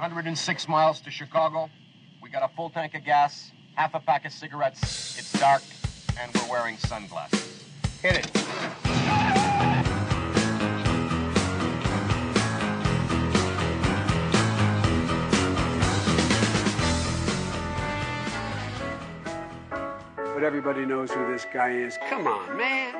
106 miles to Chicago. We got a full tank of gas, half a pack of cigarettes. It's dark, and we're wearing sunglasses. Hit it. But everybody knows who this guy is. Come on, man.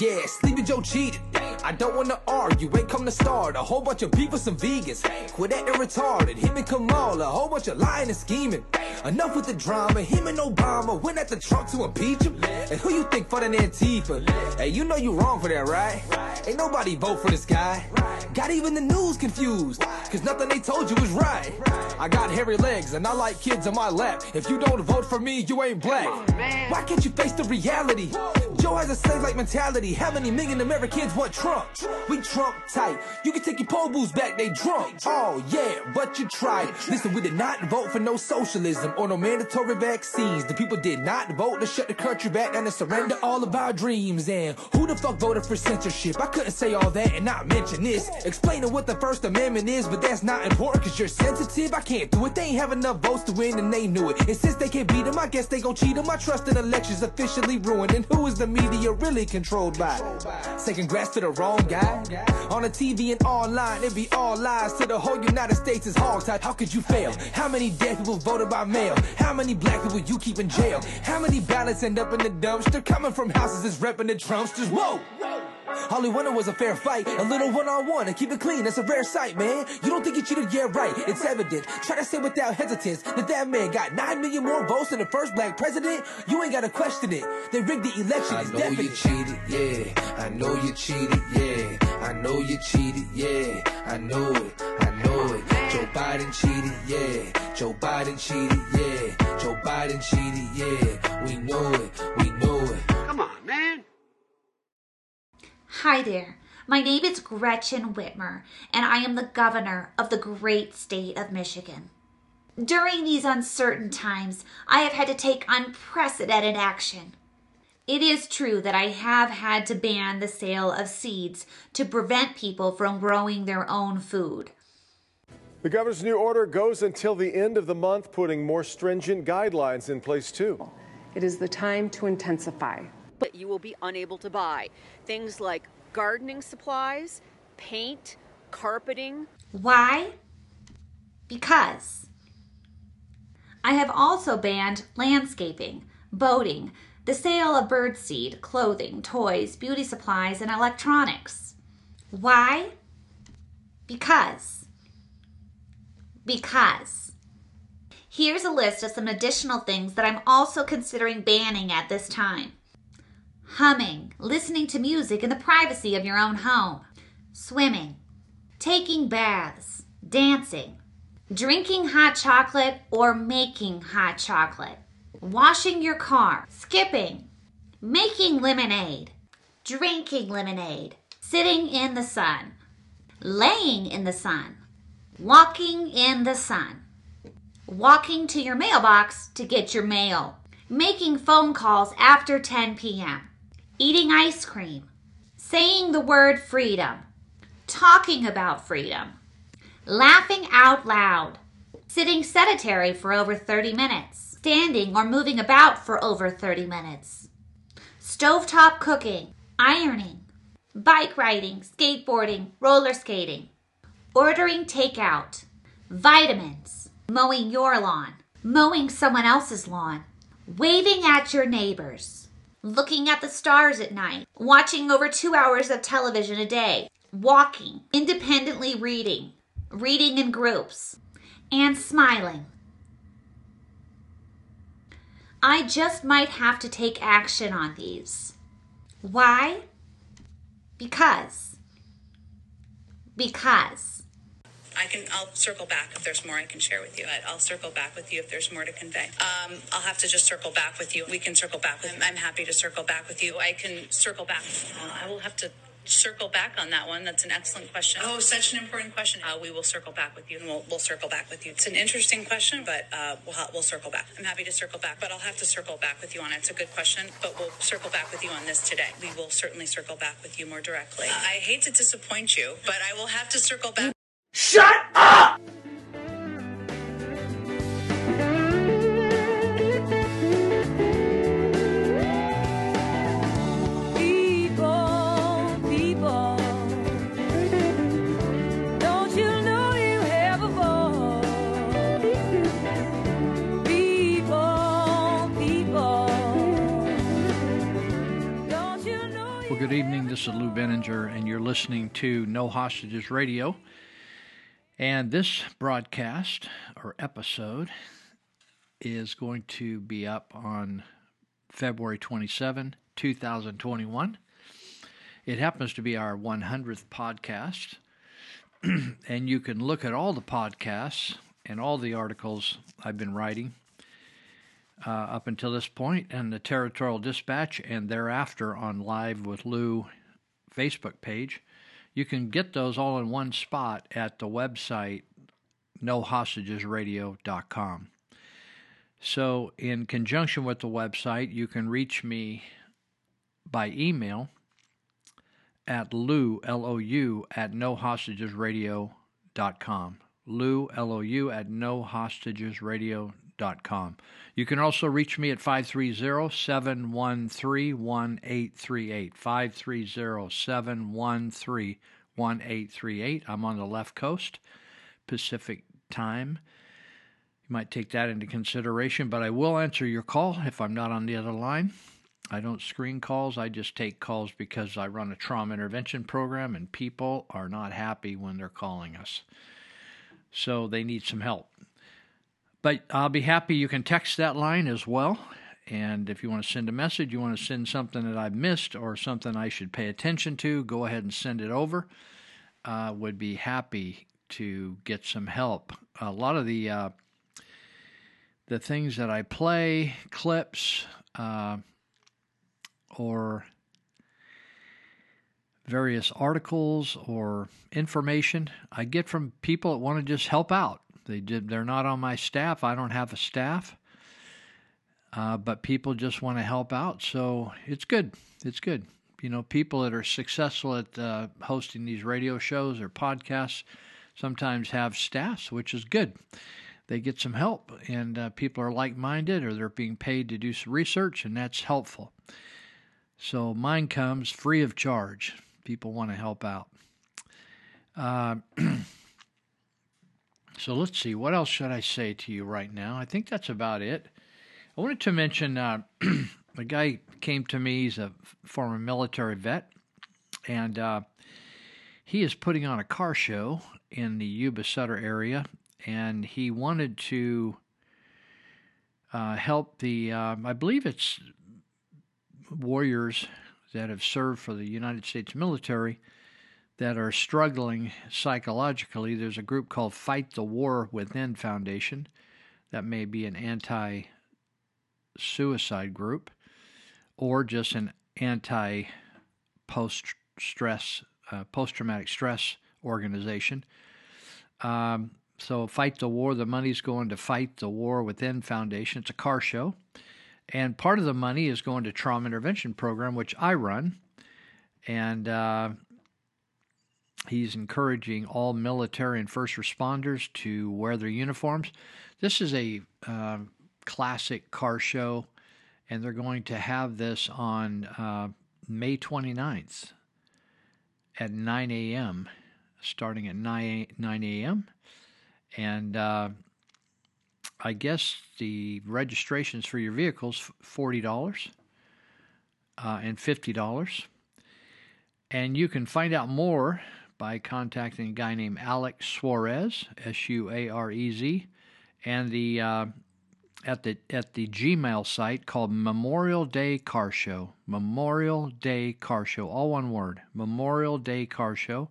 Yeah, Sleepy Joe cheated. I don't wanna argue, ain't come to start a whole bunch of with some vegans. Quit acting retarded, him and Kamala, a whole bunch of lying and scheming. Enough with the drama, him and Obama went at the Trump to impeach him. And who you think funding Antifa? Hey, you know you wrong for that, right? Ain't nobody vote for this guy. Got even the news confused, cause nothing they told you was right. I got hairy legs and I like kids on my lap. If you don't vote for me, you ain't black. Why can't you face the reality? Joe has a slave like mentality. How many million Americans want Trump? We Trump tight. You can take your poll booths back, they drunk. Oh yeah, but you tried. Listen, we did not vote for no socialism or no mandatory vaccines. The people did not vote to shut the country back and to surrender all of our dreams. And who the fuck voted for censorship? I couldn't say all that and not mention this. Explaining what the First Amendment is, but that's not important cause you're sensitive. I can't do it. They ain't have enough votes to win and they knew it. And since they can't beat them, I guess they gon' cheat them. I trust in elections officially ruined. And who is the media really controlled by? Say congrats to the wrong guy. On the TV and online, it be all lies to the whole United States is hogtied. How could you fail? How many dead people voted by mail? How many black people you keep in jail? How many ballots end up in the dumpster? Coming from houses that's repping the Trumpsters. Whoa! All he wanted was a fair fight, a little one-on-one, and keep it clean. That's a rare sight, man. You don't think he cheated? Yeah, right. It's evident. Try to say without hesitance that that man got nine million more votes than the first black president. You ain't gotta question it. They rigged the election. I It's know definite. you cheated, yeah. I know you cheated, yeah. I know you cheated, yeah. I know it, I know it. Joe Biden cheated, yeah. Joe Biden cheated, yeah. Joe Biden cheated, yeah. We know it, we know it. Come on, man. Hi there. My name is Gretchen Whitmer, and I am the governor of the great state of Michigan. During these uncertain times, I have had to take unprecedented action. It is true that I have had to ban the sale of seeds to prevent people from growing their own food. The governor's new order goes until the end of the month, putting more stringent guidelines in place, too. It is the time to intensify. But you will be unable to buy things like gardening supplies, paint, carpeting. Why? Because I have also banned landscaping, boating, the sale of birdseed, clothing, toys, beauty supplies, and electronics. Why? Because. Because. Here's a list of some additional things that I'm also considering banning at this time humming, listening to music in the privacy of your own home, swimming, taking baths, dancing, drinking hot chocolate or making hot chocolate, washing your car, skipping, making lemonade, drinking lemonade, sitting in the sun, laying in the sun, walking in the sun, walking to your mailbox to get your mail, making phone calls after 10 p.m., eating ice cream, saying the word freedom, talking about freedom, laughing out loud, sitting sedentary for over 30 minutes, standing or moving about for over 30 minutes, stovetop cooking, ironing, bike riding, skateboarding, roller skating, ordering takeout, vitamins, mowing your lawn, mowing someone else's lawn, waving at your neighbors, looking at the stars at night, watching over two hours of television a day, walking, independently reading, reading in groups, and smiling. I just might have to take action on these. Why? Because. Because. I can. I'll circle back if there's more I can share with you. I'll circle back with you if there's more to convey. Um, I'll have to just circle back with you. We can circle back with. I'm happy to circle back with you. I can circle back. Uh, I will have to circle back on that one. That's an excellent question. Oh, such an important question. Uh, we will circle back with you, and we'll, we'll circle back with you. It's an interesting question, but uh, we'll we'll circle back. I'm happy to circle back, but I'll have to circle back with you on it. It's a good question, but we'll circle back with you on this today. We will certainly circle back with you more directly. Uh, I hate to disappoint you, but I will have to circle back. Shut up! People, people, don't you know you have a voice? People, people, don't you know Well, good evening. This is Lou Binninger, and you're listening to No Hostages Radio. And this broadcast or episode is going to be up on February 27, 2021. It happens to be our 100th podcast. and you can look at all the podcasts and all the articles I've been writing uh, up until this point and the Territorial Dispatch and thereafter on Live with Lou Facebook page. You can get those all in one spot at the website nohostagesradio.com. So, in conjunction with the website, you can reach me by email at lou, L-O-U, at nohostagesradio.com. Lou, L-O-U, at nohostagesradio.com. You can also reach me at 530-713-1838. 530-713-1838. I'm on the left coast, Pacific time. You might take that into consideration, but I will answer your call if I'm not on the other line. I don't screen calls. I just take calls because I run a trauma intervention program and people are not happy when they're calling us. So they need some help. But I'll be happy you can text that line as well. And if you want to send a message, you want to send something that I've missed or something I should pay attention to, go ahead and send it over. Uh, would be happy to get some help. A lot of the uh, the things that I play, clips, uh, or various articles or information I get from people that want to just help out. They did. They're not on my staff. I don't have a staff, uh, but people just want to help out. So it's good. It's good. You know, people that are successful at uh, hosting these radio shows or podcasts sometimes have staffs, which is good. They get some help, and uh, people are like-minded, or they're being paid to do some research, and that's helpful. So mine comes free of charge. People want to help out. So let's see. What else should I say to you right now? I think that's about it. I wanted to mention uh, a guy came to me. He's a former military vet, and uh, he is putting on a car show in the Yuba Sutter area, and he wanted to uh, help the. I believe it's warriors that have served for the United States military that are struggling psychologically. There's a group called Fight the War Within Foundation that may be an anti suicide group or just an anti post stress, uh, post traumatic stress organization. Um, so, Fight the War, the money's going to Fight the War Within Foundation. It's a car show. And part of the money is going to trauma intervention program, which I run. And uh, he's encouraging all military and first responders to wear their uniforms. This is a uh, classic car show, and they're going to have this on uh, May 29th at 9 a.m., starting at 9, 9 a.m. And uh, I guess the registrations for your vehicles forty dollars uh, and fifty dollars, and you can find out more by contacting a guy named Alex Suarez, S U A R E Z, and the uh, at the at the Gmail site called Memorial Day Car Show. Memorial Day Car Show, all one word. Memorial Day Car Show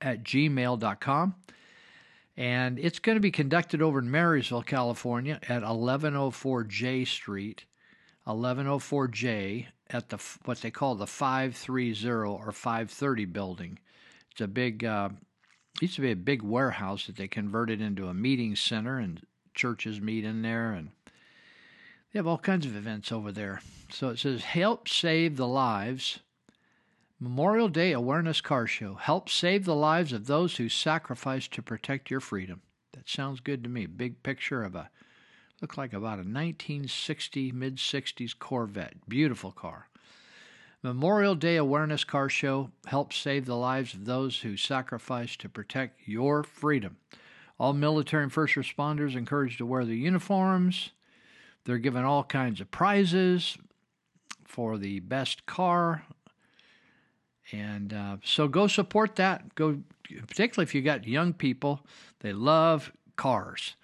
at gmail.com and it's going to be conducted over in Marysville, California, at 1104 J Street, 1104 J at the what they call the 530 or 530 building. It's a big, uh, used to be a big warehouse that they converted into a meeting center, and churches meet in there, and they have all kinds of events over there. So it says, "Help save the lives." Memorial Day Awareness Car Show. Help save the lives of those who sacrifice to protect your freedom. That sounds good to me. Big picture of a, look like about a 1960, mid 60s Corvette. Beautiful car. Memorial Day Awareness Car Show. helps save the lives of those who sacrifice to protect your freedom. All military and first responders encouraged to wear their uniforms. They're given all kinds of prizes for the best car. And uh, so go support that. Go, particularly if you got young people, they love cars.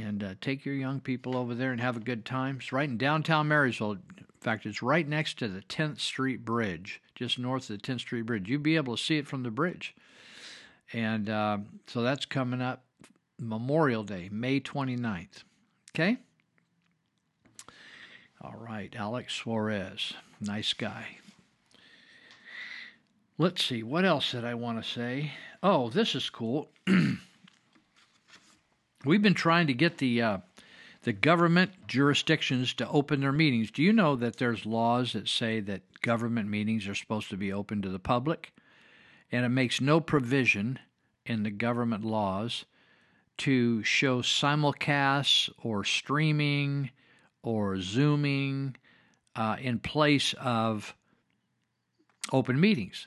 And uh, take your young people over there and have a good time. It's right in downtown Marysville. In fact, it's right next to the 10th Street Bridge, just north of the 10th Street Bridge. You'll be able to see it from the bridge. And uh, so that's coming up Memorial Day, May 29th. Okay? All right, Alex Suarez. Nice guy. Let's see, what else did I want to say? Oh, this is cool. We've been trying to get the uh, the government jurisdictions to open their meetings. Do you know that there's laws that say that government meetings are supposed to be open to the public? And it makes no provision in the government laws to show simulcasts or streaming or zooming uh, in place of open meetings.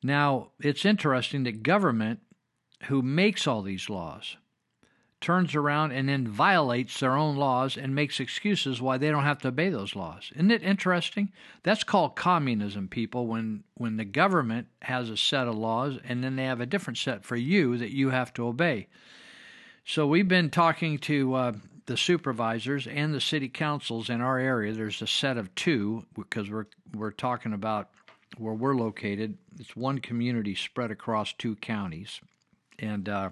Now, it's interesting that government, who makes all these laws, turns around and then violates their own laws and makes excuses why they don't have to obey those laws. Isn't it interesting? That's called communism, people, when, when the government has a set of laws and then they have a different set for you that you have to obey. So we've been talking to uh, the supervisors and the city councils in our area. There's a set of two because we're we're talking about where we're located. It's one community spread across two counties, and uh,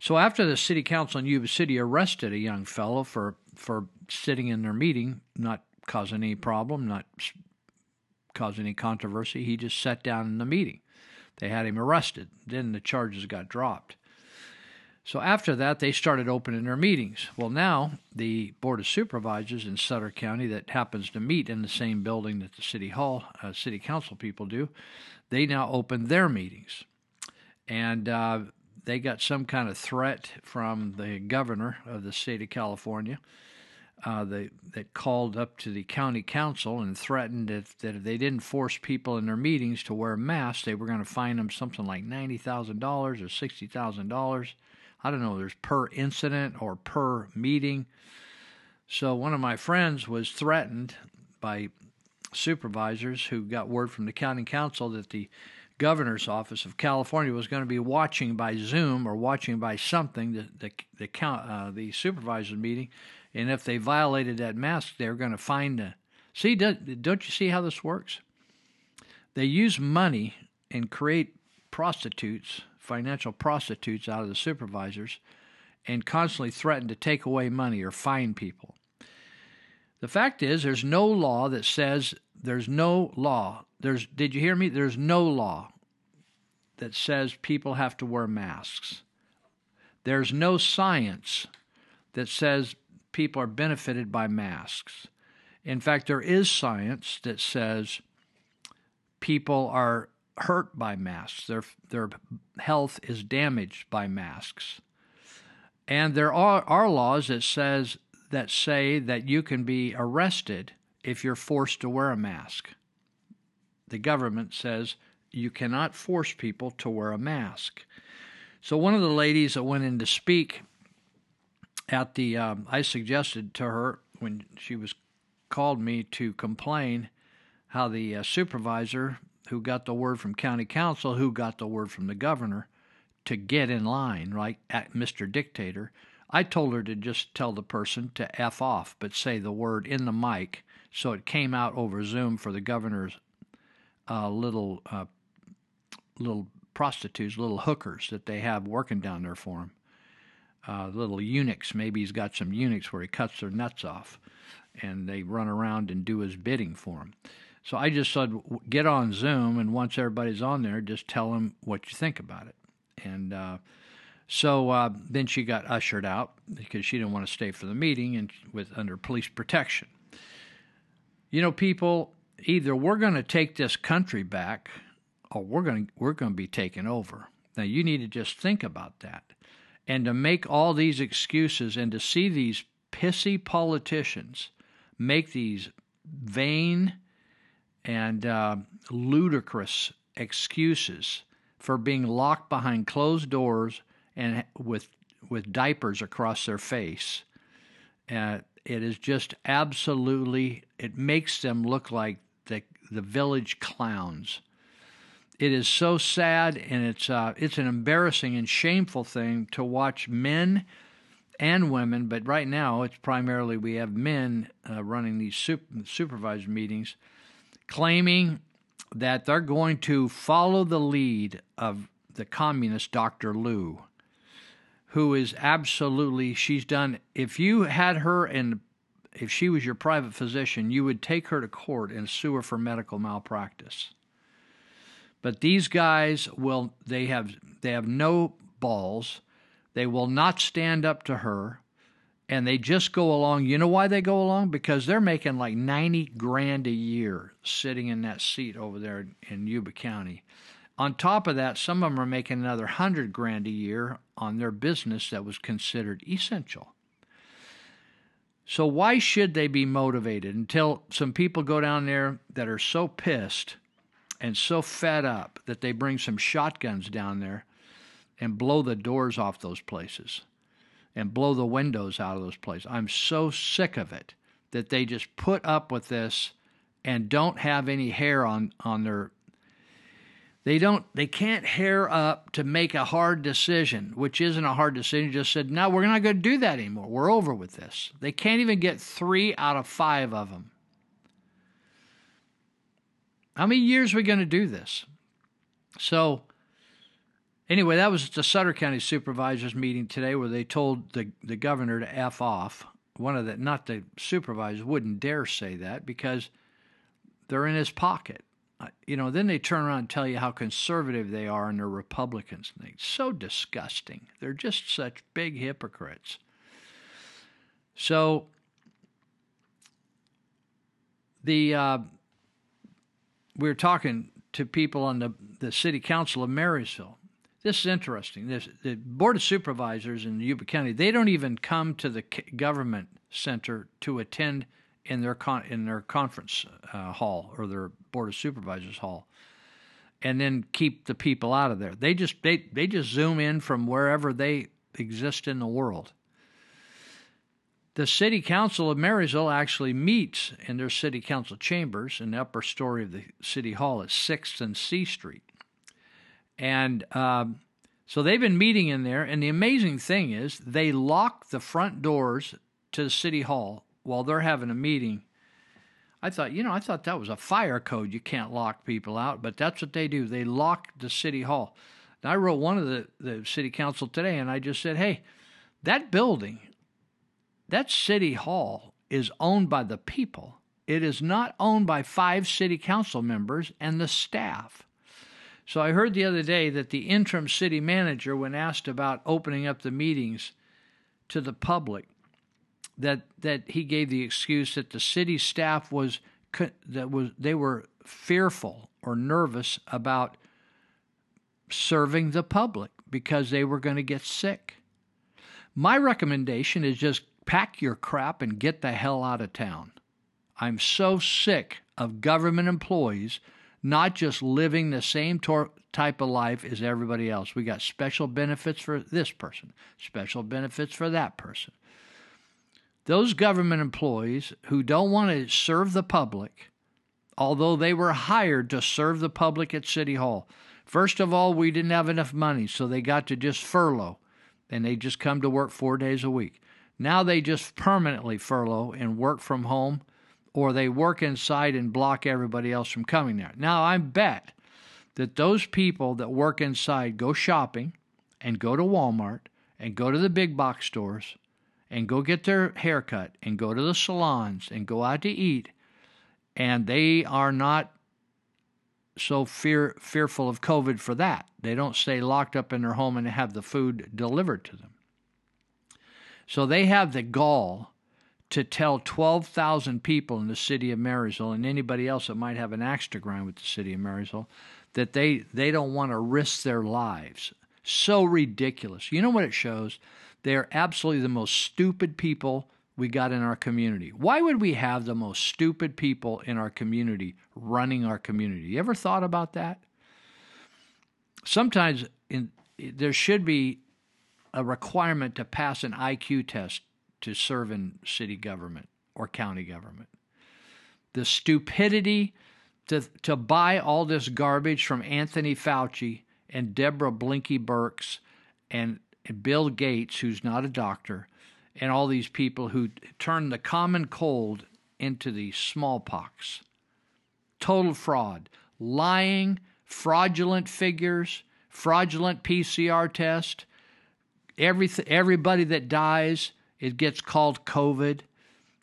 so after the city council in Yuba City arrested a young fellow for for sitting in their meeting, not causing any problem, not causing any controversy, he just sat down in the meeting. They had him arrested. Then the charges got dropped. So after that, they started opening their meetings. Well, now the Board of Supervisors in Sutter County, that happens to meet in the same building that the City Hall, uh, City Council people do, they now open their meetings. And uh, they got some kind of threat from the governor of the state of California uh, they, that called up to the county council and threatened if, that if they didn't force people in their meetings to wear masks, they were going to fine them something like $90,000 or $60,000 I don't know, there's per incident or per meeting. So one of my friends was threatened by supervisors who got word from the county council that the governor's office of California was going to be watching by Zoom or watching by something the the the, count, uh, the supervisors meeting, and if they violated that mask, they were going to find the. See, don't, don't you see how this works? They use money and create prostitutes financial prostitutes out of the supervisors and constantly threaten to take away money or fine people. The fact is, there's no law that says there's no law. There's did you hear me? There's no law that says people have to wear masks. There's no science that says people are benefited by masks. In fact, there is science that says people are hurt by masks. Their their health is damaged by masks. And there are, are laws that says that say that you can be arrested if you're forced to wear a mask. The government says you cannot force people to wear a mask. So one of the ladies that went in to speak at the, um, I suggested to her when she was called me to complain how the uh, supervisor who got the word from county council, who got the word from the governor to get in line, right, at Mr. Dictator. I told her to just tell the person to F off, but say the word in the mic so it came out over Zoom for the governor's uh, little uh, little prostitutes, little hookers that they have working down there for him. Uh, little eunuchs. Maybe he's got some eunuchs where he cuts their nuts off, and they run around and do his bidding for him. So I just said, get on Zoom, and once everybody's on there, just tell them what you think about it. And uh, so uh, then she got ushered out because she didn't want to stay for the meeting and with under police protection. You know, people, either we're going to take this country back or we're going we're going to be taken over. Now you need to just think about that. And to make all these excuses and to see these pissy politicians make these vain and uh, ludicrous excuses for being locked behind closed doors and with with diapers across their face. Uh, it is just absolutely. It makes them look like the village clowns. It is so sad, and it's uh, it's an embarrassing and shameful thing to watch men and women, but right now it's primarily we have men uh, running these super, meetings, claiming that they're going to follow the lead of the communist Dr. Luu, who is absolutely, she's done, if you had her in, if she was your private physician, you would take her to court and sue her for medical malpractice. But these guys will, they have, they have no balls. They will not stand up to her and they just go along. You know why they go along? Because they're making like 90 grand a year sitting in that seat over there in Yuba County. On top of that, some of them are making another 100 grand a year on their business that was considered essential. So why should they be motivated until some people go down there that are so pissed and so fed up that they bring some shotguns down there and blow the doors off those places? and blow the windows out of those places. I'm so sick of it that they just put up with this and don't have any hair on on their they don't they can't hair up to make a hard decision, which isn't a hard decision. Just said, "No, we're not going to do that anymore. We're over with this." They can't even get 3 out of 5 of them. How many years are we going to do this? So, Anyway, that was the Sutter County Supervisors meeting today where they told the, the governor to F off. One of the, not the supervisors, wouldn't dare say that because they're in his pocket. You know, then they turn around and tell you how conservative they are and they're Republicans and things. So disgusting. They're just such big hypocrites. So, the, uh, we were talking to people on the, the city council of Marysville this is interesting. This, the Board of Supervisors in Yuba County, they don't even come to the government center to attend in their con- in their conference uh, hall or their Board of Supervisors hall, and then keep the people out of there. They just they they just zoom in from wherever they exist in the world. The City Council of Marysville actually meets in their City Council chambers in the upper story of the City Hall at Sixth and C Street. And um, so they've been meeting in there. And the amazing thing is, they lock the front doors to the city hall while they're having a meeting. I thought, you know, I thought that was a fire code. You can't lock people out, but that's what they do. They lock the city hall. And I wrote one of the, the city council today, and I just said, hey, that building, that city hall is owned by the people. It is not owned by five city council members and the staff. So I heard the other day that the interim city manager, when asked about opening up the meetings to the public, that that he gave the excuse that the city staff was that was they were fearful or nervous about serving the public because they were going to get sick. My recommendation is just pack your crap and get the hell out of town. I'm so sick of government employees not just living the same tor- type of life as everybody else. We got special benefits for this person, special benefits for that person. Those government employees who don't want to serve the public, although they were hired to serve the public at City Hall, first of all, we didn't have enough money, so they got to just furlough and they just come to work four days a week. Now they just permanently furlough and work from home or they work inside and block everybody else from coming there. Now, I bet that those people that work inside go shopping and go to Walmart and go to the big box stores and go get their haircut and go to the salons and go out to eat and they are not so fear fearful of covid for that they don't stay locked up in their home and have the food delivered to them so they have the gall to tell 12,000 people in the city of Marysville and anybody else that might have an axe to grind with the city of Marysville that they, they don't want to risk their lives. So ridiculous. You know what it shows? They're absolutely the most stupid people we got in our community. Why would we have the most stupid people in our community running our community? You ever thought about that? Sometimes in, there should be a requirement to pass an IQ test to serve in city government or county government. The stupidity to, to buy all this garbage from Anthony Fauci and Deborah Blinky Birx and, and Bill Gates, who's not a doctor, and all these people who turn the common cold into the smallpox. Total fraud, lying, fraudulent figures, fraudulent PCR test. Every, everybody that dies, it gets called COVID.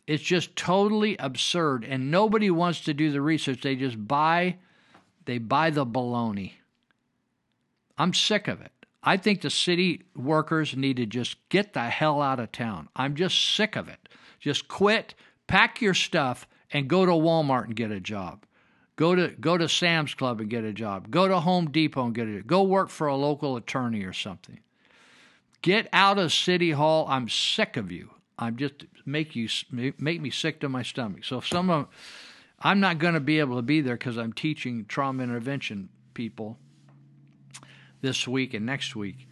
It's just totally absurd, and nobody wants to do the research. They just buy, they buy the baloney. I'm sick of it. I think the city workers need to just get the hell out of town. I'm just sick of it. Just quit, pack your stuff, and go to Walmart and get a job. Go to go to Sam's Club and get a job. Go to Home Depot and get a job. Go work for a local attorney or something. Get out of City Hall. I'm sick of you. I'm just make you make me sick to my stomach. So some of I'm not going to be able to be there because I'm teaching trauma intervention people this week and next week.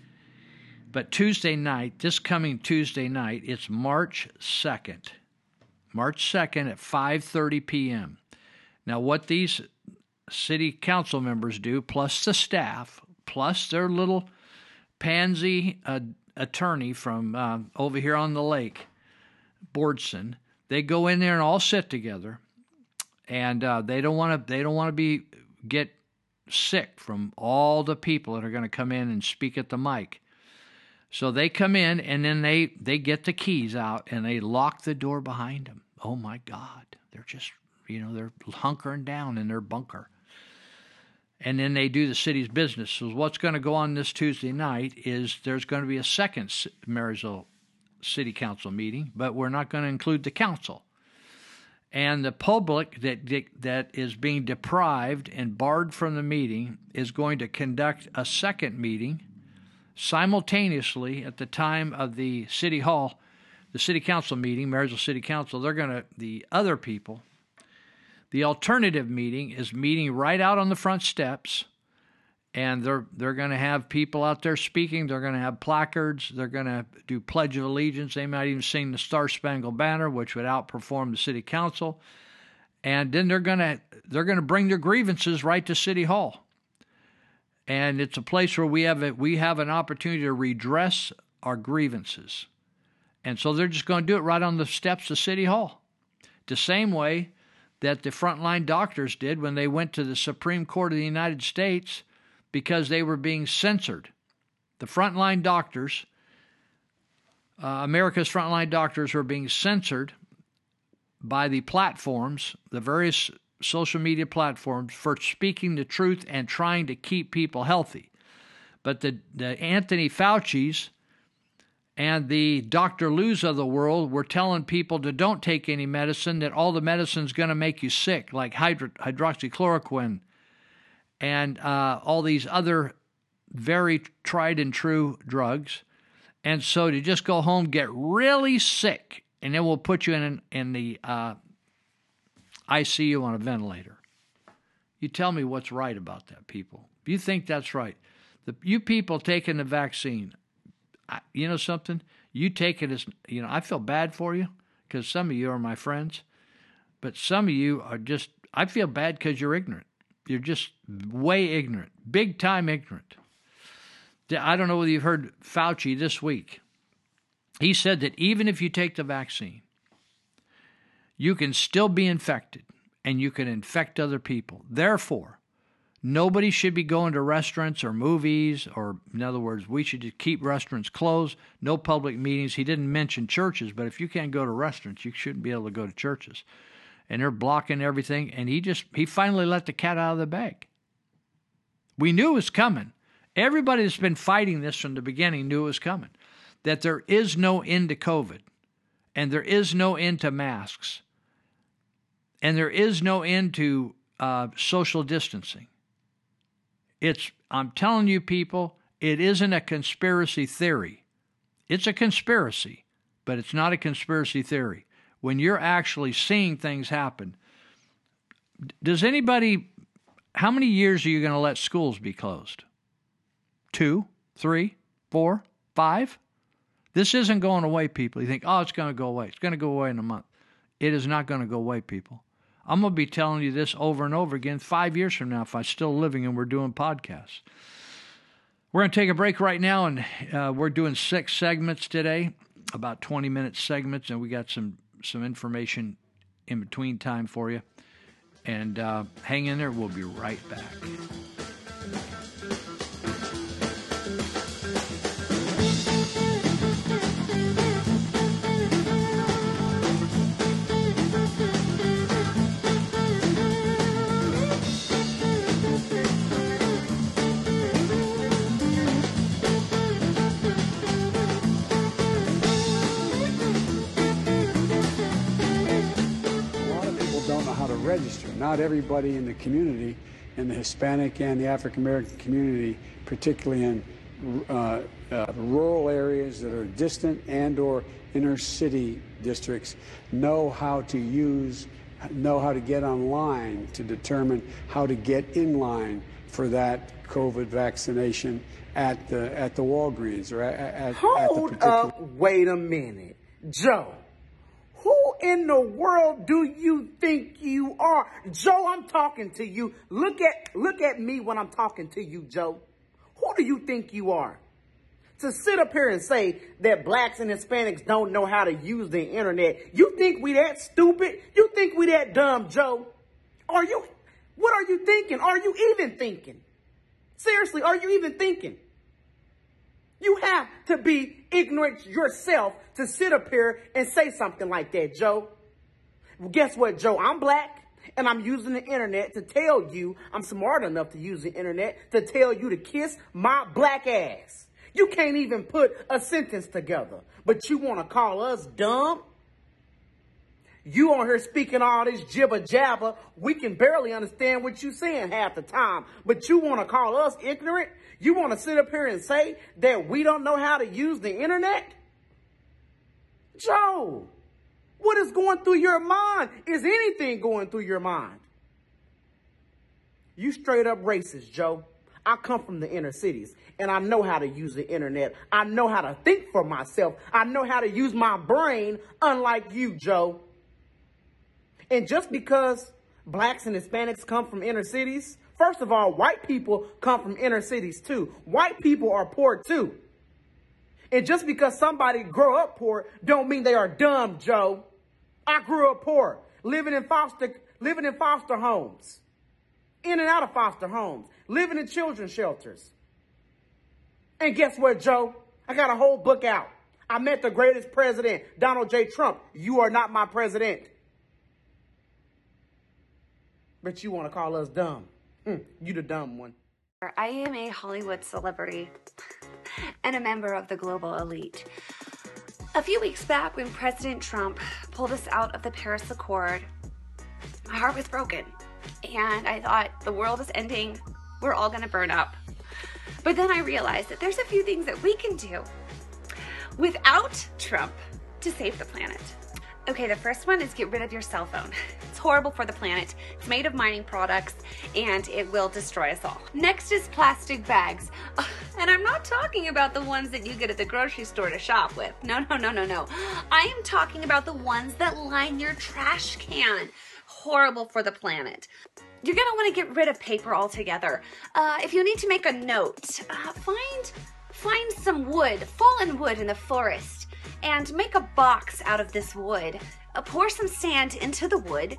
But Tuesday night, this coming Tuesday night, it's March 2nd. March 2nd at 5:30 p.m. Now what these city council members do plus the staff plus their little pansy uh, attorney from uh, over here on the lake, Bordson, they go in there and all sit together, and uh, they don't want to they don't want to be get sick from all the people that are going to come in and speak at the mic. So they come in and then they they get the keys out and they lock the door behind them. Oh my God, they're just you know they're hunkering down in their bunker. And then they do the city's business. So what's going to go on this Tuesday night is there's going to be a second Marysville City Council meeting, but we're not going to include the council and the public that that is being deprived and barred from the meeting is going to conduct a second meeting simultaneously at the time of the city hall the city council meeting marysville city council. They're going to the other people. The alternative meeting is meeting right out on the front steps and they're they're going to have people out there speaking. They're going to have placards. They're going to do Pledge of Allegiance. They might even sing the Star Spangled Banner, which would outperform the city council. And then they're going to they're going to bring their grievances right to City Hall. And it's a place where we have a, we have an opportunity to redress our grievances. And so they're just going to do it right on the steps of City Hall. The same way that the frontline doctors did when they went to the Supreme Court of the United States because they were being censored. The frontline doctors, uh, America's frontline doctors, were being censored by the platforms, the various social media platforms, for speaking the truth and trying to keep people healthy. But the, the Anthony Fauci's and the Dr. Luu's of the world were telling people to don't take any medicine, that all the medicine's going to make you sick, like hydro- hydroxychloroquine and uh, all these other very tried and true drugs. And so to just go home, get really sick, and then we'll put you in in the uh, ICU on a ventilator. You tell me what's right about that, people. You think that's right, the you people taking the vaccine, I, you know something? You take it as you know. I feel bad for you because some of you are my friends, but some of you are just. I feel bad because you're ignorant. You're just way ignorant, big time ignorant. I don't know whether you've heard Fauci this week. He said that even if you take the vaccine, you can still be infected and you can infect other people. Therefore, nobody should be going to restaurants or movies, or in other words, we should just keep restaurants closed, no public meetings. He didn't mention churches, but if you can't go to restaurants, you shouldn't be able to go to churches and they're blocking everything. And he just, he finally let the cat out of the bag. We knew it was coming. Everybody that's been fighting this from the beginning knew it was coming. That there is no end to COVID. And there is no end to masks. And there is no end to uh, social distancing. It's, I'm telling you, people, it isn't a conspiracy theory. It's a conspiracy, but it's not a conspiracy theory. When you're actually seeing things happen, does anybody, how many years are you going to let schools be closed? Two, three, four, five? This isn't going away, people. You think, oh, it's going to go away. It's going to go away in a month. It is not going to go away, people. I'm going to be telling you this over and over again five years from now if I'm still living and we're doing podcasts. We're going to take a break right now, and uh, we're doing six segments today, about 20 minute segments, and we got some some information in between time for you. And uh, hang in there. We'll be right back. Register. Not everybody in the community, in the Hispanic and the African American community, particularly in uh, uh, rural areas that are distant and or inner city districts, know how to use, know how to get online to determine how to get in line for that COVID vaccination at the at the Walgreens or at, at, Hold at the particular. up, wait a minute, Joe in the world do you think you are? Joe, I'm talking to you. Look at, look at me when I'm talking to you, Joe. Who do you think you are? To sit up here and say that blacks and Hispanics don't know how to use the internet. You think we that stupid? You think we that dumb, Joe? Are you, what are you thinking? Are you even thinking? Seriously, are you even thinking? You have to be ignorant yourself to sit up here and say something like that, Joe. Well, guess what, Joe? I'm black and I'm using the internet to tell you I'm smart enough to use the internet to tell you to kiss my black ass. You can't even put a sentence together, but you want to call us dumb? You on here speaking all this jibber jabber. We can barely understand what you're saying half the time, but you want to call us ignorant? You want to sit up here and say that we don't know how to use the internet? Joe, what is going through your mind? Is anything going through your mind? You straight up racist, Joe. I come from the inner cities and I know how to use the internet. I know how to think for myself. I know how to use my brain, unlike you, Joe. And just because blacks and Hispanics come from inner cities, first of all, white people come from inner cities too. White people are poor too. And just because somebody grew up poor don't mean they are dumb, Joe. I grew up poor, living in foster living in foster homes. In and out of foster homes, living in children's shelters. And guess what, Joe? I got a whole book out. I met the greatest president, Donald J. Trump. You are not my president. But you want to call us dumb. Mm, you the dumb one. I am a Hollywood celebrity and a member of the global elite. A few weeks back, when President Trump pulled us out of the Paris Accord, my heart was broken. And I thought, the world is ending. We're all gonna burn up. But then I realized that there's a few things that we can do without Trump to save the planet. Okay, the first one is get rid of your cell phone. It's horrible for the planet. It's made of mining products and it will destroy us all. Next is plastic bags. And I'm not talking about the ones that you get at the grocery store to shop with. No, no, no, no, no. I am talking about the ones that line your trash can. Horrible for the planet. You're gonna wanna get rid of paper altogether. Uh, if you need to make a note, uh, find, find some wood, fallen wood in the forest and make a box out of this wood. Uh, pour some sand into the wood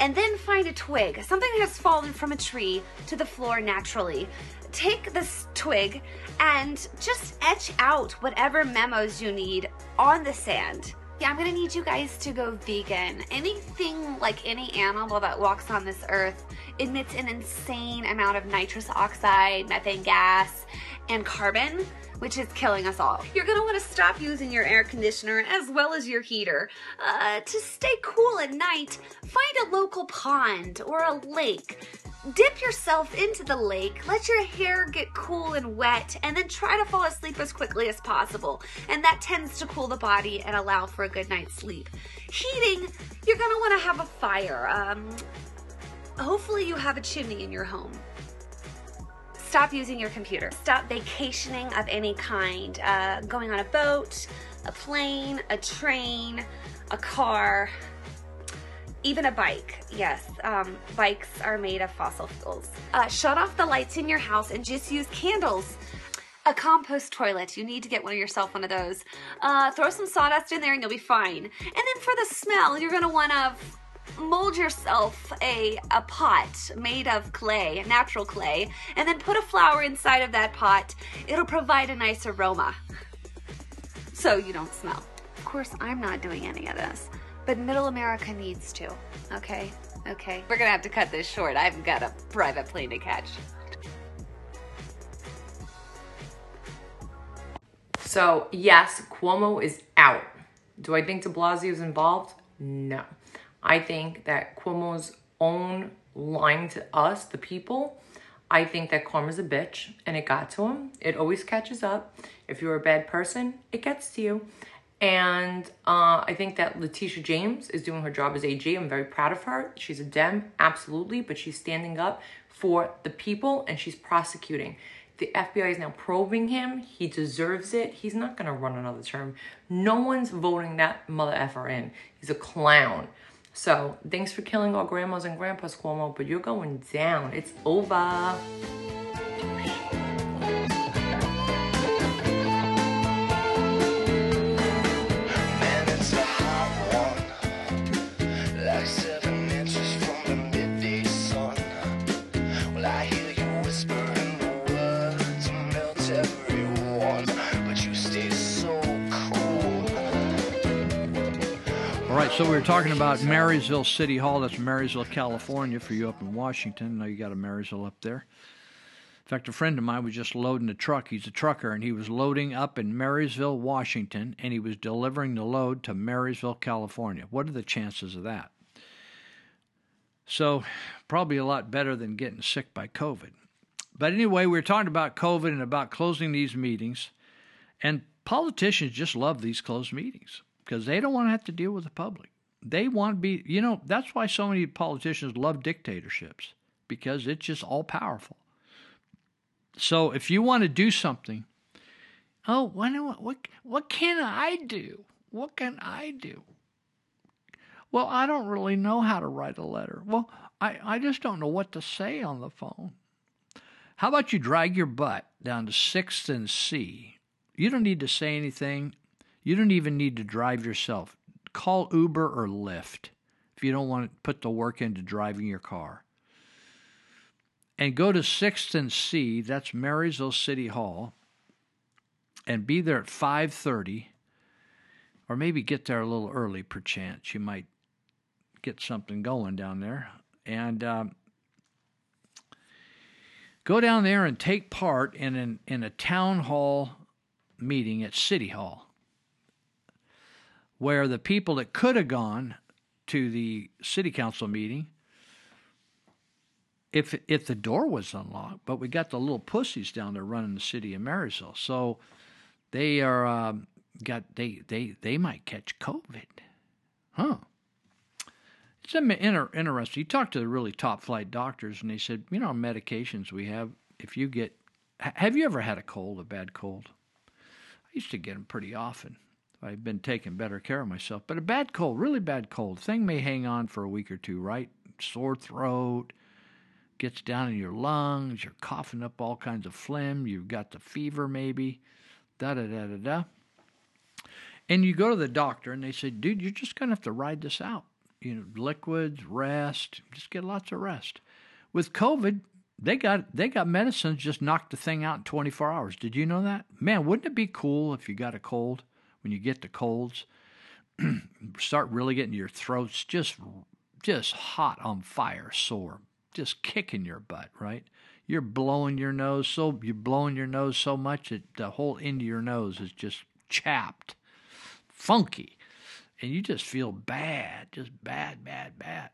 and then find a twig, something that has fallen from a tree to the floor naturally. Take this twig and just etch out whatever memos you need on the sand. Yeah, I'm gonna need you guys to go vegan. Anything like any animal that walks on this earth emits an insane amount of nitrous oxide, methane gas, and carbon. which is killing us all. You're gonna wanna stop using your air conditioner as well as your heater. Uh, to stay cool at night, find a local pond or a lake. Dip yourself into the lake, let your hair get cool and wet, and then try to fall asleep as quickly as possible. And that tends to cool the body and allow for a good night's sleep. Heating, you're gonna wanna have a fire. Um, hopefully you have a chimney in your home. Stop using your computer. Stop vacationing of any kind. Uh, going on a boat, a plane, a train, a car, even a bike. Yes, um, bikes are made of fossil fuels. Uh, shut off the lights in your house and just use candles. A compost toilet. You need to get one of yourself one of those. Uh, throw some sawdust in there and you'll be fine. And then for the smell, you're gonna wanna mold yourself a, a pot made of clay, natural clay, and then put a flower inside of that pot. It'll provide a nice aroma so you don't smell. Of course, I'm not doing any of this, but middle America needs to, okay? Okay. We're gonna have to cut this short. I've got a private plane to catch. So, yes, Cuomo is out. Do I think de Blasio is involved? No. I think that Cuomo's own lying to us, the people, I think that karma's a bitch and it got to him. It always catches up. If you're a bad person, it gets to you. And uh, I think that Letitia James is doing her job as AG. I'm very proud of her. She's a Dem, absolutely, but she's standing up for the people and she's prosecuting. The FBI is now probing him. He deserves it. He's not going to run another term. No one's voting that mother effer in. He's a clown. So thanks for killing our grandmas and grandpas, Cuomo, but you're going down. It's over. So we were talking about Marysville City Hall. That's Marysville, California, for you up in Washington. Now you got a Marysville up there. In fact, a friend of mine was just loading a truck. He's a trucker, and he was loading up in Marysville, Washington, and he was delivering the load to Marysville, California. What are the chances of that? So, probably a lot better than getting sick by COVID. But anyway, we were talking about COVID and about closing these meetings, and politicians just love these closed meetings because they don't want to have to deal with the public. They want to be, you know, that's why so many politicians love dictatorships because it's just all powerful. So if you want to do something, oh, what, what, what can I do? What can I do? Well, I don't really know how to write a letter. Well, I, I just don't know what to say on the phone. How about you drag your butt down to 6th and C? You don't need to say anything. You don't even need to drive yourself. Call Uber or Lyft if you don't want to put the work into driving your car. And go to 6th and C, that's Marysville City Hall, and be there at 5:30 or maybe get there a little early perchance. You might get something going down there. And um, go down there and take part in an, in a town hall meeting at City Hall where the people that could have gone to the city council meeting if if the door was unlocked but we got the little pussies down there running the city of marysville. So they are um, got they they they might catch covid. Huh. It's inter- interesting. You talk to the really top flight doctors and they said you know medications we have if you get have you ever had a cold a bad cold? I used to get them pretty often I've been taking better care of myself. But a bad cold, really bad cold, thing may hang on for a week or two, right? Sore throat, gets down in your lungs, you're coughing up all kinds of phlegm, you've got the fever maybe, da da da da da. And you go to the doctor and they say, dude, you're just going to have to ride this out. You know, liquids, rest, just get lots of rest. With COVID, they got they got medicines just knocked the thing out in 24 hours. Did you know that? Man, wouldn't it be cool if you got a cold? When you get the colds, start really getting your throats just just hot on fire, sore, just kicking your butt, right? you're blowing your nose so you're blowing your nose so much that the whole end of your nose is just chapped, funky, and you just feel bad, just bad, bad, bad.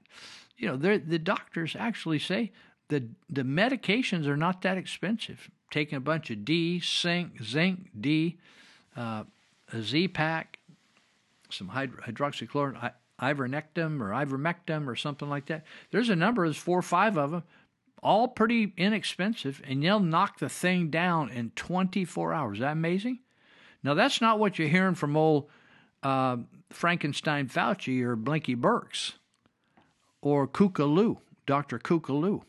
You know, the doctors actually say the the medications are not that expensive. Taking a bunch of D, zinc, zinc, D, uh, a Z-Pak, some hydroxychloroquine, ivermectin or ivermectin or something like that. There's a number, there's four or five of them, all pretty inexpensive, and they'll knock the thing down in 24 hours. Is that amazing? Now, that's not what you're hearing from old uh, Frankenstein Fauci or Blinky Birx or Kookaloo, Dr. Kookaloo.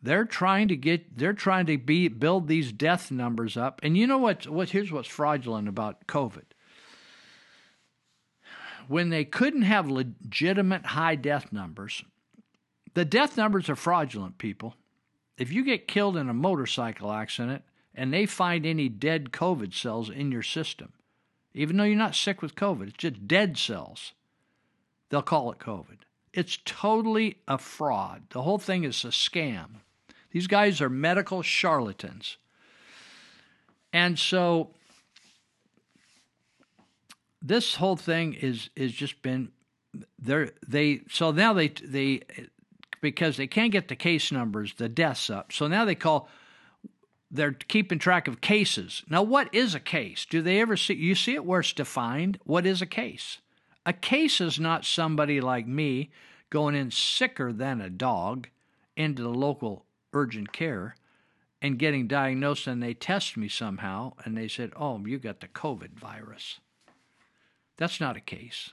They're trying to get they're trying to be build these death numbers up. And you know what what here's what's fraudulent about COVID when they couldn't have legitimate high death numbers, the death numbers are fraudulent, people. If you get killed in a motorcycle accident and they find any dead COVID cells in your system, even though you're not sick with COVID, it's just dead cells, they'll call it COVID. It's totally a fraud. The whole thing is a scam. These guys are medical charlatans. And so this whole thing is is just been they they so now they they because they can't get the case numbers the deaths up so now they call they're keeping track of cases. Now what is a case? Do they ever see you see it where it's defined? What is a case? A case is not somebody like me going in sicker than a dog into the local urgent care and getting diagnosed and they test me somehow and they said oh you got the covid virus that's not a case.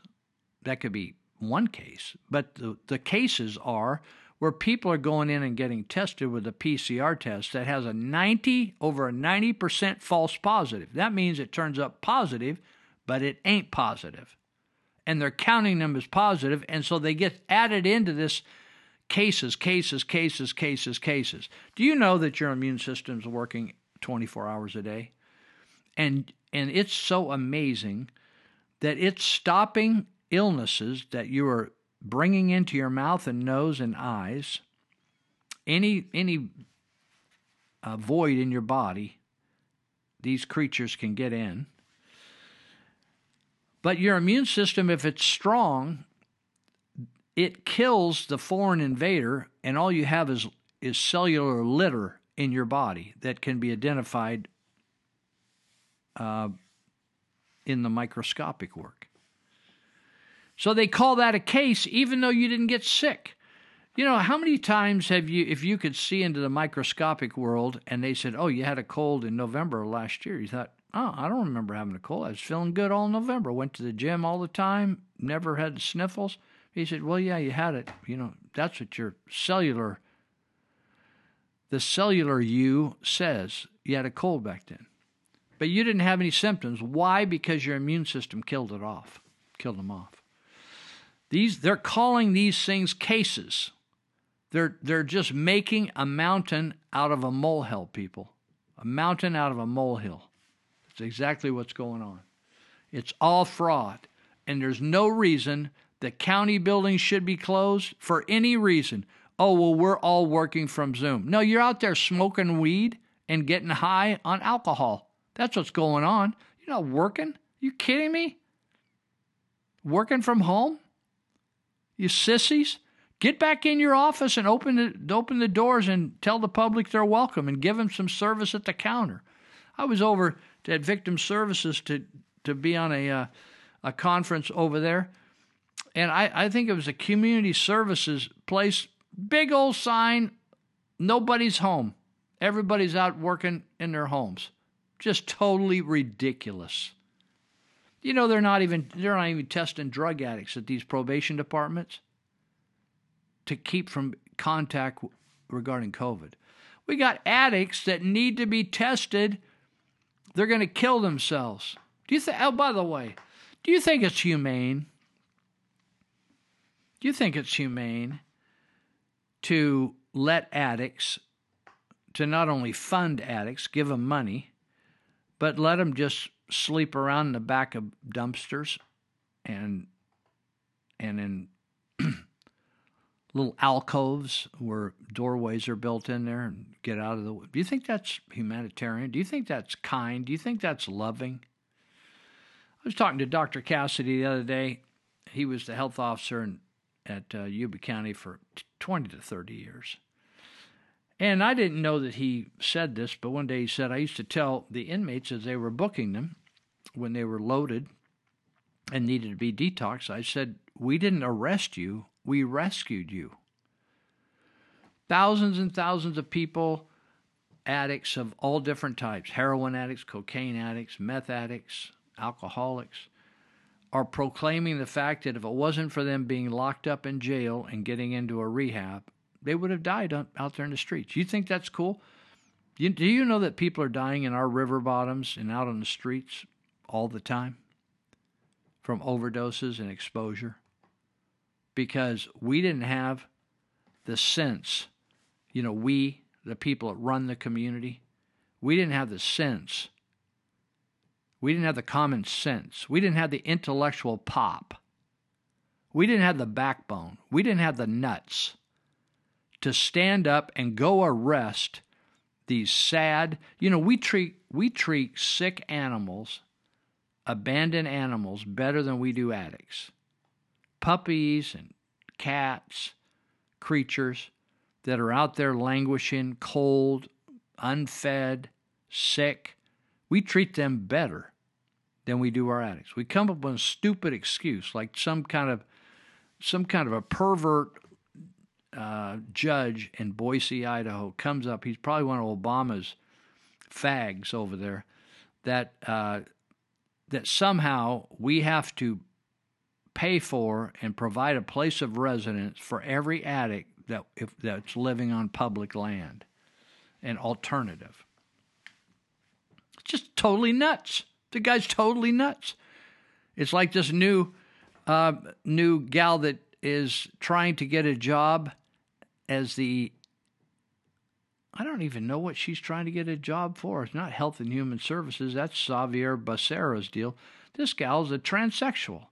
That could be one case, but the, the cases are where people are going in and getting tested with a PCR test that has a 90 over a 90% false positive. That means it turns up positive, but it ain't positive. And they're counting them as positive, and so they get added into this cases, cases, cases, cases, cases. Do you know that your immune system's working 24 hours a day? And and it's so amazing that it's stopping illnesses that you are bringing into your mouth and nose and eyes, any any uh, void in your body, these creatures can get in. But your immune system, if it's strong, it kills the foreign invader, and all you have is is cellular litter in your body that can be identified uh, in the microscopic work. So they call that a case even though you didn't get sick. You know, how many times have you, if you could see into the microscopic world and they said, oh, you had a cold in November last year, you thought, oh, I don't remember having a cold. I was feeling good all November. Went to the gym all the time, never had sniffles. He said, well, yeah, you had it. You know, that's what your cellular, the cellular you says. You had a cold back then. But you didn't have any symptoms. Why? Because your immune system killed it off, killed them off. These they're calling these things cases. They're they're just making a mountain out of a molehill, people. A mountain out of a molehill. That's exactly what's going on. It's all fraud. And there's no reason that county buildings should be closed for any reason. Oh, well, we're all working from Zoom. No, you're out there smoking weed and getting high on alcohol. That's what's going on. You're not working? You kidding me? Working from home? You sissies? Get back in your office and open the, open the doors and tell the public they're welcome and give them some service at the counter. I was over at Victim Services to to be on a uh, a conference over there, and I, I think it was a community services place. Big old sign, nobody's home. Everybody's out working in their homes. Just totally ridiculous. You know they're not even they're not even testing drug addicts at these probation departments to keep from contact regarding COVID. We got addicts that need to be tested. They're going to kill themselves. Do you think? Oh, by the way, do you think it's humane? You think it's humane to let addicts, to not only fund addicts, give them money, but let them just sleep around in the back of dumpsters and and in little alcoves where doorways are built in there and get out of the way. do you think that's humanitarian? Do you think that's kind? Do you think that's loving? I was talking to dr cassidy the other day. He was the health officer in, at uh, yuba county for 20 to 30 years and i didn't know that he said this but one day he said i used to tell the inmates as they were booking them when they were loaded and needed to be detoxed i said we didn't arrest you we rescued you. Thousands and thousands of people, addicts of all different types heroin addicts, cocaine addicts, meth addicts, alcoholics are proclaiming the fact that if it wasn't for them being locked up in jail and getting into a rehab, they would have died out there in the streets. You think that's cool? You, do you know that people are dying in our river bottoms and out on the streets all the time from overdoses and exposure? because we didn't have the sense, you know, we, the people that run the community, we didn't have the sense. We didn't have the common sense. We didn't have the intellectual pop. We didn't have the backbone. We didn't have the nuts to stand up and go arrest these sad, you know, we treat we treat sick animals, abandoned animals better than we do addicts puppies and cats, creatures that are out there languishing, cold, unfed, sick. We treat them better than we do our addicts. We come up with a stupid excuse, like some kind of some kind of a pervert uh, judge in Boise, Idaho, comes up. He's probably one of Obama's fags over there. That uh, that somehow we have to pay for and provide a place of residence for every addict that if, that's living on public land, an alternative. It's just totally nuts. The guy's totally nuts. It's like this new uh, new gal that is trying to get a job as the I don't even know what she's trying to get a job for. It's not Health and Human Services. That's Xavier Becerra's deal. This gal's a transsexual.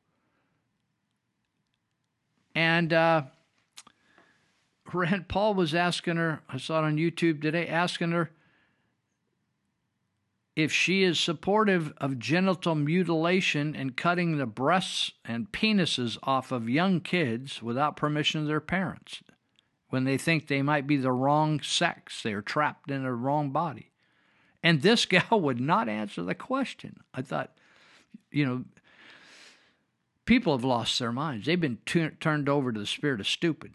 And uh, Rand Paul was asking her, I saw it on YouTube today, asking her if she is supportive of genital mutilation and cutting the breasts and penises off of young kids without permission of their parents when they think they might be the wrong sex. They are trapped in a wrong body. And this gal would not answer the question. I thought, you know, people have lost their minds. They've been t- turned over to the spirit of stupid.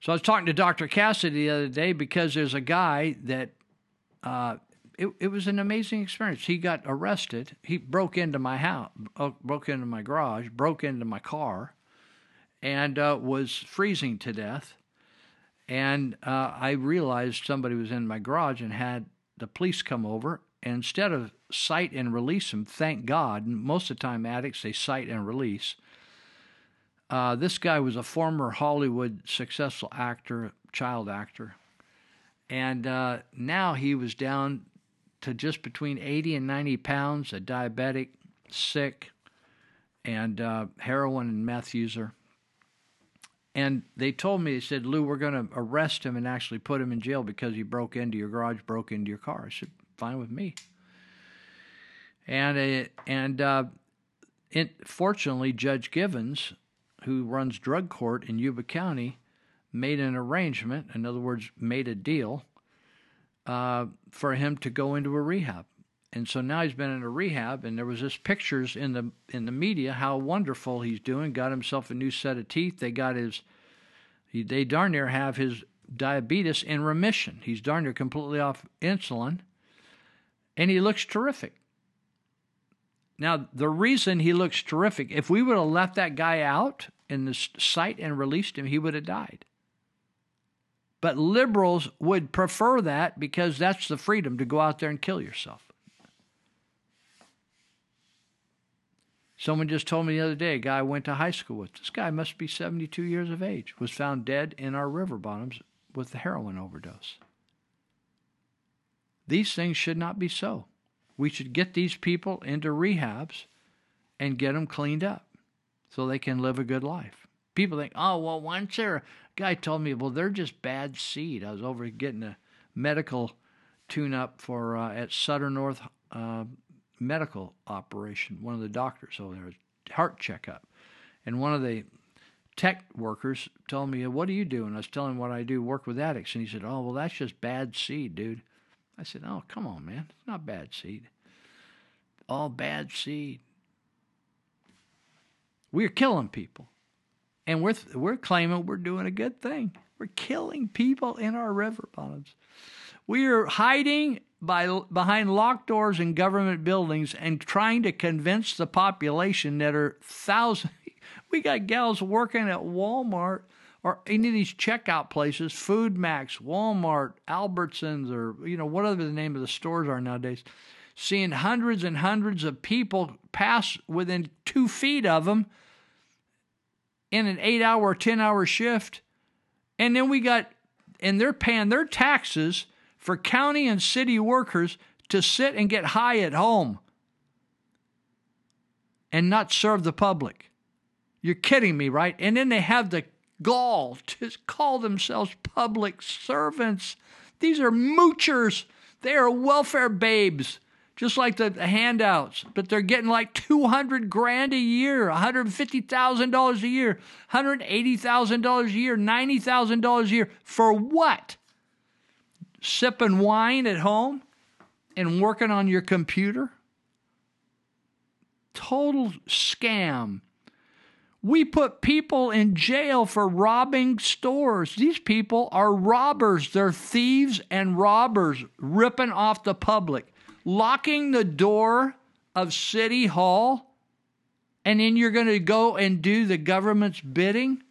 So I was talking to Dr. Cassidy the other day because there's a guy that uh, it, it was an amazing experience. He got arrested. He broke into my house, uh, broke into my garage, broke into my car, and uh, was freezing to death. And uh, I realized somebody was in my garage and had the police come over. And instead of cite and release him, thank God. Most of the time, addicts, they cite and release. Uh, this guy was a former Hollywood successful actor, child actor. And uh, now he was down to just between 80 and 90 pounds, a diabetic, sick, and uh, heroin and meth user. And they told me, they said, Lou, we're going to arrest him and actually put him in jail because he broke into your garage, broke into your car. I said, fine with me and it, and uh, it, fortunately, Judge Givens, who runs drug court in Yuba County, made an arrangement. In other words, made a deal uh, for him to go into a rehab. And so now he's been in a rehab, and there was this pictures in the in the media how wonderful he's doing. Got himself a new set of teeth. They got his, he, they darn near have his diabetes in remission. He's darn near completely off insulin, and he looks terrific. Now, the reason he looks terrific, if we would have left that guy out in the site and released him, he would have died. But liberals would prefer that because that's the freedom to go out there and kill yourself. Someone just told me the other day, a guy I went to high school with. This guy must be 72 years of age, was found dead in our river bottoms with a heroin overdose. These things should not be so. We should get these people into rehabs and get them cleaned up so they can live a good life. People think, oh, well, once there, a guy told me, well, they're just bad seed. I was over getting a medical tune up for uh, at Sutter North uh, Medical Operation, one of the doctors over there, heart checkup. And one of the tech workers told me, What do you do? And I was telling him what I do, work with addicts. And he said, Oh, well, that's just bad seed, dude. I said, Oh, come on, man. It's not bad seed. All bad seed. We're killing people. And we're, we're claiming we're doing a good thing. We're killing people in our river bottoms. We are hiding by, behind locked doors in government buildings and trying to convince the population that are thousands. We got gals working at Walmart or any of these checkout places, FoodMaxx, Walmart, Albertsons, or you know whatever the name of the stores are nowadays, seeing hundreds and hundreds of people pass within two feet of them in an eight-hour or ten-hour shift, and then we got, and they're paying their taxes for county and city workers to sit and get high at home and not serve the public. You're kidding me, right? And then they have the gall to call themselves public servants. These are moochers. They are welfare babes, just like the, the handouts, but they're getting like 200 grand a year, $150,000 a year, $180,000 a year, $90,000 a year. For what? Sipping wine at home and working on your computer? Total scam we put people in jail for robbing stores. These people are robbers. They're thieves and robbers, ripping off the public, locking the door of City Hall, and then you're going to go and do the government's bidding?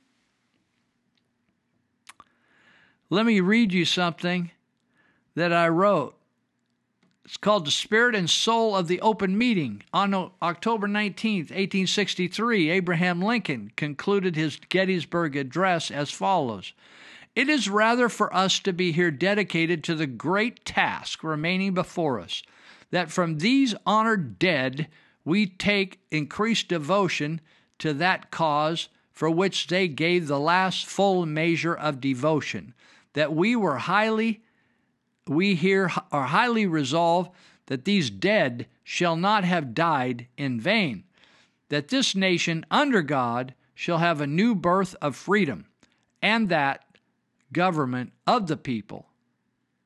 Let me read you something that I wrote. It's called The Spirit and Soul of the Open Meeting. On October 19, 1863, Abraham Lincoln concluded his Gettysburg Address as follows It is rather for us to be here dedicated to the great task remaining before us, that from these honored dead we take increased devotion to that cause for which they gave the last full measure of devotion, that we were highly we here are highly resolved that these dead shall not have died in vain, that this nation under God shall have a new birth of freedom, and that government of the people,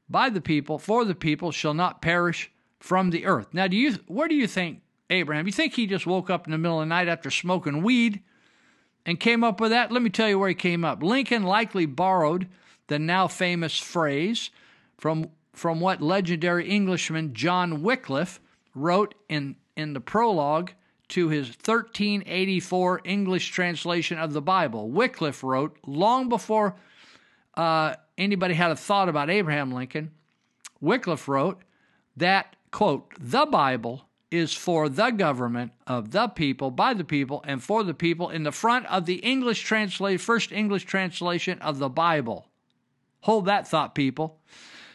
by the people, for the people, shall not perish from the earth. Now, do you where do you think Abraham? You think he just woke up in the middle of the night after smoking weed and came up with that? Let me tell you where he came up. Lincoln likely borrowed the now famous phrase from, from what legendary Englishman John Wycliffe wrote in, in the prologue to his 1384 English translation of the Bible. Wycliffe wrote, long before uh, anybody had a thought about Abraham Lincoln, Wycliffe wrote that, quote, the Bible is for the government of the people, by the people, and for the people in the front of the English translation, first English translation of the Bible. Hold that thought, people.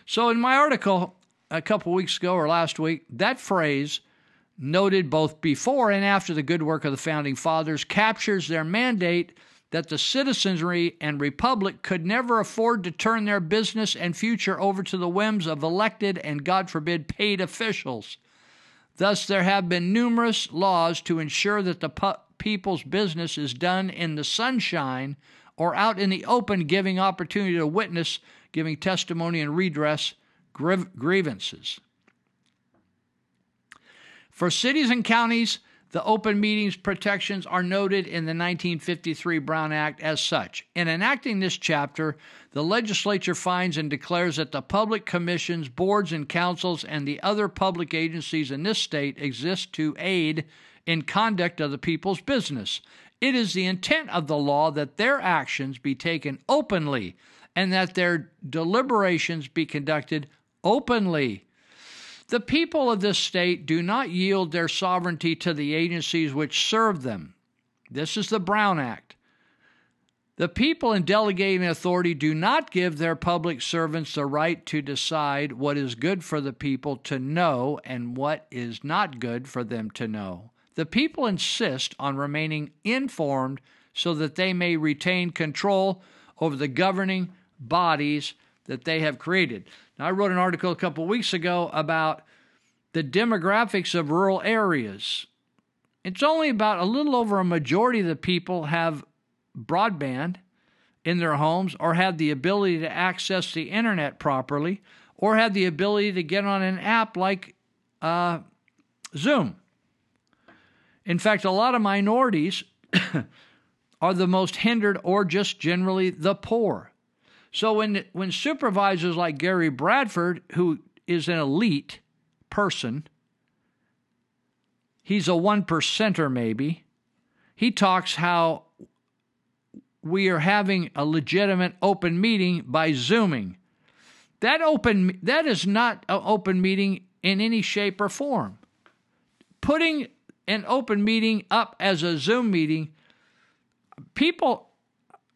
So, in my article a couple weeks ago or last week, that phrase, noted both before and after the good work of the founding fathers, captures their mandate that the citizenry and republic could never afford to turn their business and future over to the whims of elected and, God forbid, paid officials. Thus, there have been numerous laws to ensure that the pu- people's business is done in the sunshine or out in the open, giving opportunity to witness giving testimony and redress grievances. For cities and counties, the open meetings protections are noted in the 1953 Brown Act as such. In enacting this chapter, the legislature finds and declares that the public commissions, boards, and councils and the other public agencies in this state exist to aid in conduct of the people's business. It is the intent of the law that their actions be taken openly and that their deliberations be conducted openly. The people of this state do not yield their sovereignty to the agencies which serve them. This is the Brown Act. The people in delegating authority do not give their public servants the right to decide what is good for the people to know and what is not good for them to know. The people insist on remaining informed so that they may retain control over the governing bodies that they have created. Now, I wrote an article a couple weeks ago about the demographics of rural areas. It's only about a little over a majority of the people have broadband in their homes or have the ability to access the internet properly or have the ability to get on an app like uh, Zoom. In fact, a lot of minorities are the most hindered or just generally the poor. So when when supervisors like Gary Bradford, who is an elite person, he's a one percenter maybe, he talks how we are having a legitimate open meeting by zooming. That open that is not an open meeting in any shape or form. Putting an open meeting up as a Zoom meeting, people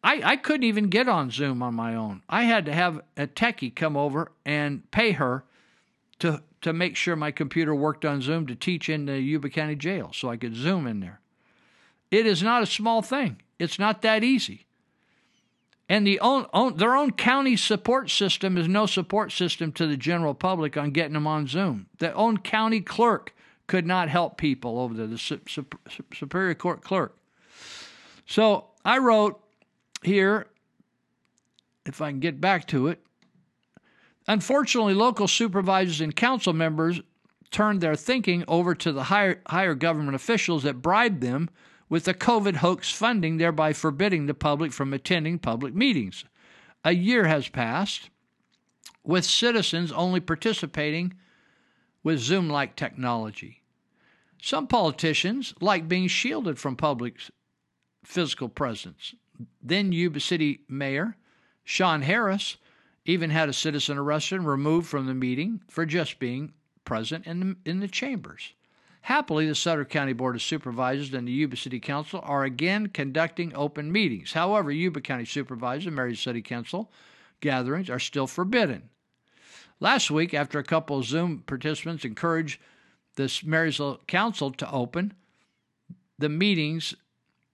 I, I couldn't even get on Zoom on my own. I had to have a techie come over and pay her to to make sure my computer worked on Zoom to teach in the Yuba County Jail so I could Zoom in there. It is not a small thing. It's not that easy. And the own, own, their own county support system is no support system to the general public on getting them on Zoom. The own county clerk could not help people over there, the su- su- Superior Court clerk. So I wrote here, if I can get back to it. Unfortunately, local supervisors and council members turned their thinking over to the higher, higher government officials that bribed them with the COVID hoax funding, thereby forbidding the public from attending public meetings. A year has passed, with citizens only participating with Zoom like technology. Some politicians like being shielded from public physical presence. Then Yuba City Mayor Shon Harris even had a citizen arrested and removed from the meeting for just being present in the, in the chambers. Happily, the Sutter County Board of Supervisors and the Yuba City Council are again conducting open meetings. However, Yuba County Supervisors and Marysville City Council gatherings are still forbidden. Last week, after a couple of Zoom participants encouraged the Marysville Council to open the meetings,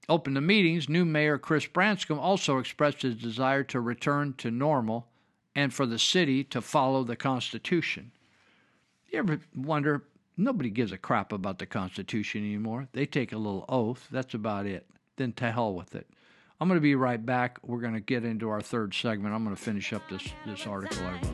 open the meetings, new Mayor Chris Branscum also expressed his desire to return to normal and for the city to follow the Constitution. You ever wonder Nobody gives a crap about the Constitution anymore. They take a little oath. That's about it. Then to hell with it. I'm going to be right back. We're going to get into our third segment. I'm going to finish up this this article I wrote.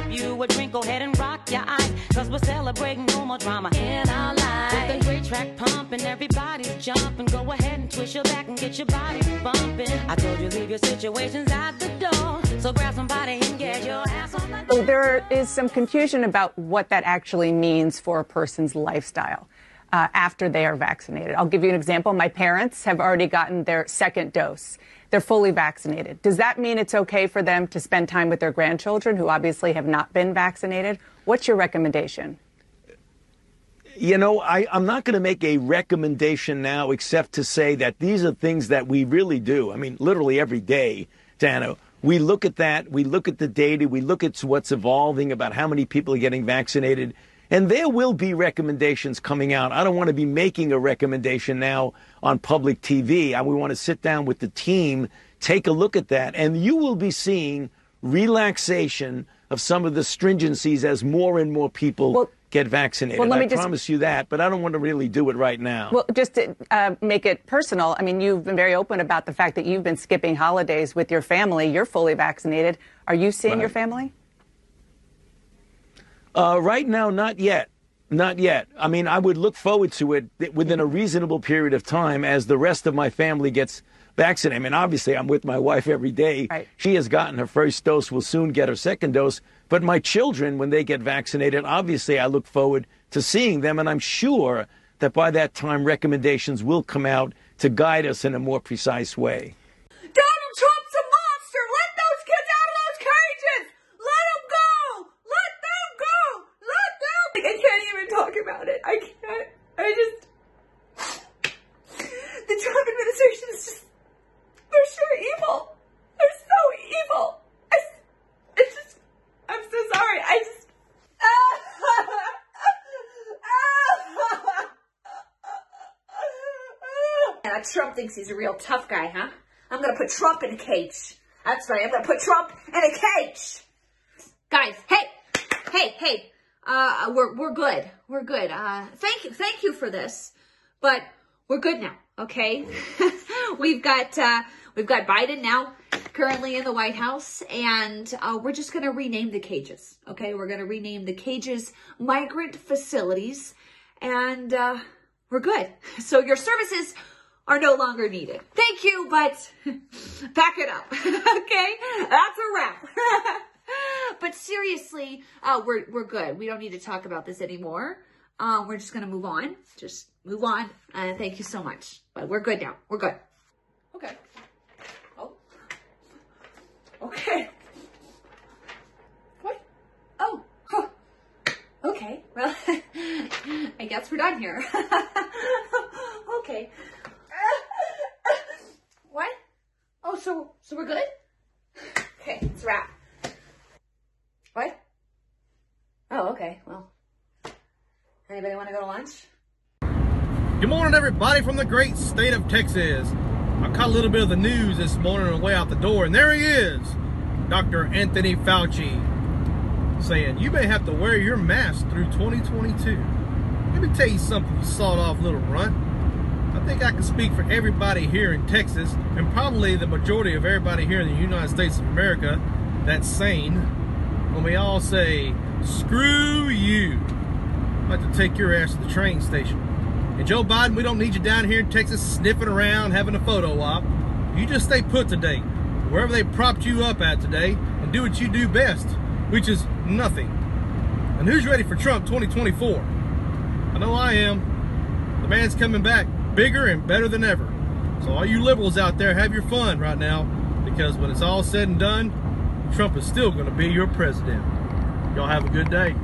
Before you a drink, go ahead and rock your eyes. Cause we're celebrating no more drama in our lives. With a great track pumping, everybody's jumping. Go ahead and twist your back and get your body bumping. I told you leave your situations at the door. So grab somebody and get your ass on the So there is some confusion about what that actually means for a person's lifestyle uh, after they are vaccinated. I'll give you an example. My parents have already gotten their second dose. They're fully vaccinated. Does that mean it's okay for them to spend time with their grandchildren who obviously have not been vaccinated? What's your recommendation? You know, I, I'm not going to make a recommendation now except to say that these are things that we really do. I mean, literally every day, Dano. we look at that, we look at the data, we look at what's evolving about how many people are getting vaccinated, and there will be recommendations coming out. I don't want to be making a recommendation now on public TV. I, we want to sit down with the team, take a look at that, and you will be seeing relaxation of some of the stringencies as more and more people well, get vaccinated. Well, let me I just, promise you that, but I don't want to really do it right now. Well, just to uh, make it personal, I mean, you've been very open about the fact that you've been skipping holidays with your family. You're fully vaccinated. Are you seeing right. your family? Uh, right now, not yet. Not yet. I mean, I would look forward to it within a reasonable period of time as the rest of my family gets vaccinated. I mean, obviously, I'm with my wife every day. Right. She has gotten her first dose, will soon get her second dose. But my children, when they get vaccinated, obviously, I look forward to seeing them. And I'm sure that by that time, recommendations will come out to guide us in a more precise way. Donald Trump's a monster. Let those kids out of those cages. Let them go. Let them go. Let them. I can't even talk about it. I can't. I just. The Trump administration is just they're sure evil. They're so evil. I, it's just, I'm so sorry. I just. Uh, Trump thinks he's a real tough guy, huh? I'm gonna put Trump in a cage. That's right, I'm gonna put Trump in a cage. Guys, hey, hey, hey, uh, we're, we're good. We're good. Uh, thank you, thank you for this, but we're good now, okay? we've got, uh, we've got Biden now currently in the White House, and uh, we're just going to rename the cages. Okay, we're going to rename the cages migrant facilities, and uh, we're good. So your services are no longer needed. Thank you, but back it up. okay, that's a wrap. But seriously, uh, we're we're good. We don't need to talk about this anymore. Uh, we're just gonna move on. Just move on. Uh, thank you so much. But we're good now. We're good. Okay. Oh. Okay. What? Oh. Huh. Okay. Well, I guess we're done here. okay. what? Oh, so so we're good? Okay, it's a wrap. What? Oh, okay. Well, anybody want to go to lunch? Good morning, everybody from the great state of Texas. I caught a little bit of the news this morning on the way out the door, and there he is, Dr. Anthony Fauci, saying you may have to wear your mask through 2022. Let me tell you something, you sawed-off little runt. I think I can speak for everybody here in Texas, and probably the majority of everybody here in the United States of America that's sane, when we all say, screw you. I'd like to take your ass to the train station. And Joe Biden, we don't need you down here in Texas sniffing around, having a photo op. You just stay put today, wherever they propped you up at today, and do what you do best, which is nothing. And who's ready for Trump 2024? I know I am. The man's coming back bigger and better than ever. So all you liberals out there, have your fun right now, because when it's all said and done, Trump is still going to be your president. Y'all have a good day.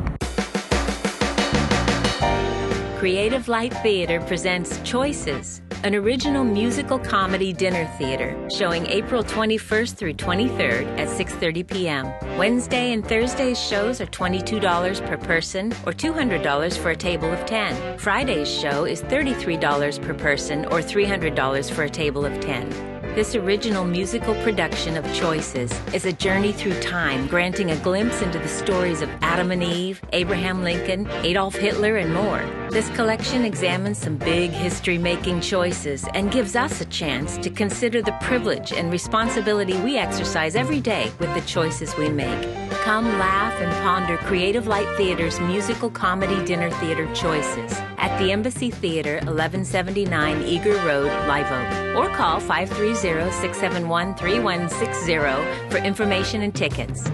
Creative Light Theater presents Choices, an original musical comedy dinner theater showing April 21st through 23rd at 6:30 p.m. Wednesday and Thursday's shows are $22 per person or $200 for a table of 10. Friday's show is $33 per person or $300 for a table of 10. This original musical production of Choices is a journey through time, granting a glimpse into the stories of Adam and Eve, Abraham Lincoln, Adolf Hitler, and more. This collection examines some big history making choices and gives us a chance to consider the privilege and responsibility we exercise every day with the choices we make. Come laugh and ponder Creative Light Theater's musical comedy dinner theater choices at the Embassy Theater, 1179 Eager Road, Live Oak, or call 530 671 3160 for information and tickets.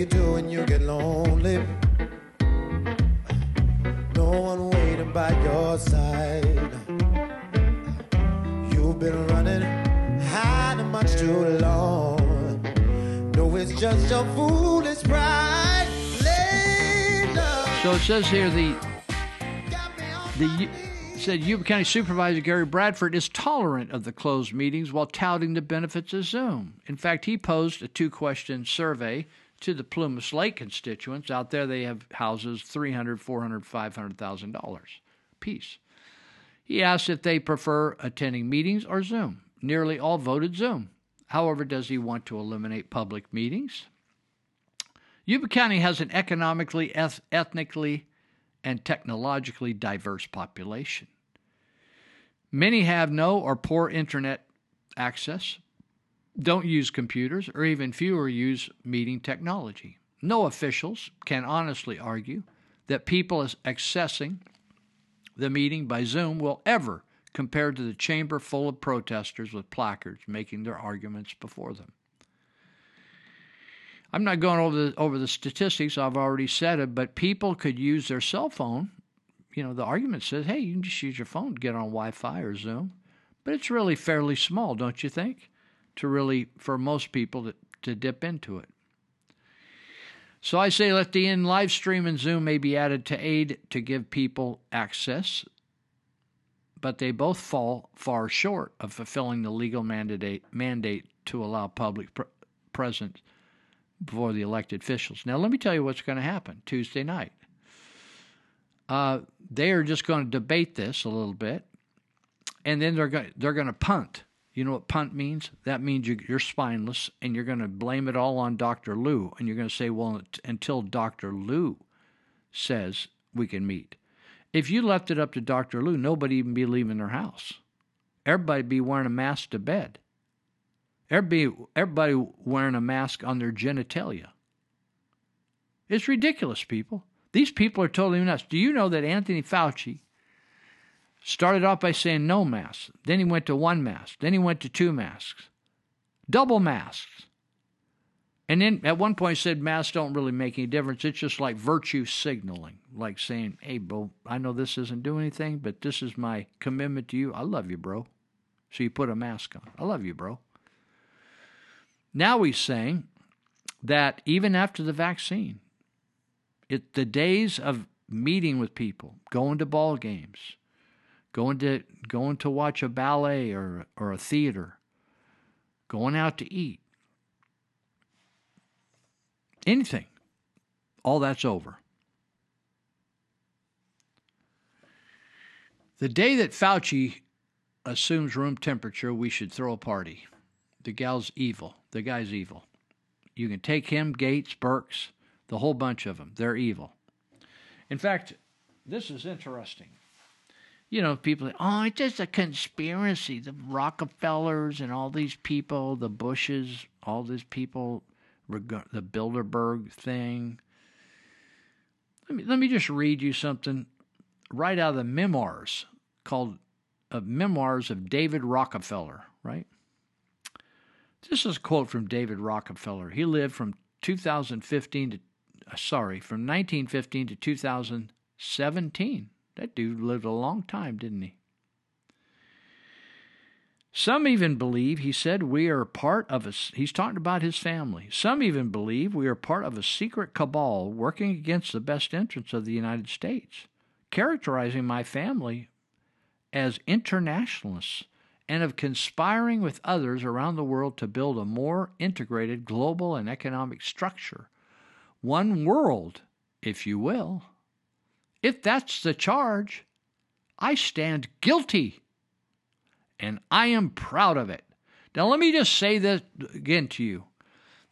You do when you get lonely? No one waiting by your side. You've been running hiding much too long. No, it's just your foolish pride. So it says here the the said Yuba County Supervisor Gary Bradford is tolerant of the closed meetings while touting the benefits of Zoom. In fact, he posed a two-question survey to the Plumas Lake constituents. Out there, they have houses three hundred, four hundred, five hundred thousand dollars piece. He asked if they prefer attending meetings or Zoom. Nearly all voted Zoom. However, does he want to eliminate public meetings? Yuba County has an economically, eth- ethnically, and technologically diverse population. Many have no or poor internet access, don't use computers, or even fewer use meeting technology. No officials can honestly argue that people accessing the meeting by Zoom will ever compare to the chamber full of protesters with placards making their arguments before them. I'm not going over the over the statistics. I've already said it, but people could use their cell phone. You know, the argument says, "Hey, you can just use your phone to get on Wi-Fi or Zoom," but it's really fairly small, don't you think? To really, for most people, to, to dip into it. So I say, let the in live stream and Zoom may be added to aid to give people access, but they both fall far short of fulfilling the legal mandate mandate to allow public pre- presence before the elected officials. Now, let me tell you what's going to happen Tuesday night. uh, they are just going to debate this a little bit, and then they're going they're going to punt. You know what punt means? That means you, you're spineless, and you're going to blame it all on Dr. Luu, and you're going to say, well, until Dr. Luu says we can meet. If you left it up to Dr. Luu, nobody even be leaving their house. Everybody be wearing a mask to bed. Everybody, everybody wearing a mask on their genitalia. It's ridiculous, people. These people are totally nuts. Do you know that Anthony Fauci started off by saying no masks? Then he went to one mask. Then he went to two masks. Double masks. And then at one point said masks don't really make any difference. It's just like virtue signaling, like saying, hey, bro, I know this isn't doing anything, but this is my commitment to you. I love you, bro. So you put a mask on. I love you, bro. Now he's saying that even after the vaccine, it, the days of meeting with people, going to ball games, going to going to watch a ballet or or a theater, going out to eat, anything, all that's over. The day that Fauci assumes room temperature, we should throw a party. The gal's evil. The guy's evil. You can take him, Gates, Birx, the whole bunch of them. They're evil. In fact, this is interesting. You know, people oh, it's just a conspiracy. The Rockefellers and all these people, the Bushes, all these people, the Bilderberg thing. Let me, let me just read you something right out of the memoirs called uh, Memoirs of David Rockefeller, right? This is a quote from David Rockefeller. He lived from 2015 to, uh, sorry, from 1915 to 2017. That dude lived a long time, didn't he? Some even believe, he said, we are part of a, he's talking about his family. Some even believe we are part of a secret cabal working against the best interests of the United States, characterizing my family as internationalists and of conspiring with others around the world to build a more integrated global and economic structure. One world, if you will. If that's the charge, I stand guilty. And I am proud of it. Now, let me just say this again to you.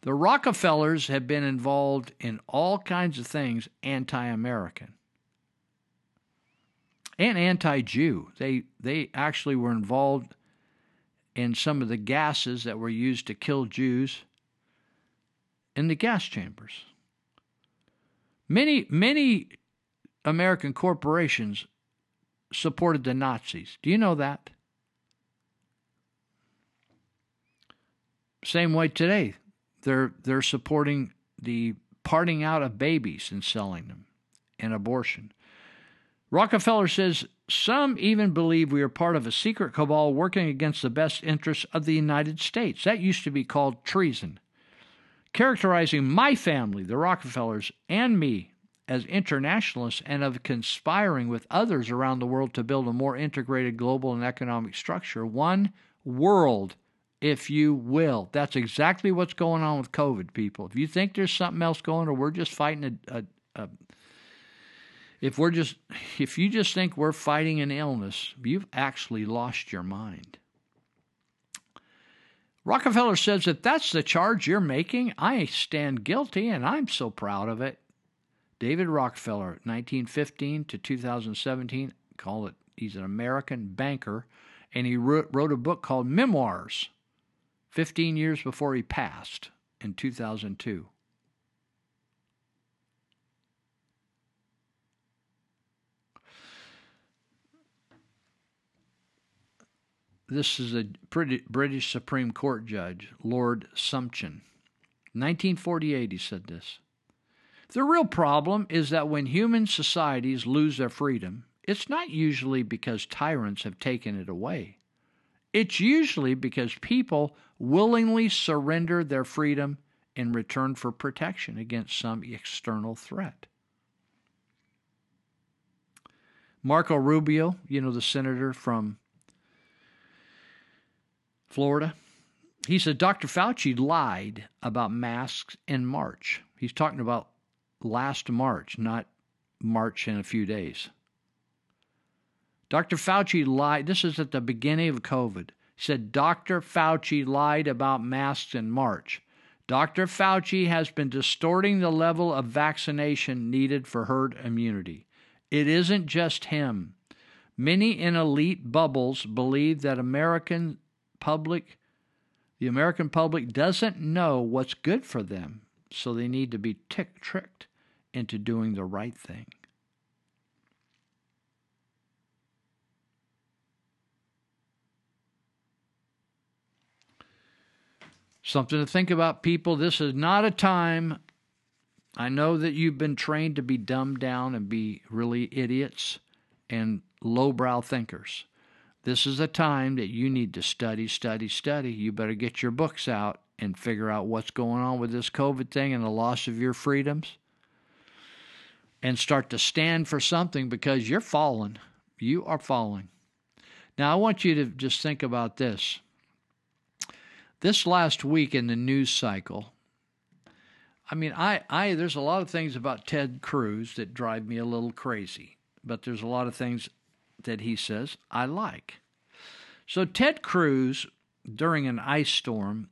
The Rockefellers have been involved in all kinds of things anti American and anti Jew. They, they actually were involved in some of the gases that were used to kill Jews in the gas chambers. Many, many American corporations supported the Nazis. Do you know that? Same way today. They're they're supporting the parting out of babies and selling them and abortion. Rockefeller says some even believe we are part of a secret cabal working against the best interests of the United States. That used to be called treason. Characterizing my family, the Rockefellers, and me as internationalists and of conspiring with others around the world to build a more integrated global and economic structure. One world, if you will. That's exactly what's going on with COVID, people. If you think there's something else going on, or we're just fighting a, a, a if we're just if you just think we're fighting an illness, you've actually lost your mind. Rockefeller says if that's the charge you're making, I stand guilty and I'm so proud of it. David Rockefeller, 1915 to 2017, call it he's an American banker, and he wrote, wrote a book called Memoirs 15 years before he passed in 2002. This is a British Supreme Court judge, Lord Sumption. 1948, he said this. The real problem is that when human societies lose their freedom, it's not usually because tyrants have taken it away. It's usually because people willingly surrender their freedom in return for protection against some external threat. Marco Rubio, you know, the senator from Florida. He said Dr. Fauci lied about masks in March. He's talking about last March, not March in a few days. Dr. Fauci lied. This is at the beginning of COVID. Said Dr. Fauci lied about masks in March. Dr. Fauci has been distorting the level of vaccination needed for herd immunity. It isn't just him. Many in elite bubbles believe that American public the American public doesn't know what's good for them, so they need to be tick tricked into doing the right thing. Something to think about, people. This is not a time. I know that you've been trained to be dumbed down and be really idiots and lowbrow thinkers. This is a time that you need to study, study, study. You better get your books out and figure out what's going on with this COVID thing and the loss of your freedoms and start to stand for something because you're falling. You are falling. Now, I want you to just think about this. This last week in the news cycle, I mean, I, I there's a lot of things about Ted Cruz that drive me a little crazy, but there's a lot of things that he says I like. So Ted Cruz, during an ice storm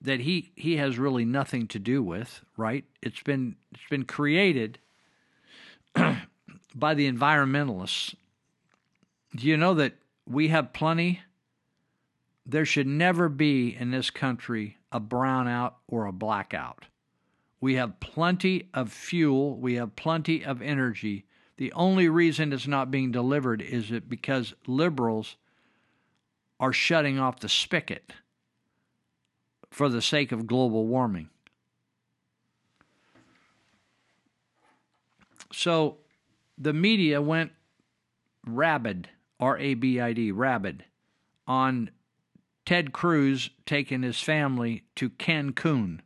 that he, he has really nothing to do with, right? It's been it's been created by the environmentalists. Do you know that we have plenty there should never be in this country a brownout or a blackout. We have plenty of fuel, we have plenty of energy. The only reason it's not being delivered is it because liberals are shutting off the spigot for the sake of global warming. So the media went rabid, R A B I D, rabid, on Ted Cruz taking his family to Cancun.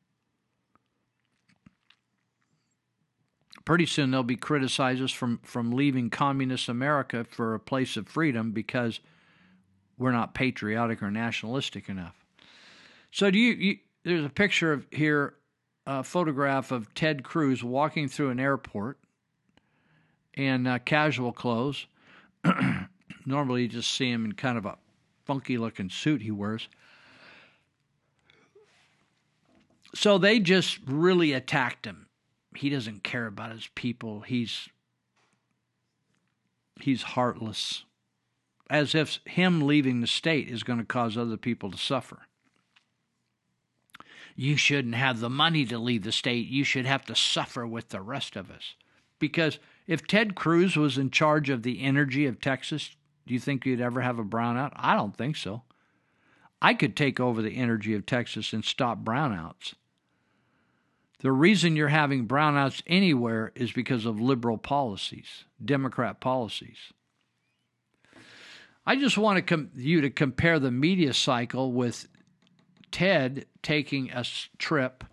Pretty soon they'll be criticized us from, from leaving communist America for a place of freedom because we're not patriotic or nationalistic enough. So do you, you there's a picture of here, a photograph of Ted Cruz walking through an airport in uh, casual clothes. Normally you just see him in kind of a funky looking suit he wears. So they just really attacked him. He doesn't care about his people. He's he's heartless. As if him leaving the state is going to cause other people to suffer. You shouldn't have the money to leave the state. You should have to suffer with the rest of us. Because if Ted Cruz was in charge of the energy of Texas, do you think you'd ever have a brownout? I don't think so. I could take over the energy of Texas and stop brownouts. The reason you're having brownouts anywhere is because of liberal policies, Democrat policies. I just want to com- you to compare the media cycle with Ted taking a trip.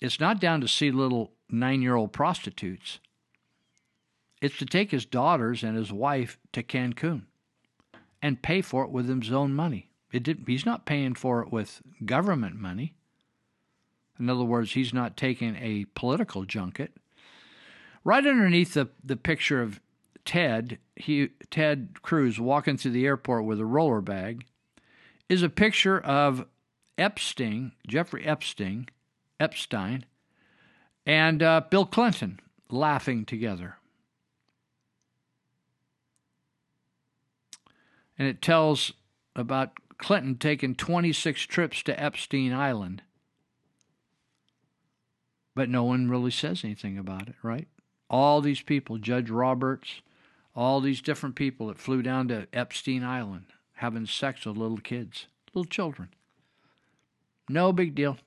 It's not down to see little nine year old prostitutes. It's to take his daughters and his wife to Cancun and pay for it with his own money. He's not paying for it with government money. In other words, he's not taking a political junket. Right underneath the, the picture of Ted, he, Ted Cruz walking through the airport with a roller bag, is a picture of Epstein, Jeffrey Epstein, Epstein, and uh, Bill Clinton laughing together. And it tells about Clinton taking 26 trips to Epstein Island. But no one really says anything about it, right? All these people, Judge Roberts, all these different people that flew down to Epstein Island having sex with little kids, little children. No big deal.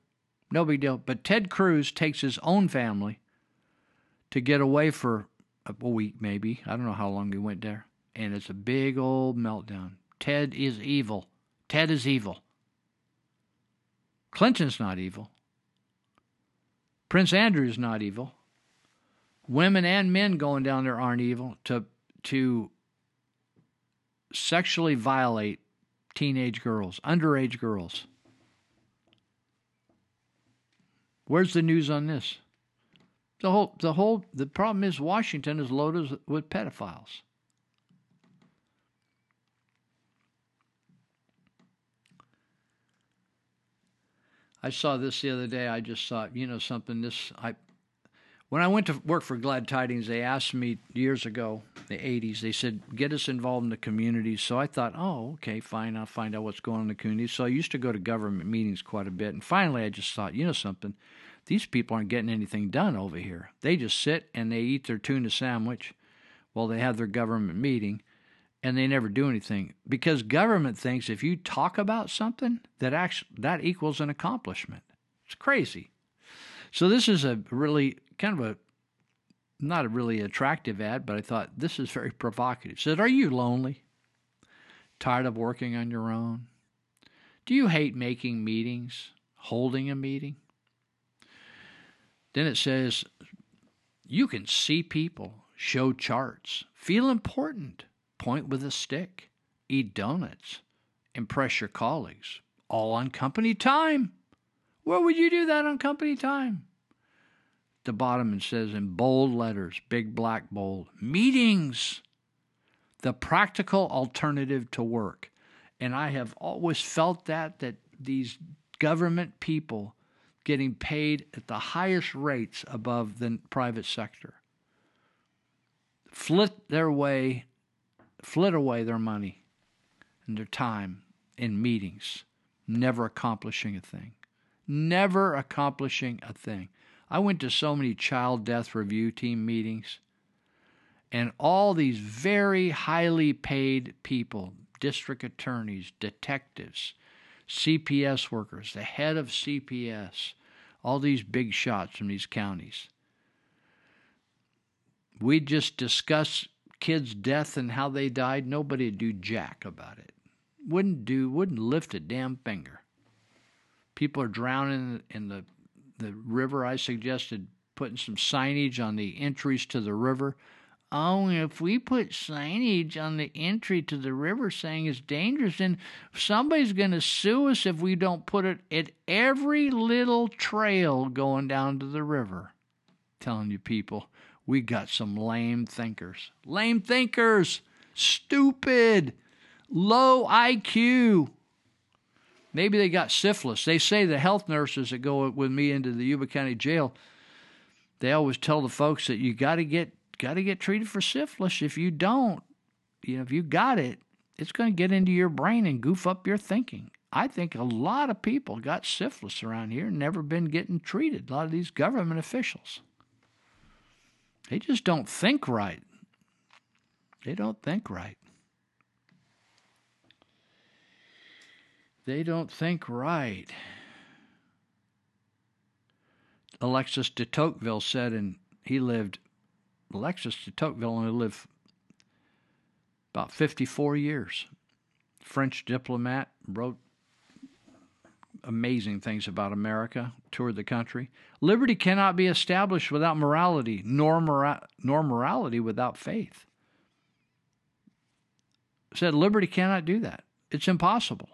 No big deal. But Ted Cruz takes his own family to get away for a week, maybe. I don't know how long he went there and it's a big old meltdown. Ted is evil. Ted is evil. Clinton's not evil. Prince Andrew is not evil. Women and men going down there aren't evil to to sexually violate teenage girls, underage girls. Where's the news on this? The whole, the whole, the problem is Washington is loaded with pedophiles. I saw this the other day. I just thought, you know, something. This I, when I went to work for Glad Tidings, they asked me years ago, the '80s. They said, "Get us involved in the community." So I thought, "Oh, okay, fine. I'll find out what's going on in the community." So I used to go to government meetings quite a bit, and finally, I just thought, you know, something. These people aren't getting anything done over here. They just sit and they eat their tuna sandwich while they have their government meeting and they never do anything because government thinks if you talk about something that actually that equals an accomplishment. It's crazy. So this is a really kind of a not a really attractive ad, but I thought this is very provocative. It said, "Are you lonely? Tired of working on your own? Do you hate making meetings, holding a meeting?" Then it says, "You can see people, show charts, feel important." Point with a stick, eat donuts, impress your colleagues, all on company time. Where would you do that on company time? The bottom it says in bold letters, big black bold, meetings, the practical alternative to work. And I have always felt that that these government people getting paid at the highest rates above the private sector flit their way flit away their money and their time in meetings, never accomplishing a thing. Never accomplishing a thing. I went to so many child death review team meetings, and all these very highly paid people district attorneys, detectives, CPS workers, the head of CPS, all these big shots from these counties. We just discuss kid's death and how they died, nobody'd do jack about it. Wouldn't do, wouldn't lift a damn finger. People are drowning in the the river. I suggested putting some signage on the entries to the river. Oh, if we put signage on the entry to the river saying it's dangerous, then somebody's going to sue us if we don't put it at every little trail going down to the river. telling you people, we got some lame thinkers. Lame thinkers! Stupid! Low IQ! Maybe they got syphilis. They say the health nurses that go with me into the Yuba County Jail, they always tell the folks that you got to get got to get treated for syphilis. If you don't, you know, if you got it, it's going to get into your brain and goof up your thinking. I think a lot of people got syphilis around here never been getting treated. A lot of these government officials. They just don't think right. They don't think right. They don't think right. Alexis de Tocqueville said, and he lived, Alexis de Tocqueville only lived about 54 years. French diplomat, wrote amazing things about America, toured the country. Liberty cannot be established without morality, nor, mora- nor morality without faith. Said liberty cannot do that. It's impossible.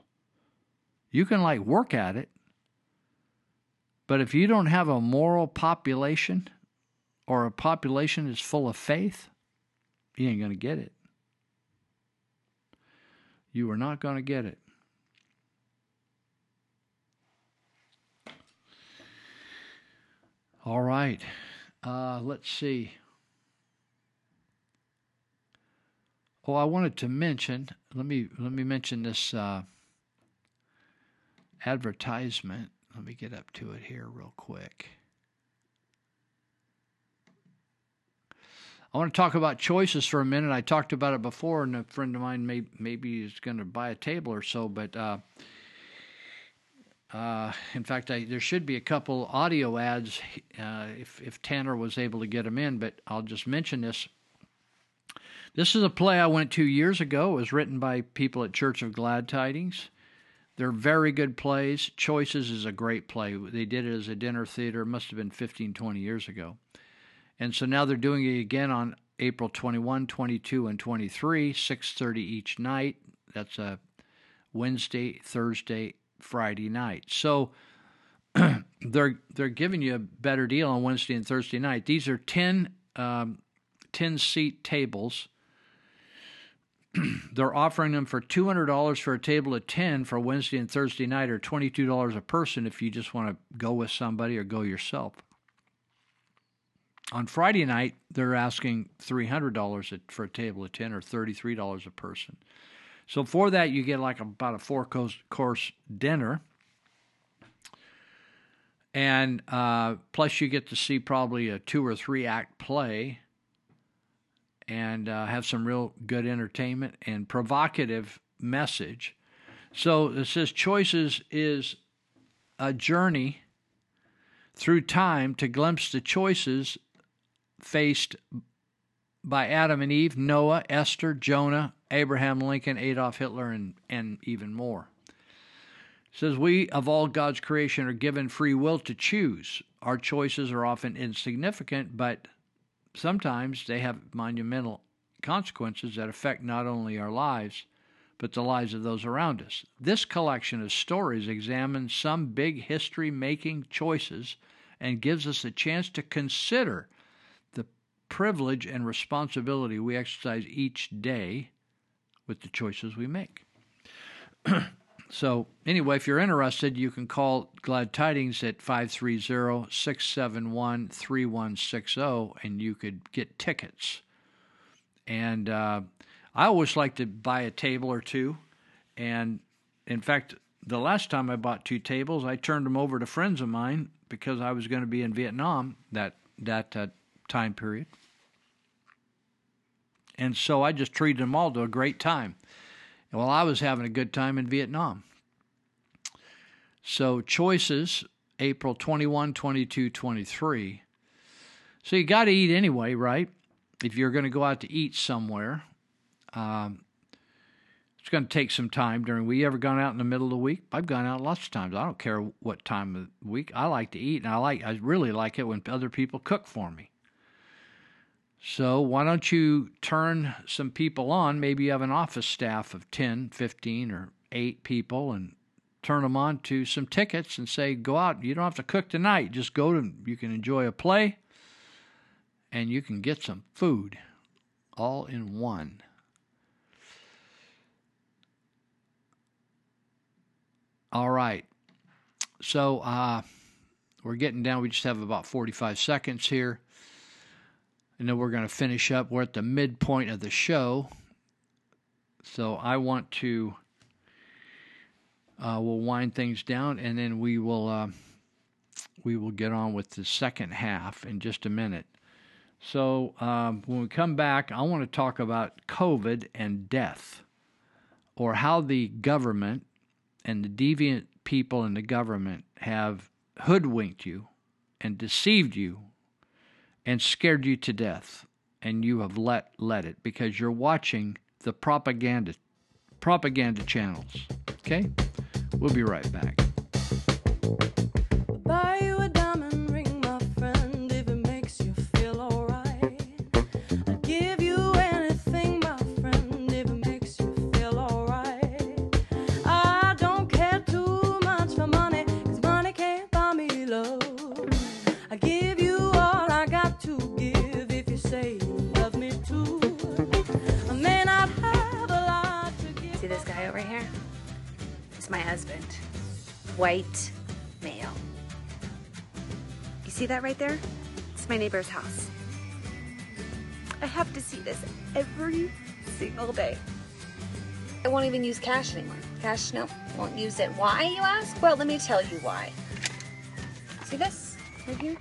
You can like work at it, but if you don't have a moral population or a population that's full of faith, you ain't going to get it. You are not going to get it. All right. Uh, let's see. Oh, I wanted to mention. Let me let me mention this uh, advertisement. Let me get up to it here real quick. I want to talk about choices for a minute. I talked about it before, and a friend of mine may, maybe is going to buy a table or so, but uh, uh, in fact, I, there should be a couple audio ads uh, if, if Tanner was able to get them in, but I'll just mention this. This is a play I went to years ago. It was written by people at Church of Glad Tidings. They're very good plays. Choices is a great play. They did it as a dinner theater. It must have been 15, 20 years ago. And so now they're doing it again on April 21, 22, and 23, 6.30 each night. That's a Wednesday, Thursday, Friday night. So they're they're giving you a better deal on Wednesday and Thursday night. These are 10, um, 10 seat tables. they're offering them for two hundred dollars for a table of ten for Wednesday and Thursday night, or twenty two dollars a person if you just want to go with somebody or go yourself. On Friday night, they're asking three hundred dollars for a table of ten, or thirty three dollars a person. So for that, you get like about a four course, dinner. And uh, plus you get to see probably a two or three act play and uh, have some real good entertainment and provocative message. So it says choices is a journey through time to glimpse the choices faced by adam and eve noah esther jonah abraham lincoln adolf hitler and, and even more says we of all God's creation are given free will to choose. Our choices are often insignificant, but sometimes they have monumental consequences that affect not only our lives, but the lives of those around us. This collection of stories examines some big history making choices and gives us a chance to consider the privilege and responsibility we exercise each day with the choices we make. So, anyway, if you're interested, you can call Glad Tidings at 530 671 3160 and you could get tickets. And uh, I always like to buy a table or two. And in fact, the last time I bought two tables, I turned them over to friends of mine because I was going to be in Vietnam that, that uh, time period. And so I just treated them all to a great time. while I was having a good time in Vietnam. So, choices April 21, 22, 23. So, you got to eat anyway, right? If you're going to go out to eat somewhere, um, it's going to take some time during. We ever gone out in the middle of the week? I've gone out lots of times. I don't care what time of the week. I like to eat, and I like. I really like it when other people cook for me. So why don't you turn some people on? Maybe you have an office staff of 10, 15, or 8 people and turn them on to some tickets and say, go out. You don't have to cook tonight. Just go to, you can enjoy a play and you can get some food all in one. All right. So uh, we're getting down. We just have about 45 seconds here and then we're going to finish up. We're at the midpoint of the show, so I want to. Uh, we'll wind things down, and then we will uh, we will get on with the second half in just a minute. So um, when we come back, I want to talk about COVID and death, or how the government and the deviant people in the government have hoodwinked you and deceived you and scared you to death and you have let let it because you're watching the propaganda propaganda channels. Okay? We'll be right back White male. You see that right there? It's my neighbor's house. I have to see this every single day. I won't even use cash anymore. Cash, no, won't use it. Why, you ask? Well, let me tell you why. See this right here?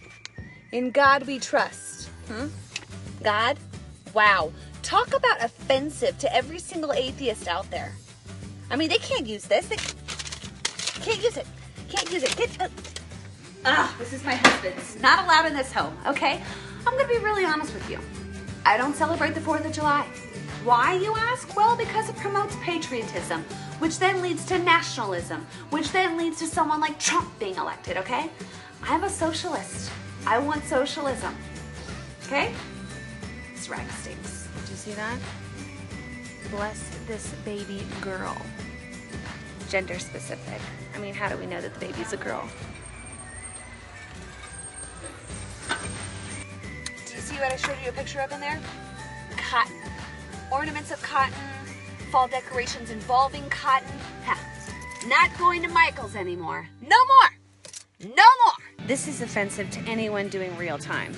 In God we trust. Huh? God? Wow. Talk about offensive to every single atheist out there. I mean, they can't use this. They can't use it. Can't use it. Get. Uh, ah, this is my husband's. Not allowed in this home. Okay. I'm gonna be really honest with you. I don't celebrate the Fourth of July. Why, you ask? Well, because it promotes patriotism, which then leads to nationalism, which then leads to someone like Trump being elected. Okay. I'm a socialist. I want socialism. Okay. This rag stinks. Did you see that? Bless this baby girl gender specific. I mean, how do we know that the baby's a girl? Do you see what I showed you a picture of in there? Cotton. Ornaments of cotton, fall decorations involving cotton. Ha. Not going to Michael's anymore. No more! No more! This is offensive to anyone doing real time.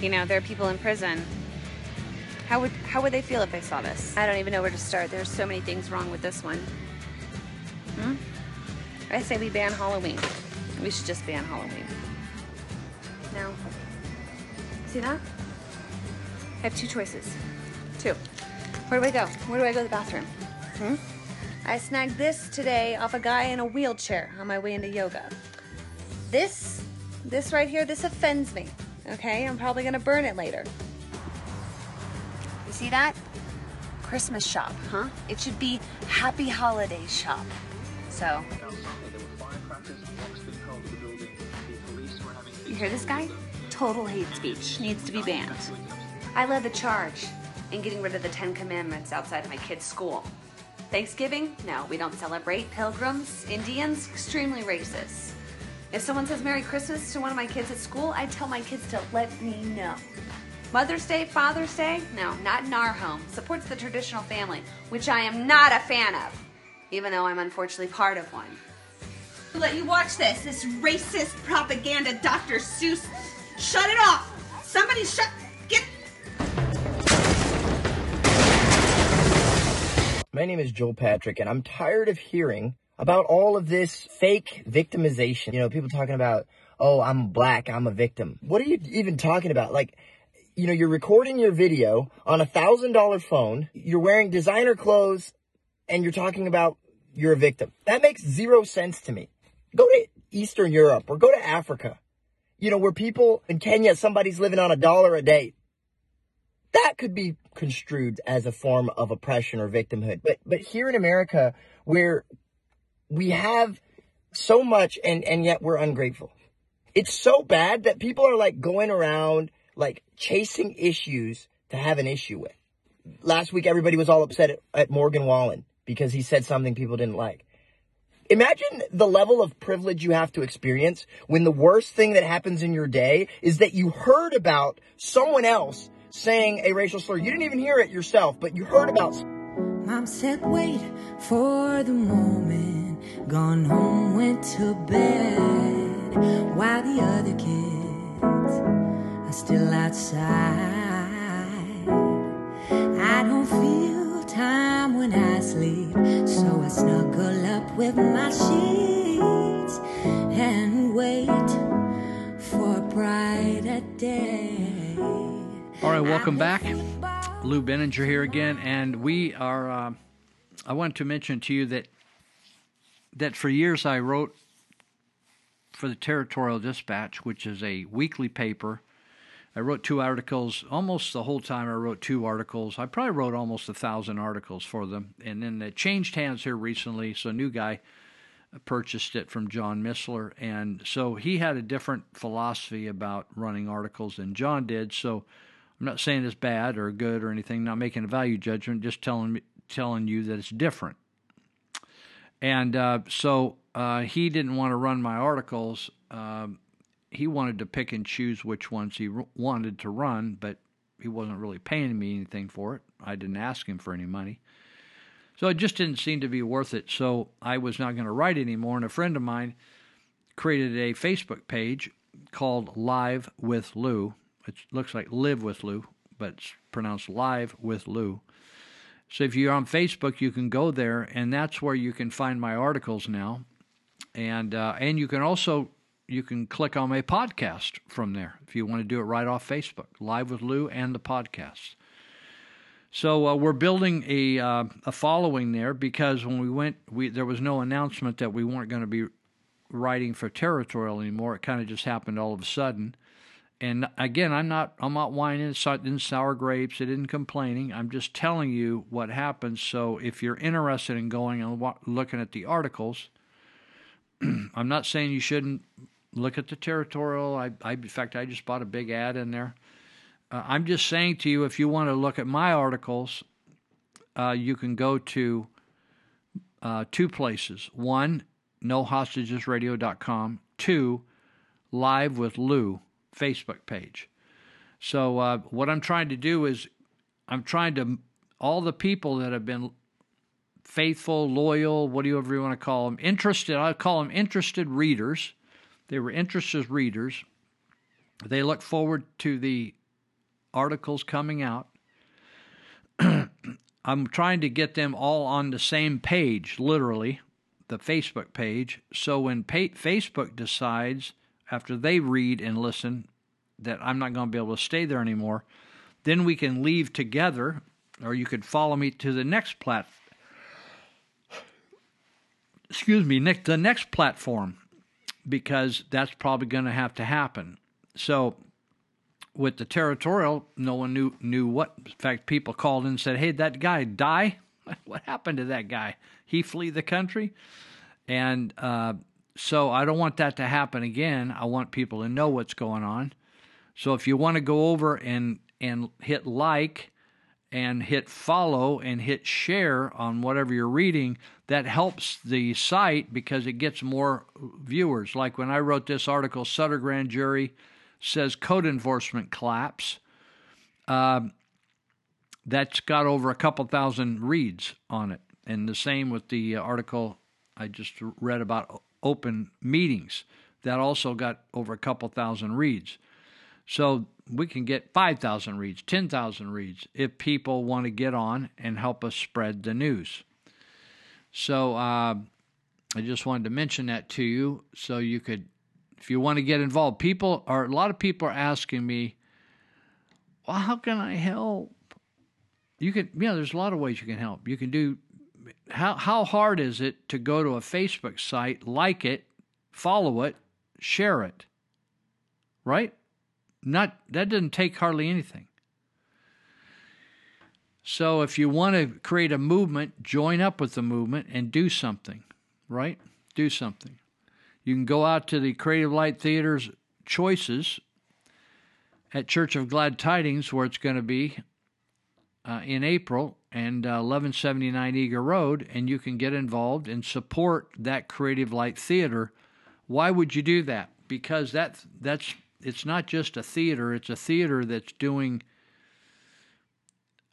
You know, there are people in prison how would how would they feel if they saw this? I don't even know where to start. There's so many things wrong with this one. Hmm? I say we ban Halloween. We should just ban Halloween. No. See that? I have two choices. Two. Where do I go? Where do I go to the bathroom? Hmm? I snagged this today off a guy in a wheelchair on my way into yoga. This, this right here, this offends me. Okay, I'm probably gonna burn it later. You see that? Christmas shop, huh? It should be Happy Holidays shop. So. You hear this guy? Total hate speech. Needs to be banned. I led the charge in getting rid of the Ten Commandments outside of my kid's school. Thanksgiving? No, we don't celebrate. Pilgrims, Indians, extremely racist. If someone says Merry Christmas to one of my kids at school, I tell my kids to let me know. Mother's Day, Father's Day? No, not in our home. Supports the traditional family, which I am not a fan of, even though I'm unfortunately part of one. Let you watch this. This racist propaganda, Dr. Seuss. Shut it off. Somebody shut. Get. My name is Joel Patrick, and I'm tired of hearing about all of this fake victimization. You know, people talking about, oh, I'm black, I'm a victim. What are you even talking about? Like, you know, you're recording your video on a thousand dollar phone, you're wearing designer clothes, and you're talking about you're a victim. That makes zero sense to me. Go to Eastern Europe or go to Africa. You know, where people in Kenya, somebody's living on a dollar a day. That could be construed as a form of oppression or victimhood. But but here in America, where we have so much and, and yet we're ungrateful. It's so bad that people are like going around like chasing issues to have an issue with. Last week, everybody was all upset at, at Morgan Wallen because he said something people didn't like. Imagine the level of privilege you have to experience when the worst thing that happens in your day is that you heard about someone else saying a racial slur. You didn't even hear it yourself, but you heard about. Mom said, wait for the moment. Gone home, went to bed. While the other kids are still outside. I don't feel time when I sleep. So I snuggle up with my sheets and wait for a brighter day. All right, welcome back. Lou Binninger here again, and we are. Uh, I want to mention to you that that for years I wrote for the Territorial Dispatch, which is a weekly paper. I wrote two articles almost the whole time. I wrote two articles. I probably wrote almost a thousand articles for them, and then it changed hands here recently. So a new guy purchased it from John Missler, and so he had a different philosophy about running articles than John did. So I'm not saying it's bad or good or anything. Not making a value judgment. Just telling telling you that it's different. And uh, so uh, he didn't want to run my articles. Um, he wanted to pick and choose which ones he wanted to run, but he wasn't really paying me anything for it. I didn't ask him for any money. So it just didn't seem to be worth it. So I was not going to write anymore. And a friend of mine created a Facebook page called Live with Lou. It looks like Live with Lou, but it's pronounced Live with Lou. So if you're on Facebook, you can go there, and that's where you can find my articles now. And uh, and you can also you can click on my podcast from there if you want to do it right off Facebook, Live with Lou and the podcast. So uh, we're building a uh, a following there because when we went, we there was no announcement that we weren't going to be writing for Territorial anymore. It kind of just happened all of a sudden. And again, I'm not I'm not whining. Didn't sour grapes. It isn't complaining. I'm just telling you what happened. So if you're interested in going and looking at the articles, I'm not saying you shouldn't look at the territorial. I, I in fact I just bought a big ad in there. Uh, I'm just saying to you, if you want to look at my articles, uh, you can go to uh, two places. One, nohostagesradio.com. Two, Live with Lou Facebook page. So uh, what I'm trying to do is I'm trying to all the people that have been faithful, loyal, whatever you want to call them, interested. I call them interested readers. They were interested as readers. They look forward to the articles coming out. I'm trying to get them all on the same page, literally, the Facebook page. So when pa- Facebook decides, after they read and listen, that I'm not going to be able to stay there anymore, then we can leave together, or you could follow me to the next platform Excuse me, Nick, the next platform, because that's probably going to have to happen. So with the territorial, no one knew knew what. In fact, people called and said, "Hey, that guy die? What happened to that guy? He flee the country?" And uh, so I don't want that to happen again. I want people to know what's going on. So if you want to go over and and hit like and hit follow and hit share on whatever you're reading, that helps the site because it gets more viewers. Like when I wrote this article, Sutter Grand Jury says code enforcement collapse. Uh, that's got over a couple thousand reads on it. And the same with the article I just read about open meetings. That also got over a couple thousand reads. So we can get 5,000 reads, 10,000 reads if people want to get on and help us spread the news. So uh, I just wanted to mention that to you so you could, if you want to get involved. People are, a lot of people are asking me, well, how can I help? You can, yeah, there's a lot of ways you can help. You can do, how, how hard is it to go to a Facebook site, like it, follow it, share it? Right? Not that doesn't take hardly anything. So if you want to create a movement, join up with the movement and do something, right? Do something. You can go out to the Creative Light Theater's choices at Church of Glad Tidings, where it's going to be uh, in April, and uh, 1179 Eager Road, and you can get involved and support that Creative Light Theater. Why would you do that? Because that that's it's not just a theater; it's a theater that's doing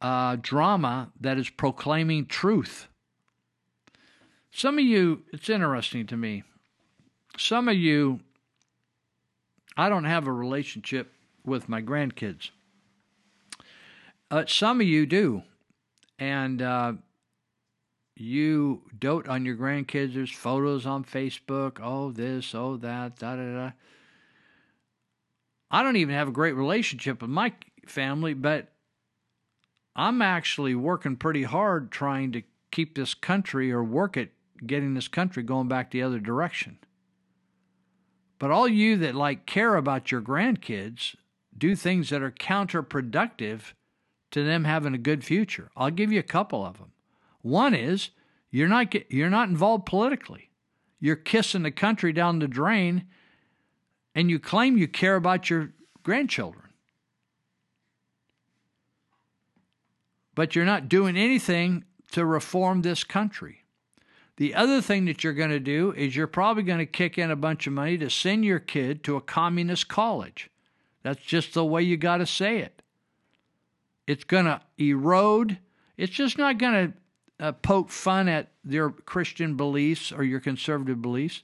uh, drama that is proclaiming truth. Some of you, it's interesting to me. Some of you, I don't have a relationship with my grandkids. Uh, some of you do. And uh, you dote on your grandkids. There's photos on Facebook. Oh, this, oh, that, da da da. I don't even have a great relationship with my family, but I'm actually working pretty hard trying to keep this country or work at getting this country going back the other direction. But all you that like care about your grandkids do things that are counterproductive to them having a good future. I'll give you a couple of them. One is you're not you're not involved politically. You're kissing the country down the drain and you claim you care about your grandchildren. But you're not doing anything to reform this country. The other thing that you're going to do is you're probably going to kick in a bunch of money to send your kid to a communist college. That's just the way you got to say it. It's going to erode. It's just not going to uh, poke fun at your Christian beliefs or your conservative beliefs.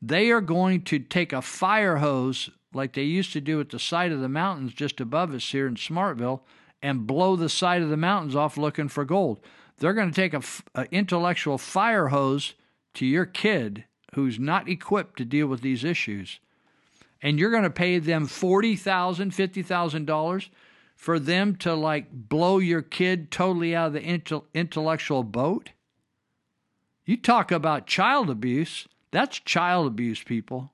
They are going to take a fire hose like they used to do at the side of the mountains just above us here in Smartville and blow the side of the mountains off looking for gold. They're going to take a, a intellectual fire hose to your kid who's not equipped to deal with these issues, and you're going to pay them forty thousand, fifty thousand dollars for them to like blow your kid totally out of the intellectual boat. You talk about child abuse. That's child abuse, people.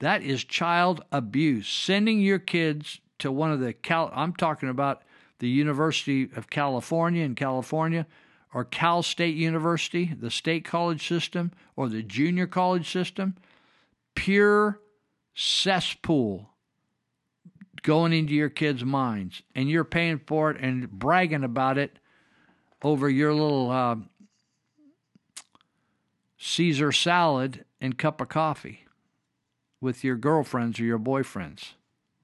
That is child abuse. Sending your kids to one of the Cal I'm talking about the University of California in California or Cal State University, the state college system or the junior college system, pure cesspool going into your kids' minds and you're paying for it and bragging about it over your little uh, Caesar salad and cup of coffee with your girlfriends or your boyfriends.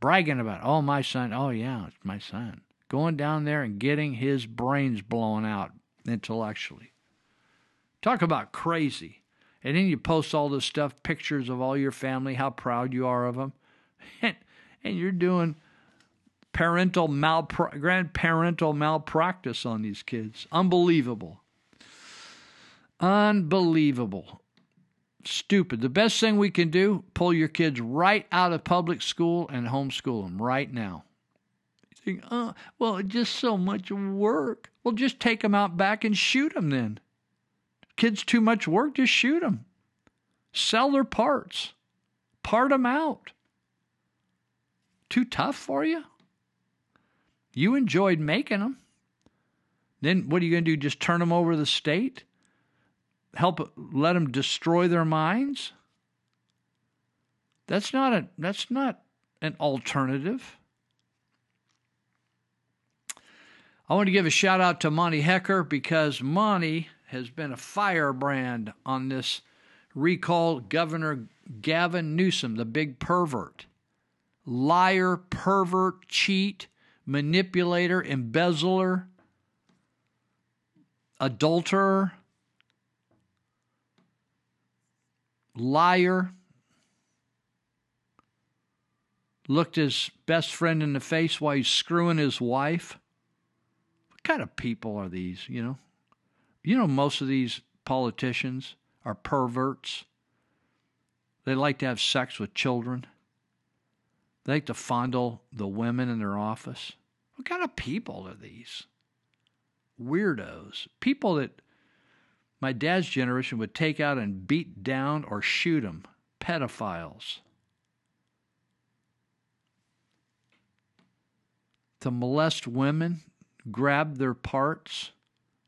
bragging about, oh, my son, oh, yeah, it's my son. Going down there and getting his brains blown out intellectually. Talk about crazy. And then you post all this stuff, pictures of all your family, how proud you are of them. And, and you're doing parental malpra- grandparental malpractice on these kids. Unbelievable. Unbelievable. Stupid. The best thing we can do, pull your kids right out of public school and homeschool them right now. You think, oh, well, just so much work. Well, just take them out back and shoot them then. Kids too much work, just shoot them. Sell their parts. Part them out. Too tough for you? You enjoyed making them. Then what are you going to do? Just turn them over to the state? Help let them destroy their minds? That's not a that's not an alternative. I want to give a shout out to Monty Hecker because Monty has been a firebrand on this recall Governor Gavin Newsom, the big pervert. Liar, pervert, cheat, manipulator, embezzler, adulterer, liar. Looked his best friend in the face while he's screwing his wife. What kind of people are these, you know? You know, most of these politicians are perverts. They like to have sex with children. They like to fondle the women in their office. What kind of people are these? Weirdos. People that my dad's generation would take out and beat down or shoot them. Pedophiles. To molest women, grab their parts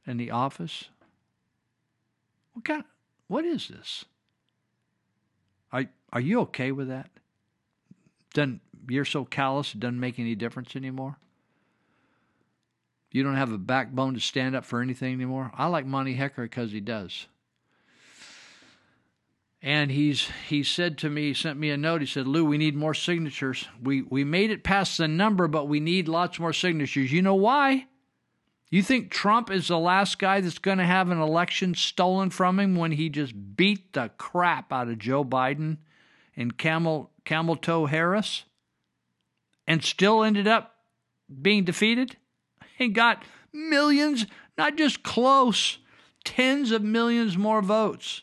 in the office. What kind? What is this? Are are you okay with that? Doesn't you're so callous it doesn't make any difference anymore? You don't have a backbone to stand up for anything anymore? I like Monty Hecker because he does. And he's he said to me, he sent me a note. He said, Lou, we need more signatures. We we made it past the number, but we need lots more signatures. You know why? You think Trump is the last guy that's going to have an election stolen from him when he just beat the crap out of Joe Biden and Camel Camel Toe Harris and still ended up being defeated and got millions, not just close, tens of millions more votes.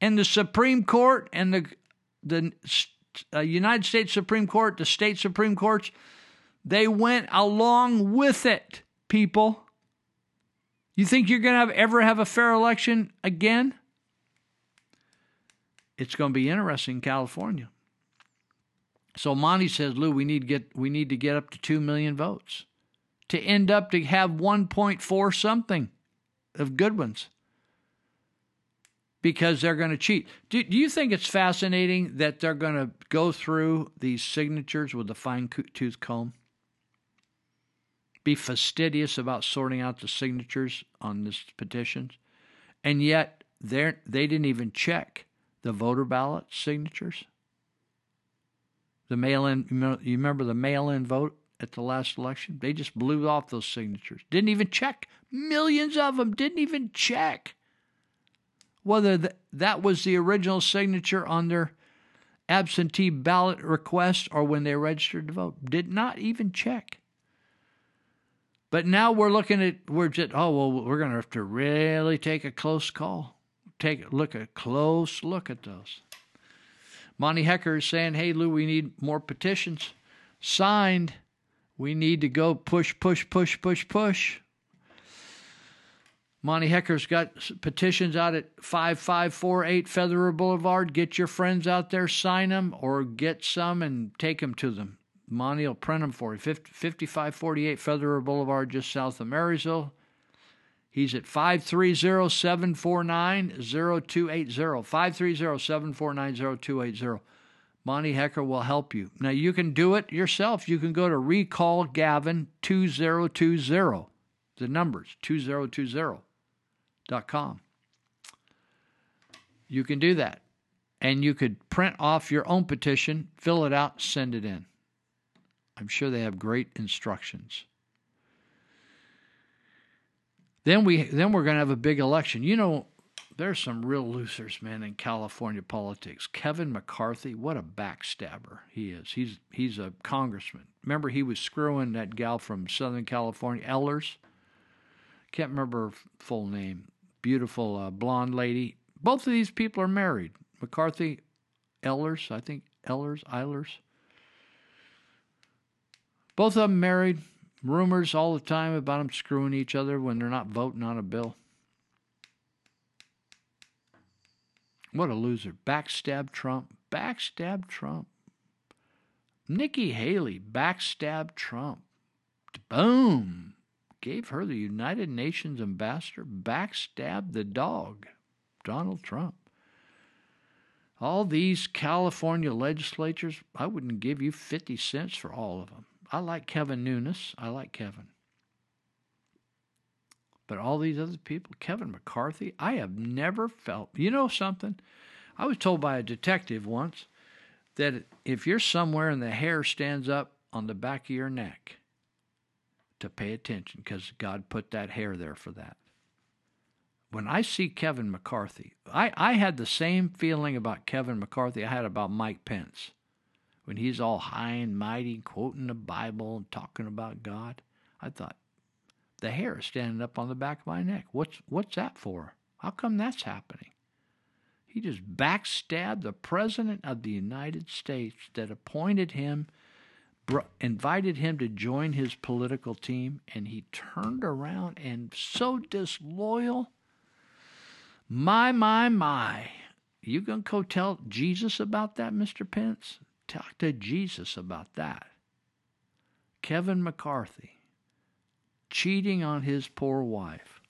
And the Supreme Court and the the uh, United States Supreme Court, the state Supreme Courts, they went along with it, people. You think you're going to have, ever have a fair election again? It's going to be interesting in California. So Monty says, Lou, we need to get we need to get up to two million votes to end up to have 1.4 something of good ones because they're going to cheat. Do, do you think it's fascinating that they're going to go through these signatures with a fine tooth comb? Be fastidious about sorting out the signatures on this petitions, and yet they they didn't even check the voter ballot signatures. The mail-in, you remember the mail-in vote at the last election? They just blew off those signatures. Didn't even check. Millions of them didn't even check whether that was the original signature on their absentee ballot request or when they registered to vote. Did not even check. But now we're looking at we're just oh well we're going to have to really take a close call. Take look a close look at those. Monty Hecker is saying, "Hey Lou, we need more petitions signed. We need to go push push push push push." Monty Hecker's got petitions out at 5548 Feather River Boulevard. Get your friends out there, sign them, or get some and take them to them. Monty will print them for you. 5548 Feather River Boulevard, just south of Marysville. He's at 530 749 0280. 530 749 0280. Monty Hecker will help you. Now, you can do it yourself. You can go to Recall Gavin 2020. The numbers 2020.com. You can do that. and you could print off your own petition, fill it out, send it in. I'm sure they have great instructions. Then we then we're going to have a big election. You know, there's some real losers, man, in California politics. Kevin McCarthy, what a backstabber he is. He's he's a congressman. Remember, he was screwing that gal from Southern California, Ellers. Can't remember her full name. Beautiful uh, blonde lady. Both of these people are married. McCarthy, Ellers, I think Ellers, Eilers. Both of them married. Rumors all the time about them screwing each other when they're not voting on a bill. What a loser. Backstab Trump. Backstab Trump. Nikki Haley backstabbed Trump. Boom. Gave her the United Nations ambassador. Backstabbed the dog, Donald Trump. All these California legislatures, I wouldn't give you 50 cents for all of them. I like Kevin Nunes. I like Kevin. But all these other people, Kevin McCarthy, I have never felt. You know something? I was told by a detective once that if you're somewhere and the hair stands up on the back of your neck, to pay attention because God put that hair there for that. When I see Kevin McCarthy, I, I had the same feeling about Kevin McCarthy I had about Mike Pence when he's all high and mighty, quoting the Bible and talking about God. I thought, the hair is standing up on the back of my neck. What's what's that for? How come that's happening? He just backstabbed the president of the United States that appointed him, invited him to join his political team, and he turned around and so disloyal. My, my, my. You gonna go tell Jesus about that, Mr. Pence? Talk to Jesus about that. Kevin McCarthy cheating on his poor wife,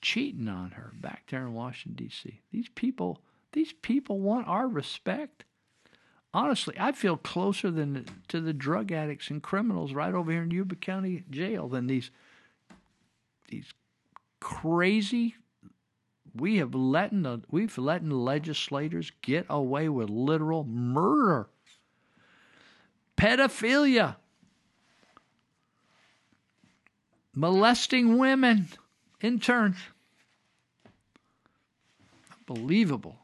cheating on her back there in Washington D.C. These people, these people want our respect. Honestly, I feel closer than to the drug addicts and criminals right over here in Yuba County Jail than these these crazy we have letting the, we've letting legislators get away with literal murder, pedophilia, molesting women, interns. Unbelievable.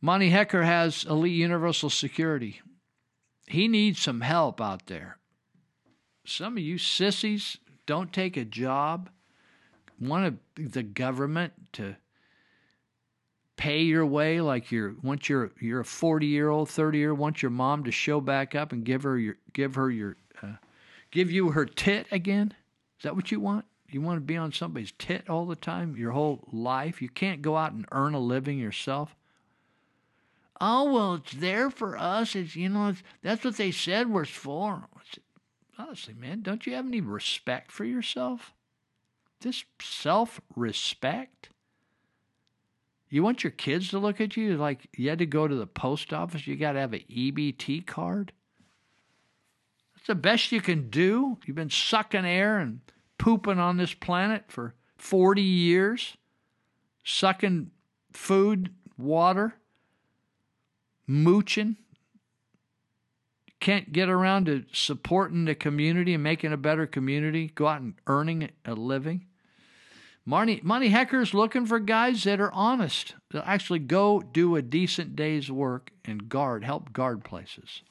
Monty Hecker has elite universal security. He needs some help out there. Some of you sissies don't take a job want the government to pay your way like you're once you're you're a 40 year old 30 year want your mom to show back up and give her your give her your uh, give you her tit again? Is that what you want? You want to be on somebody's tit all the time your whole life? You can't go out and earn a living yourself? Oh well it's there for us. It's you know it's, that's what they said was for. Honestly man don't you have any respect for yourself this self respect. You want your kids to look at you like you had to go to the post office, you got to have an EBT card? That's the best you can do. You've been sucking air and pooping on this planet for 40 years, sucking food, water, mooching. Can't get around to supporting the community and making a better community, go out and earning a living. Monty, Monty Hecker's looking for guys that are honest, that actually go do a decent day's work and guard, help guard places.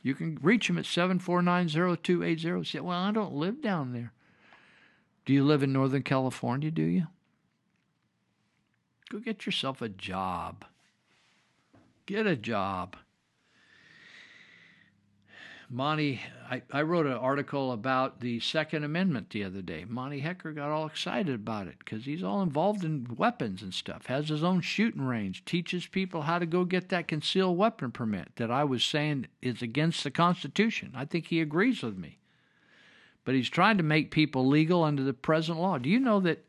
You can reach him at 7490280. Say, well, I don't live down there. Do you live in Northern California, do you? Go get yourself a job. Get a job. Monty, I, I wrote an article about the Second Amendment the other day. Monty Hecker got all excited about it because he's all involved in weapons and stuff, has his own shooting range, teaches people how to go get that concealed weapon permit that I was saying is against the Constitution. I think he agrees with me. But he's trying to make people legal under the present law. Do you know that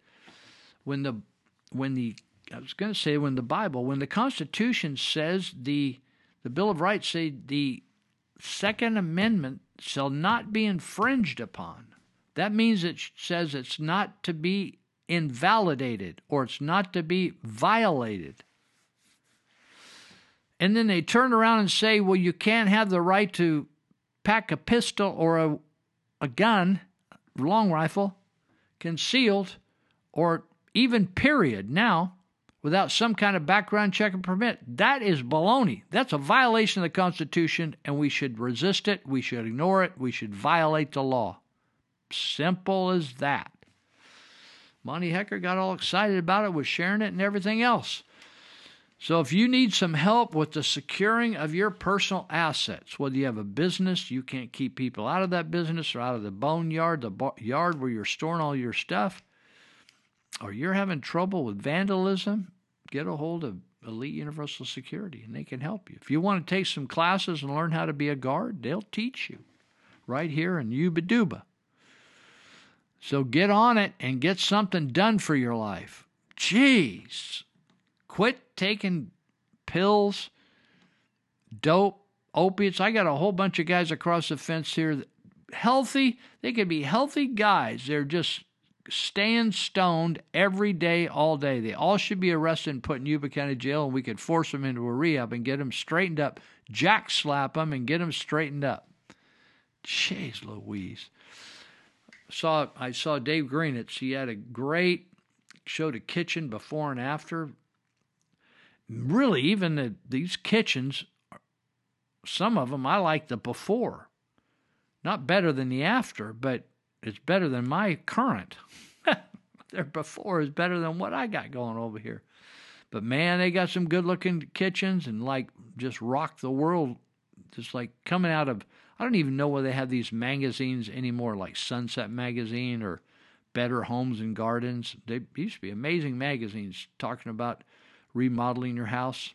when the when the I was going to say when the Bible, when the Constitution says the the Bill of Rights say the Second Amendment shall not be infringed upon. That means it says it's not to be invalidated or it's not to be violated. and then they turn around and say, well, you can't have the right to pack a pistol or a, a gun, long rifle, concealed, or even period now without some kind of background check and permit. That is baloney. That's a violation of the Constitution, and we should resist it. We should ignore it. We should violate the law. Simple as that. Monty Hecker got all excited about it, was sharing it and everything else. So, if you need some help with the securing of your personal assets, whether you have a business, you can't keep people out of that business or out of the boneyard, the yard where you're storing all your stuff, or you're having trouble with vandalism, get a hold of Elite Universal Security and they can help you. If you want to take some classes and learn how to be a guard, they'll teach you right here in Yuba Duba. So get on it and get something done for your life. Jeez. Quit taking pills, dope, opiates. I got a whole bunch of guys across the fence here. Healthy, they could be healthy guys. They're just staying stoned every day, all day. They all should be arrested and put in Yuba County Jail, and we could force them into a rehab and get them straightened up, jack slap them, and get them straightened up. Jeez Louise. Saw I saw Dave Green. Greenetz. He had a great showed a kitchen before and after. Really, even the, these kitchens, some of them I like the before. Not better than the after, but it's better than my current. Their before is better than what I got going over here. But man, they got some good looking kitchens and like just rock the world. Just like coming out of, I don't even know where they have these magazines anymore, like Sunset Magazine or Better Homes and Gardens. They used to be amazing magazines talking about remodeling your house.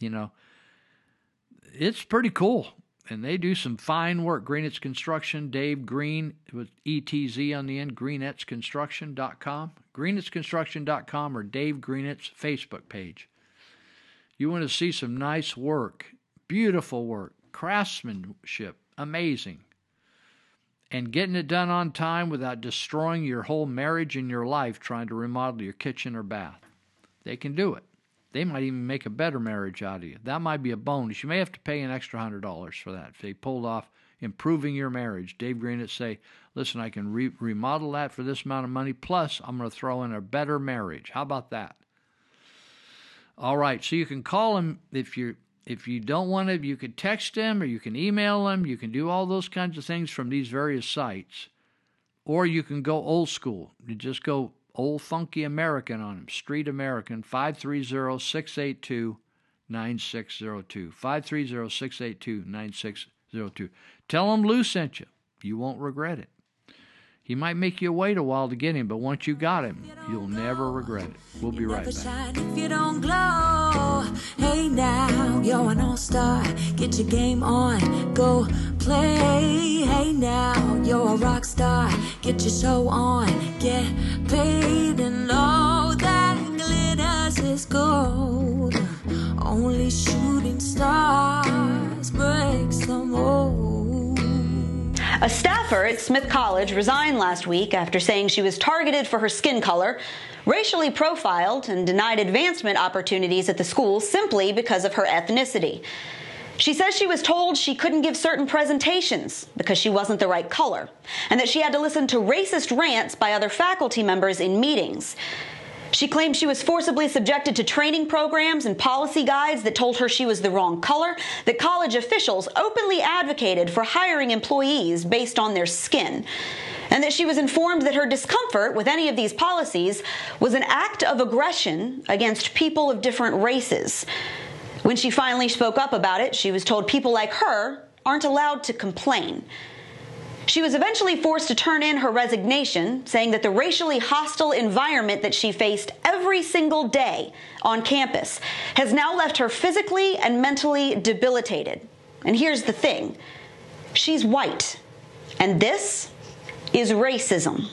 You know, it's pretty cool and they do some fine work. Greenetz Construction, Dave Green with ETZ on the end, greenetzconstruction.com, greenetzconstruction.com, or Dave Greenetz Facebook page. You want to see some nice work, beautiful work, craftsmanship, amazing, and getting it done on time without destroying your whole marriage and your life trying to remodel your kitchen or bath. They can do it. They might even make a better marriage out of you. That might be a bonus. You may have to pay an extra hundred dollars for that if they pulled off improving your marriage. Dave Green would say, "Listen, I can re- remodel that for this amount of money. Plus, I'm going to throw in a better marriage. How about that?" All right, so you can call him if you if you don't want to. You can text him or you can email him. You can do all those kinds of things from these various sites, or you can go old school. You just go Old Funky American on him. Street American, 530 682 9602. 530 682 9602. Tell him Lou sent you. You won't regret it. He might make you wait a while to get him, but once you got him, you'll never regret it. We'll be right back. If you don't glow, hey now, you're an all-star. Get your game on, go play. Hey now, you're a rock star. Get your show on, get paid, and all that glitters is gold. Only shooting stars breaks the mold. A staffer at Smith College resigned last week after saying she was targeted for her skin color, racially profiled, and denied advancement opportunities at the school simply because of her ethnicity. She says she was told she couldn't give certain presentations because she wasn't the right color, and that she had to listen to racist rants by other faculty members in meetings. She claimed she was forcibly subjected to training programs and policy guides that told her she was the wrong color, that college officials openly advocated for hiring employees based on their skin, and that she was informed that her discomfort with any of these policies was an act of aggression against people of different races. When she finally spoke up about it, she was told people like her aren't allowed to complain. She was eventually forced to turn in her resignation, saying that the racially hostile environment that she faced every single day on campus has now left her physically and mentally debilitated. And here's the thing she's white, and this is racism.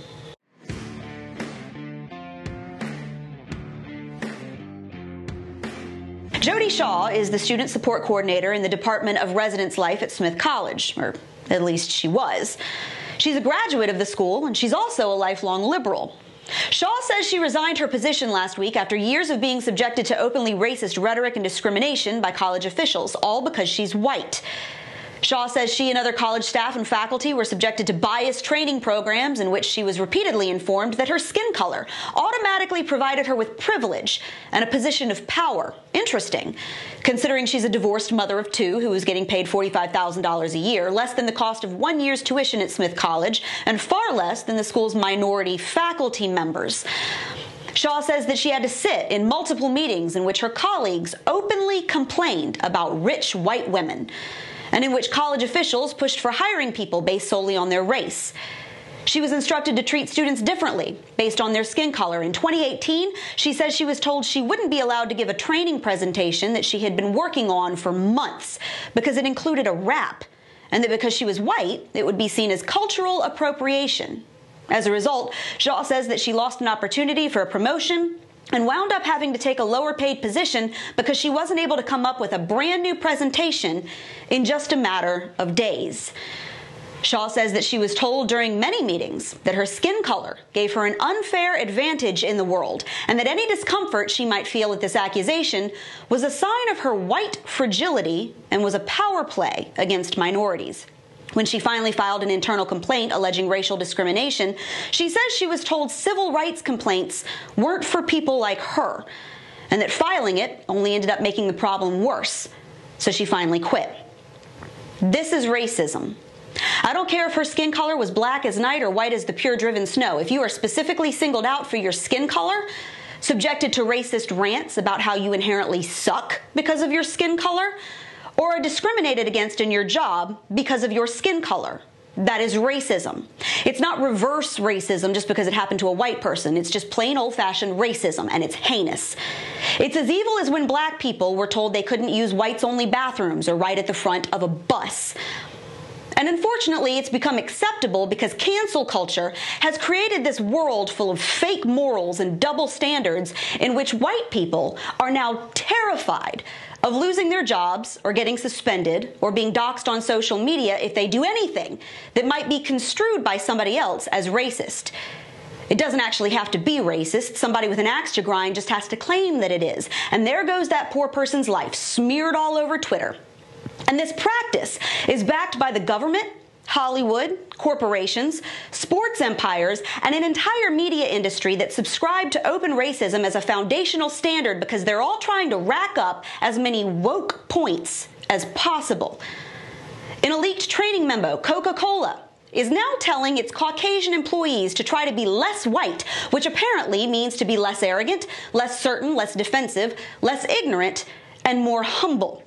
Jody Shaw is the student support coordinator in the Department of Residence Life at Smith College, or at least she was. She's a graduate of the school, and she's also a lifelong liberal. Shaw says she resigned her position last week after years of being subjected to openly racist rhetoric and discrimination by college officials, all because she's white. Shaw says she and other college staff and faculty were subjected to biased training programs in which she was repeatedly informed that her skin color automatically provided her with privilege and a position of power. Interesting, considering she's a divorced mother of two who is getting paid $45,000 a year, less than the cost of one year's tuition at Smith College, and far less than the school's minority faculty members. Shaw says that she had to sit in multiple meetings in which her colleagues openly complained about rich white women and in which college officials pushed for hiring people based solely on their race. She was instructed to treat students differently based on their skin color. In 2018, she says she was told she wouldn't be allowed to give a training presentation that she had been working on for months because it included a rap, and that because she was white, it would be seen as cultural appropriation. As a result, Shaw says that she lost an opportunity for a promotion and wound up having to take a lower paid position because she wasn't able to come up with a brand new presentation in just a matter of days. Shaw says that she was told during many meetings that her skin color gave her an unfair advantage in the world, and that any discomfort she might feel at this accusation was a sign of her white fragility and was a power play against minorities. When she finally filed an internal complaint alleging racial discrimination, she says she was told civil rights complaints weren't for people like her, and that filing it only ended up making the problem worse. So she finally quit. This is racism. I don't care if her skin color was black as night or white as the pure driven snow. If you are specifically singled out for your skin color, subjected to racist rants about how you inherently suck because of your skin color, or are discriminated against in your job because of your skin color. That is racism. It's not reverse racism just because it happened to a white person. It's just plain old fashioned racism, and it's heinous. It's as evil as when black people were told they couldn't use whites only bathrooms or ride at the front of a bus. And unfortunately, it's become acceptable because cancel culture has created this world full of fake morals and double standards in which white people are now terrified of losing their jobs or getting suspended or being doxxed on social media if they do anything that might be construed by somebody else as racist. It doesn't actually have to be racist. Somebody with an axe to grind just has to claim that it is. And there goes that poor person's life, smeared all over Twitter. And this practice is backed by the government, Hollywood, corporations, sports empires, and an entire media industry that subscribe to open racism as a foundational standard because they're all trying to rack up as many woke points as possible. In a leaked training memo, Coca Cola is now telling its Caucasian employees to try to be less white, which apparently means to be less arrogant, less certain, less defensive, less ignorant, and more humble.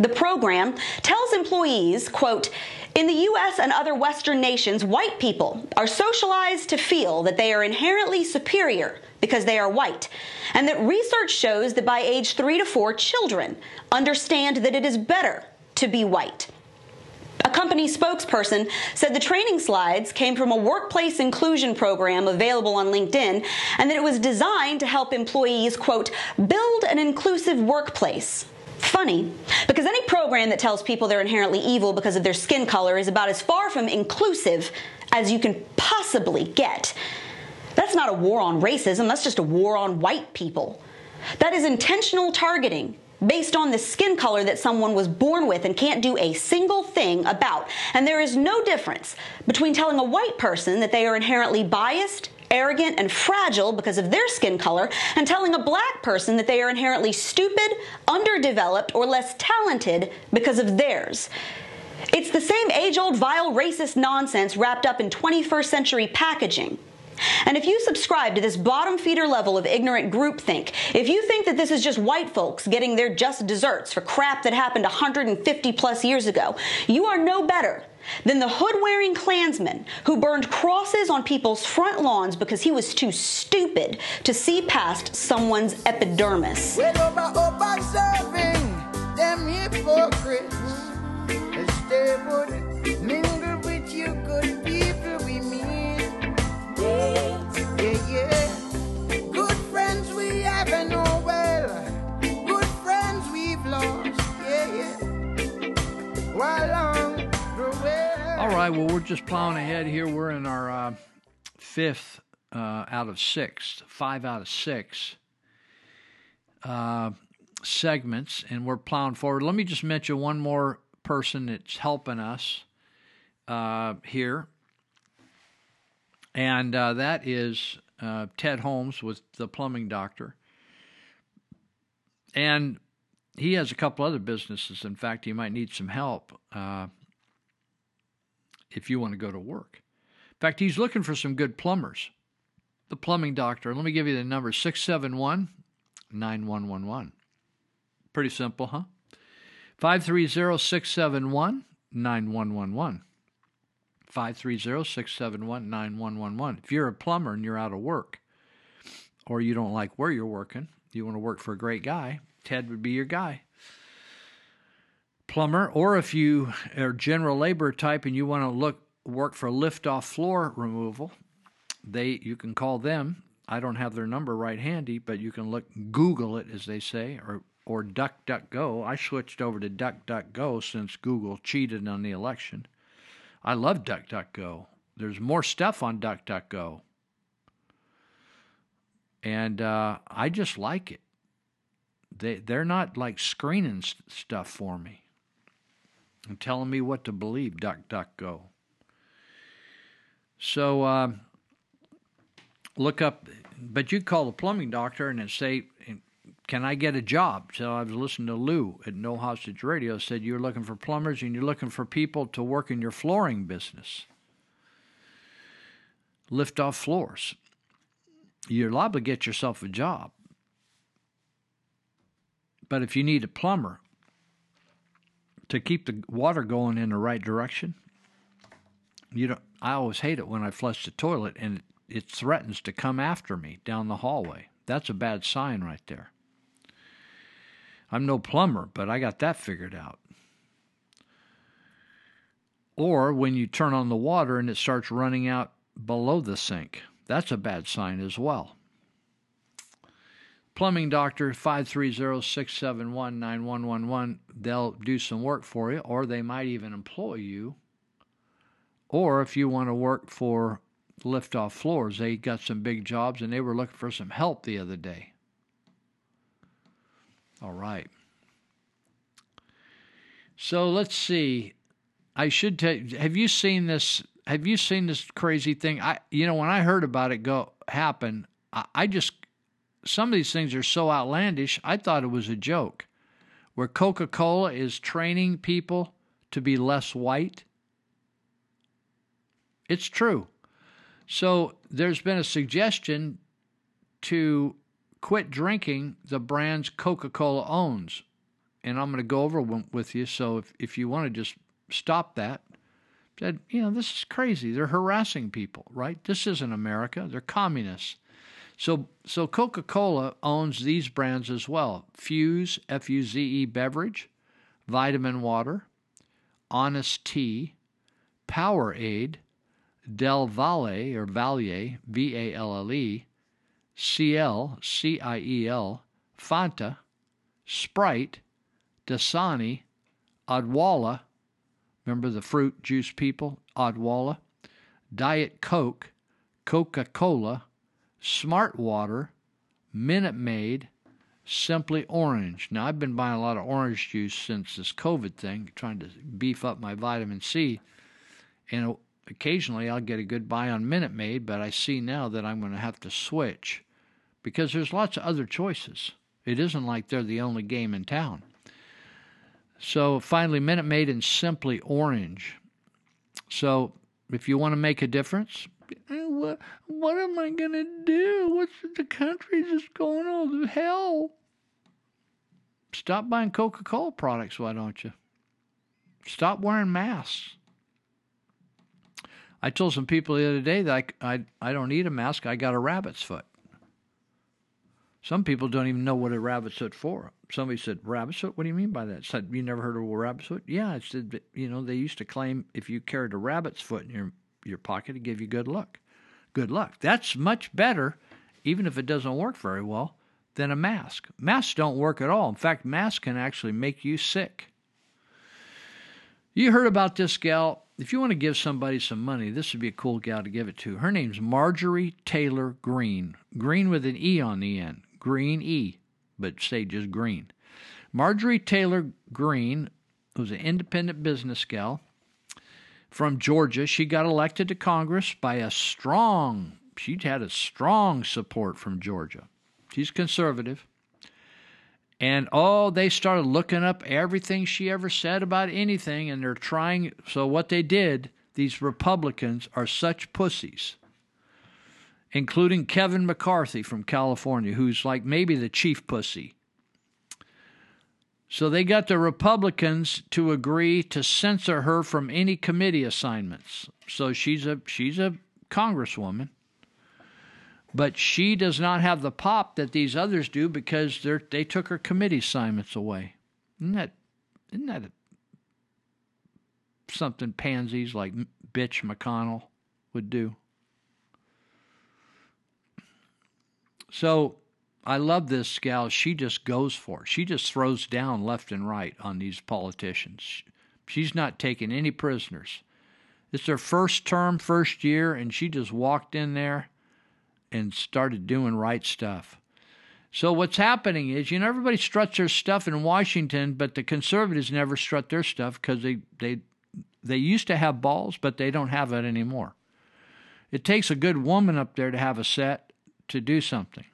The program tells employees, quote, in the US and other Western nations, white people are socialized to feel that they are inherently superior because they are white, and that research shows that by age three to four, children understand that it is better to be white. A company spokesperson said the training slides came from a workplace inclusion program available on LinkedIn and that it was designed to help employees, quote, build an inclusive workplace funny because any program that tells people they're inherently evil because of their skin color is about as far from inclusive as you can possibly get. That's not a war on racism, that's just a war on white people. That is intentional targeting based on the skin color that someone was born with and can't do a single thing about. And there is no difference between telling a white person that they are inherently biased, arrogant, and fragile because of their skin color, and telling a black person that they are inherently stupid, underdeveloped, or less talented because of theirs. It's the same age old vile racist nonsense wrapped up in 21st century packaging. And if you subscribe to this bottom feeder level of ignorant groupthink, if you think that this is just white folks getting their just desserts for crap that happened 150 plus years ago, you are no better than the hood wearing Klansman who burned crosses on people's front lawns because he was too stupid to see past someone's epidermis. All right, well, we're just plowing ahead here. We're in our uh, fifth uh, out of six, five out of six uh, segments, and we're plowing forward. Let me just mention one more person that's helping us uh, here, and uh, that is uh, Ted Holmes with the plumbing doctor. And he has a couple other businesses. In fact, he might need some help uh, if you want to go to work. In fact, he's looking for some good plumbers. The plumbing doctor. Let me give you the number 671 9111. Pretty simple, huh? 530 671 9111. 530 671 9111. If you're a plumber and you're out of work, or you don't like where you're working, you want to work for a great guy, Ted would be your guy. Plumber, or if you are general labor type and you want to look work for lift off floor removal, they you can call them. I don't have their number right handy, but you can look Google it as they say, or or DuckDuckGo. I switched over to DuckDuckGo since Google cheated on the election. I love DuckDuckGo. There's more stuff on DuckDuckGo. And uh, I just like it. They, they're not like screening st- stuff for me and telling me what to believe, DuckDuckGo. So uh, look up, but you call the plumbing doctor and say, can I get a job? So I was listening to Lou at No Hostage Radio said you're looking for plumbers and you're looking for people to work in your flooring business. Lift off floors. You're liable to get yourself a job. But if you need a plumber to keep the water going in the right direction, you know, I always hate it when I flush the toilet and it, it threatens to come after me down the hallway. That's a bad sign right there. I'm no plumber, but I got that figured out. Or when you turn on the water and it starts running out below the sink, that's a bad sign as well. Plumbing Doctor 530 671 9111. They'll do some work for you, or they might even employ you. Or if you want to work for Lift Off Floors, they got some big jobs and they were looking for some help the other day. All right. So let's see. I should tell have you seen this? Have you seen this crazy thing? I, you know, when I heard about it go happen, I, I just some of these things are so outlandish. I thought it was a joke, where Coca Cola is training people to be less white. It's true. So there's been a suggestion to quit drinking the brands Coca Cola owns. And I'm going to go over with you. So if, if you want to just stop that, said, you know, this is crazy. They're harassing people, right? This isn't America. They're communists. So, so Coca Cola owns these brands as well. Fuze, F U Z E beverage, Vitamin Water, Honest Tea, Powerade, Del Valle or Valle, V A L L E, Ciel, C I E L, Fanta, Sprite, Dasani, Odwalla, remember the fruit juice people, Odwalla, Diet Coke, Coca Cola, Smart Water, Minute Maid, Simply Orange. Now, I've been buying a lot of orange juice since this COVID thing, trying to beef up my vitamin C. And occasionally I'll get a good buy on Minute Maid, but I see now that I'm going to have to switch because there's lots of other choices. It isn't like they're the only game in town. So finally, Minute Maid and Simply Orange. So if you want to make a difference, what, what am I to do? What's the country just going all to hell? Stop buying Coca Cola products, why don't you? Stop wearing masks. I told some people the other day that I, I, I don't need a mask, I got a rabbit's foot. Some people don't even know what a rabbit's foot for. Somebody said, "Rabbit's foot? What do you mean by that?" Said, "You never heard of a rabbit's foot?" Yeah, I said, you know, they used to claim if you carried a rabbit's foot in your your pocket, it give you good luck. Good luck. That's much better, even if it doesn't work very well, than a mask. Masks don't work at all. In fact, masks can actually make you sick. You heard about this gal if you want to give somebody some money, this would be a cool gal to give it to. Her name's Marjorie Taylor Greene. Green with an E on the end. Green E, but say just green. Marjorie Taylor Greene was an independent business gal from Georgia. She got elected to Congress by a strong, she had a strong support from Georgia. She's conservative. And oh, they started looking up everything she ever said about anything, and they're trying. So, what they did, these Republicans are such pussies, including Kevin McCarthy from California, who's like maybe the chief pussy. So, they got the Republicans to agree to censor her from any committee assignments. So, she's a, she's a congresswoman but she does not have the pop that these others do because they they took her committee assignments away. Isn't that isn't that something pansies like bitch McConnell would do? So I love this gal. She just goes for it. She just throws down left and right on these politicians. She's not taking any prisoners. It's her first term, first year, and she just walked in there and started doing right stuff. So what's happening is, you know, everybody struts their stuff in Washington, but the conservatives never strut their stuff because they they they used to have balls, but they don't have it anymore. It takes a good woman up there to have a set to do something.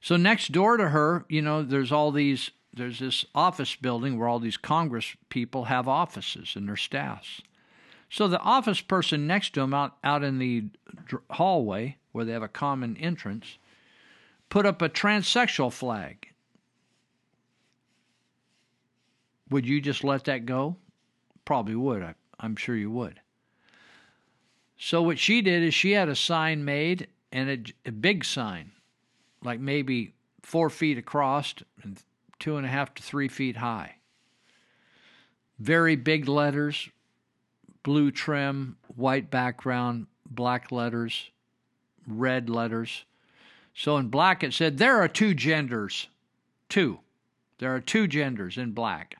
So next door to her, you know, there's all these there's this office building where all these Congress people have offices and their staffs. So the office person next to him out, out in the hallway, where they have a common entrance, put up a transsexual flag. Would you just let that go? Probably would. I, I'm sure you would. So what she did is she had a sign made and a, a big sign, like maybe four feet across and two and a half to three feet high. Very big letters, blue trim, white background, black letters, red letters. So in black it said, There are two genders. Two. There are two genders in black.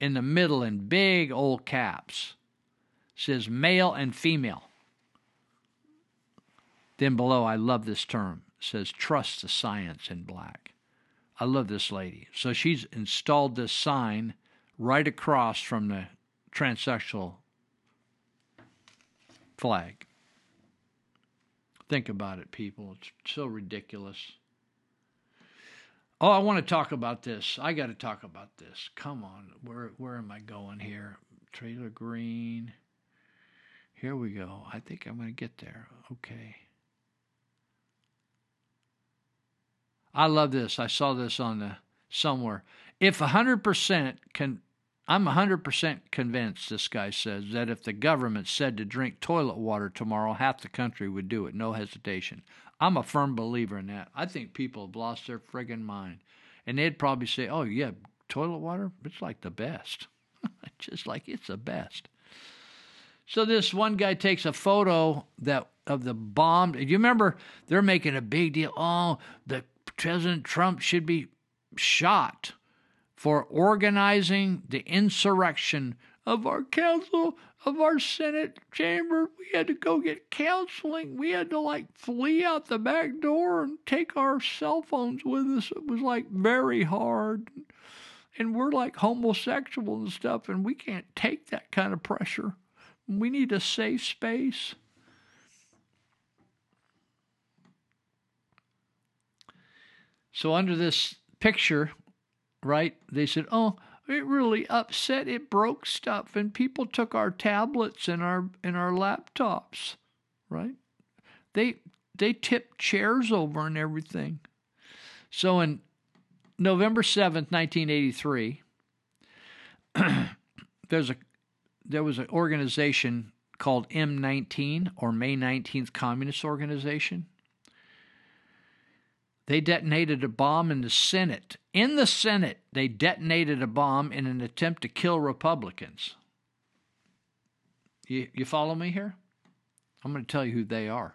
In the middle, in big old caps, says male and female. Then below, I love this term, says trust the science in black. I love this lady. So she's installed this sign right across from the transsexual flag. Think about it, people. It's so ridiculous. Oh, I want to talk about this. I got to talk about this. Come on. Where where am I going here? Trailer Green. Here we go. I think I'm going to get there. Okay. I love this. I saw this on the somewhere. If 100% can I'm 100% convinced, this guy says, that if the government said to drink toilet water tomorrow, half the country would do it, no hesitation. I'm a firm believer in that. I think people have lost their friggin' mind. And they'd probably say, oh, yeah, toilet water, it's like the best. Just like it's the best. So this one guy takes a photo that of the bomb. Do you remember they're making a big deal? Oh, the President Trump should be shot for organizing the insurrection of our council, of our Senate chamber. We had to go get counseling. We had to like flee out the back door and take our cell phones with us. It was like very hard. And we're like homosexual and stuff, and we can't take that kind of pressure. We need a safe space. So, under this picture right? They said, "Oh, it really upset. It broke stuff, and people took our tablets and our and our laptops, right? They they tipped chairs over and everything." So in November seventh, nineteen eighty three, there's a there was an organization called M19 or May 19th Communist Organization. They detonated a bomb in the Senate. In the Senate, they detonated a bomb in an attempt to kill Republicans. You, you follow me here? I'm going to tell you who they are.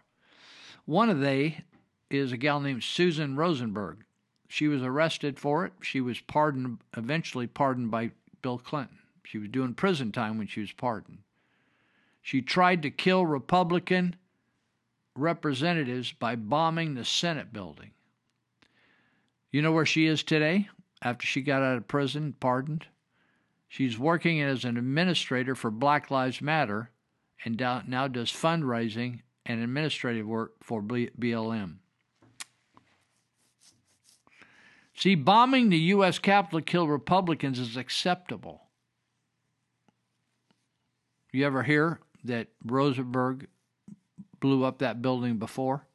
One of they is a gal named Susan Rosenberg. She was arrested for it. She was pardoned, eventually pardoned by Bill Clinton. She was doing prison time when she was pardoned. She tried to kill Republican representatives by bombing the Senate building. You know where she is today after she got out of prison, pardoned? She's working as an administrator for Black Lives Matter and now does fundraising and administrative work for BLM. See, bombing the U.S. Capitol to kill Republicans is acceptable. You ever hear that Rosenberg blew up that building before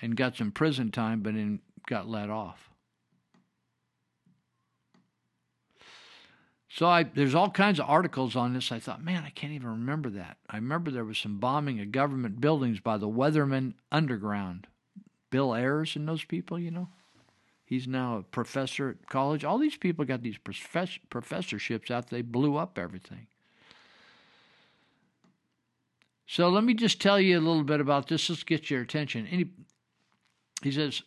and got some prison time, but then got let off? So I, there's all kinds of articles on this. I thought, man, I can't even remember that. I remember there was some bombing of government buildings by the Weatherman Underground. Bill Ayers and those people, you know. He's now a professor at college. All these people got these profess- professorships out. They blew up everything. So let me just tell you a little bit about this. Let's get your attention. He, he says,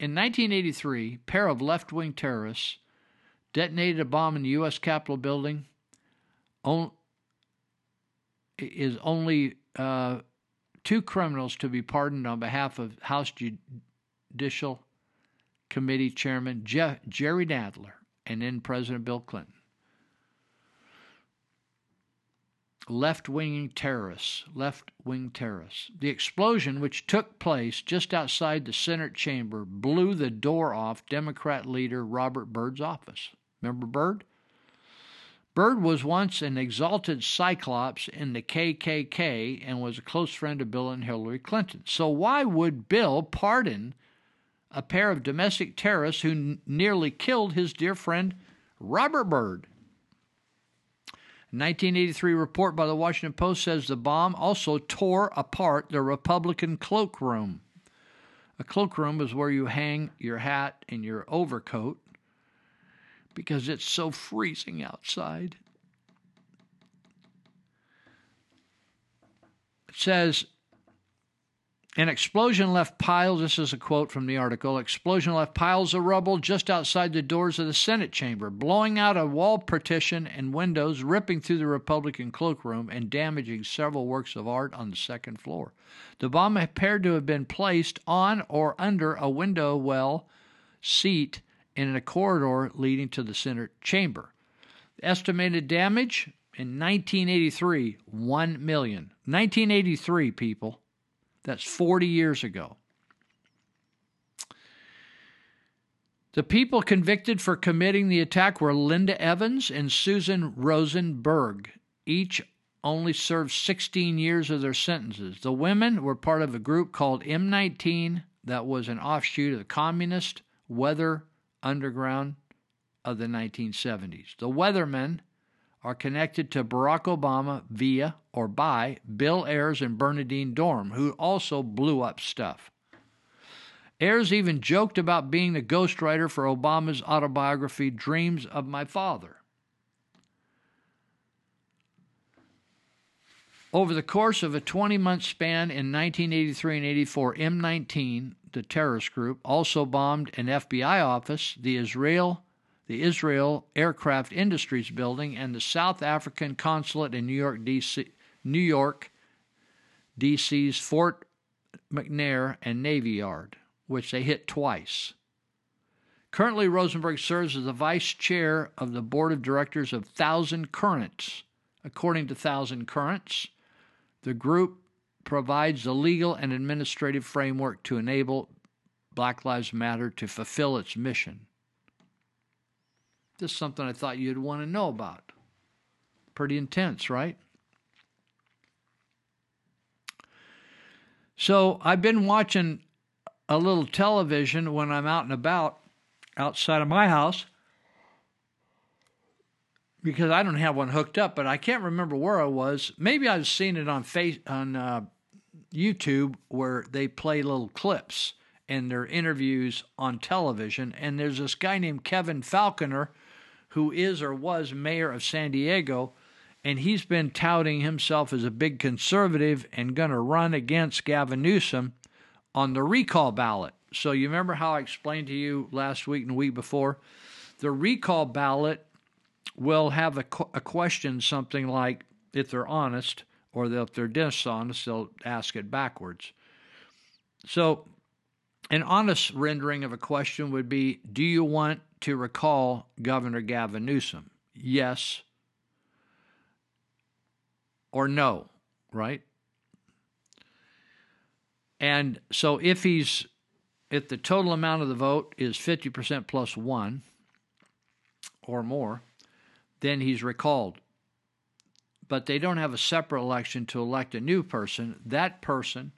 in 1983, a pair of left-wing terrorists detonated a bomb in the U.S. Capitol building. On, is only uh, two criminals to be pardoned on behalf of House Judicial Committee Chairman Jeff, Jerry Nadler and then President Bill Clinton. Left wing terrorists, left wing terrorists. The explosion, which took place just outside the Senate chamber, blew the door off Democrat leader Robert Byrd's office. Remember Byrd? Byrd was once an exalted cyclops in the KKK and was a close friend of Bill and Hillary Clinton. So, why would Bill pardon a pair of domestic terrorists who n- nearly killed his dear friend Robert Byrd? A 1983 report by the Washington Post says the bomb also tore apart the Republican cloakroom. A cloakroom is where you hang your hat and your overcoat because it's so freezing outside. It says an explosion left piles, this is a quote from the article, explosion left piles of rubble just outside the doors of the Senate chamber, blowing out a wall partition and windows, ripping through the Republican cloakroom, and damaging several works of art on the second floor. The bomb appeared to have been placed on or under a window well seat in a corridor leading to the Senate chamber. Estimated damage in 1983, 1 million. 1983, people. That's 40 years ago. The people convicted for committing the attack were Linda Evans and Susan Rosenberg. Each only served 16 years of their sentences. The women were part of a group called M19 that was an offshoot of the Communist Weather Underground of the 1970s. The Weathermen are connected to Barack Obama via or by Bill Ayers and Bernardine Dohrn, who also blew up stuff. Ayers even joked about being the ghostwriter for Obama's autobiography, Dreams of My Father. Over the course of a 20 month span in 1983 and 84, M19, the terrorist group, also bombed an FBI office, the Israel the Israel Aircraft Industries Building, and the South African Consulate in New York, D.C. New York, D.C.'s Fort McNair and Navy Yard, which they hit twice. Currently, Rosenberg serves as the vice chair of the board of directors of Thousand Currents. According to Thousand Currents, the group provides the legal and administrative framework to enable Black Lives Matter to fulfill its mission. This is something I thought you'd want to know about. Pretty intense, right? So I've been watching a little television when I'm out and about outside of my house because I don't have one hooked up, but I can't remember where I was. Maybe I've seen it on face on uh, YouTube where they play little clips and their interviews on television. And there's this guy named Kevin Faulconer who is or was mayor of San Diego, and he's been touting himself as a big conservative and going to run against Gavin Newsom on the recall ballot. So you remember how I explained to you last week and the week before? The recall ballot will have a, a question something like, if they're honest, or if they're dishonest, they'll ask it backwards. So, an honest rendering of a question would be Do you want to recall Governor Gavin Newsom? Yes or no, right? And so if he's if the total amount of the vote is 50% plus 1 or more, then he's recalled. But they don't have a separate election to elect a new person. That person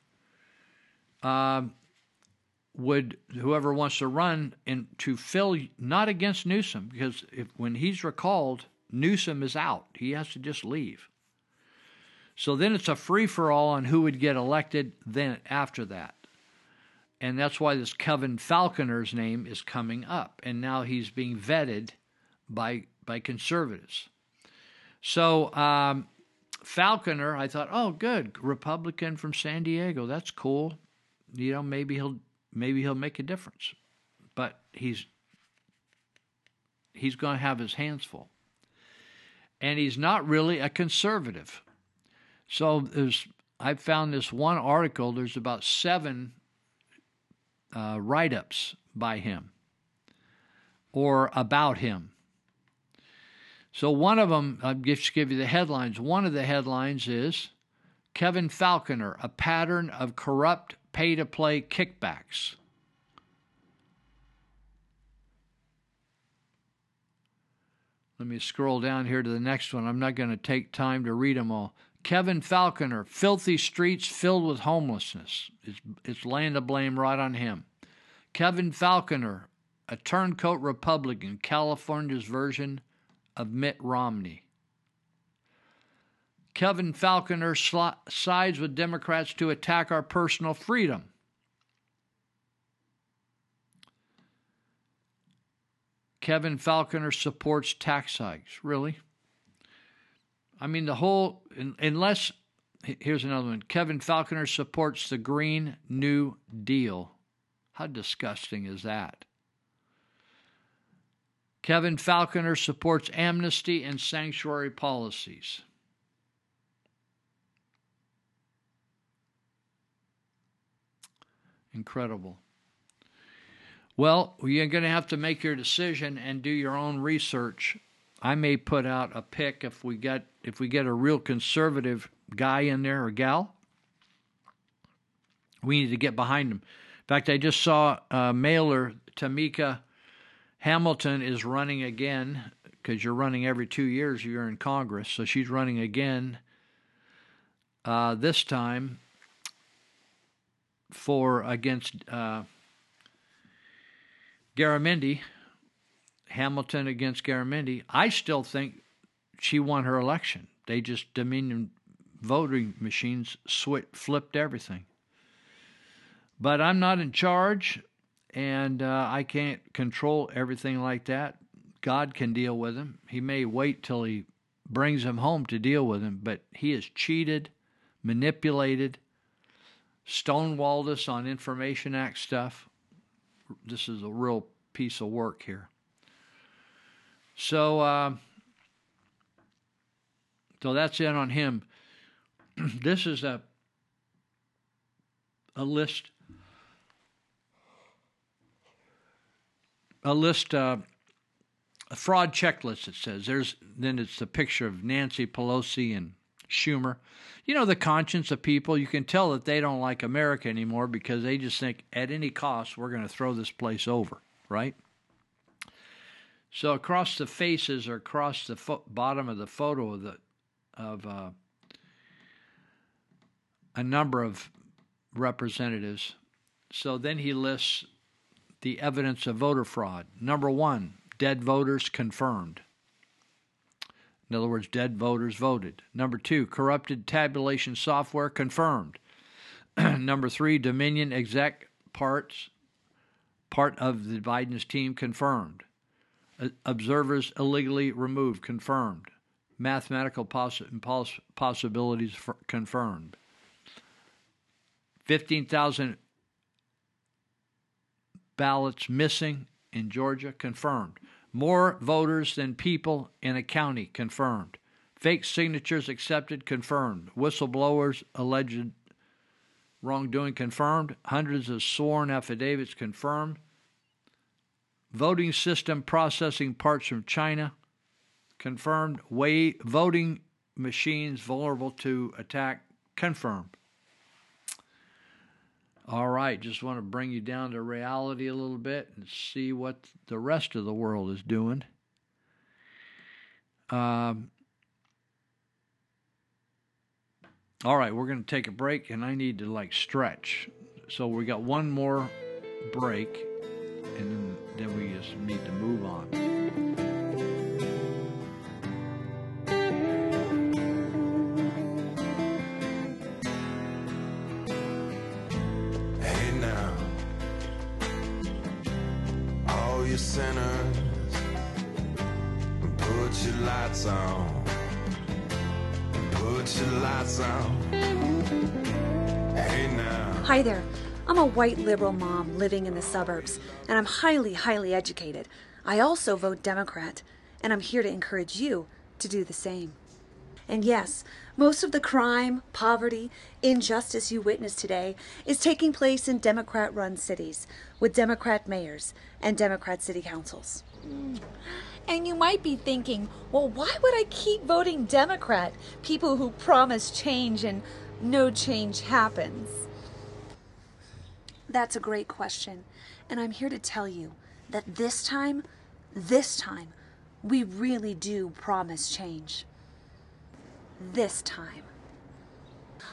um, would whoever wants to run and to fill not against Newsom because if when he's recalled, Newsom is out. He has to just leave. So then it's a free for all on who would get elected then after that. And that's why this Kevin Faulconer's name is coming up. And now he's being vetted by by conservatives. So um, Faulconer, I thought, oh, good, Republican from San Diego. That's cool. You know, maybe he'll maybe he'll make a difference. But he's he's going to have his hands full. And he's not really a conservative. So there's I found this one article. There's about seven uh, write-ups by him or about him. So one of them, I'll just give you the headlines. One of the headlines is Kevin Faulconer, a pattern of corrupt pay-to-play kickbacks. Let me scroll down here to the next one. I'm not going to take time to read them all. Kevin Faulconer, filthy streets filled with homelessness. It's, it's laying the blame right on him. Kevin Faulconer, a turncoat Republican, California's version of Mitt Romney. Kevin Faulconer sl- sides with Democrats to attack our personal freedom. Kevin Faulconer supports tax hikes. Really? I mean, the whole, unless, here's another one Kevin Faulconer supports the Green New Deal. How disgusting is that? Kevin Faulconer supports amnesty and sanctuary policies. Incredible. Well, you're going to have to make your decision and do your own research I may put out a pick if we get if we get a real conservative guy in there or gal. We need to get behind him. In fact, I just saw a mailer. Tamika Hamilton is running again because you're running every two years. You're in Congress, so she's running again. Uh, this time for against uh, Garamendi Hamilton against Garamendi, I still think she won her election. They just Dominion voting machines sw- flipped everything. But I'm not in charge, and uh, I can't control everything like that. God can deal with him. He may wait till he brings him home to deal with him, but he is cheated, manipulated, stonewalled us on Information Act stuff. This is a real piece of work here. So, uh, so that's it on him. this is a a list a list uh, a fraud checklist it says there's then it's the picture of Nancy Pelosi and Schumer you know the conscience of people you can tell that they don't like America anymore because they just think at any cost we're going to throw this place over right so across the faces or across the fo- bottom of the photo of the of uh, a number of representatives. So then he lists the evidence of voter fraud. Number one, dead voters confirmed. In other words, dead voters voted. Number two, corrupted tabulation software confirmed. Number three, Dominion exec parts, part of the Biden's team confirmed observers illegally removed, confirmed. Mathematical poss- poss- possibilities confirmed. 15,000 ballots missing in Georgia, confirmed. More voters than people in a county confirmed. Fake signatures accepted confirmed. Whistleblowers alleged wrongdoing confirmed. Hundreds of sworn affidavits confirmed. Voting system processing parts from China confirmed. Way voting machines vulnerable to attack confirmed. All right, just want to bring you down to reality a little bit and see what the rest of the world is doing. Um, all right, we're going to take a break, and I need to like stretch. So we got one more break, and then we just need to move on. Sinners, put your lights on. Put your lights on. Hey now. Hi there. I'm a white liberal mom living in the suburbs, and I'm highly, highly educated. I also vote Democrat, and I'm here to encourage you to do the same. And yes, most of the crime, poverty, injustice you witness today is taking place in Democrat run cities with Democrat mayors and Democrat city councils. And you might be thinking, well, why would I keep voting Democrat? People who promise change and no change happens. That's a great question. And I'm here to tell you that this time, this time, we really do promise change. This time.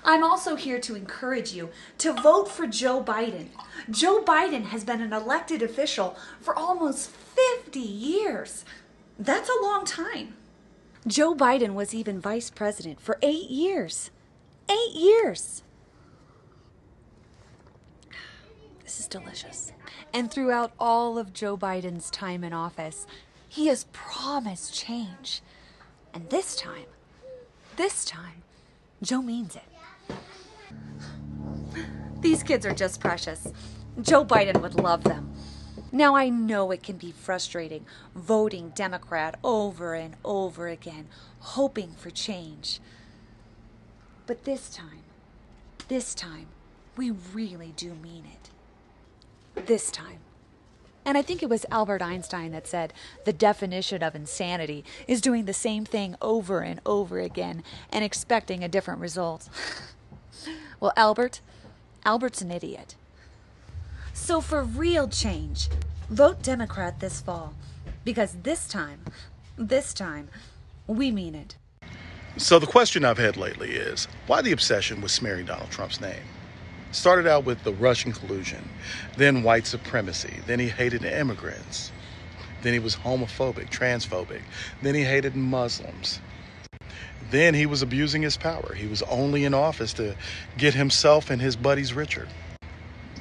I'm also here to encourage you to vote for Joe Biden. Joe Biden has been an elected official for almost 50 years. That's a long time. Joe Biden was even vice president for eight years. Eight years. This is delicious. And throughout all of Joe Biden's time in office, he has promised change. And this time, this time, Joe means it. These kids are just precious. Joe Biden would love them. Now, I know it can be frustrating voting Democrat over and over again, hoping for change. But this time, this time, we really do mean it. This time. And I think it was Albert Einstein that said the definition of insanity is doing the same thing over and over again and expecting a different result. well, Albert, Albert's an idiot. So, for real change, vote Democrat this fall. Because this time, this time, we mean it. So the question I've had lately is why the obsession with smearing Donald Trump's name? Started out with the Russian collusion, then white supremacy, then he hated immigrants, then he was homophobic, transphobic, then he hated Muslims. Then he was abusing his power. He was only in office to get himself and his buddies richer.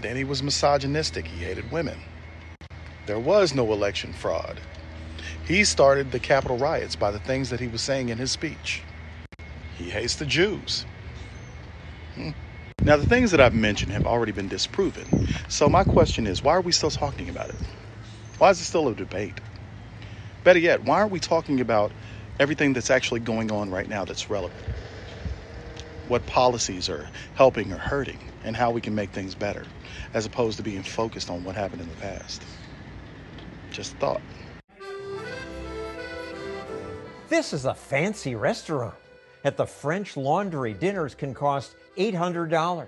Then he was misogynistic. He hated women. There was no election fraud. He started the Capitol riots by the things that he was saying in his speech. He hates the Jews. Hmm. Now, the things that I've mentioned have already been disproven. So, my question is why are we still talking about it? Why is it still a debate? Better yet, why aren't we talking about everything that's actually going on right now that's relevant? What policies are helping or hurting, and how we can make things better, as opposed to being focused on what happened in the past? Just thought. This is a fancy restaurant. At the French Laundry, dinners can cost $800.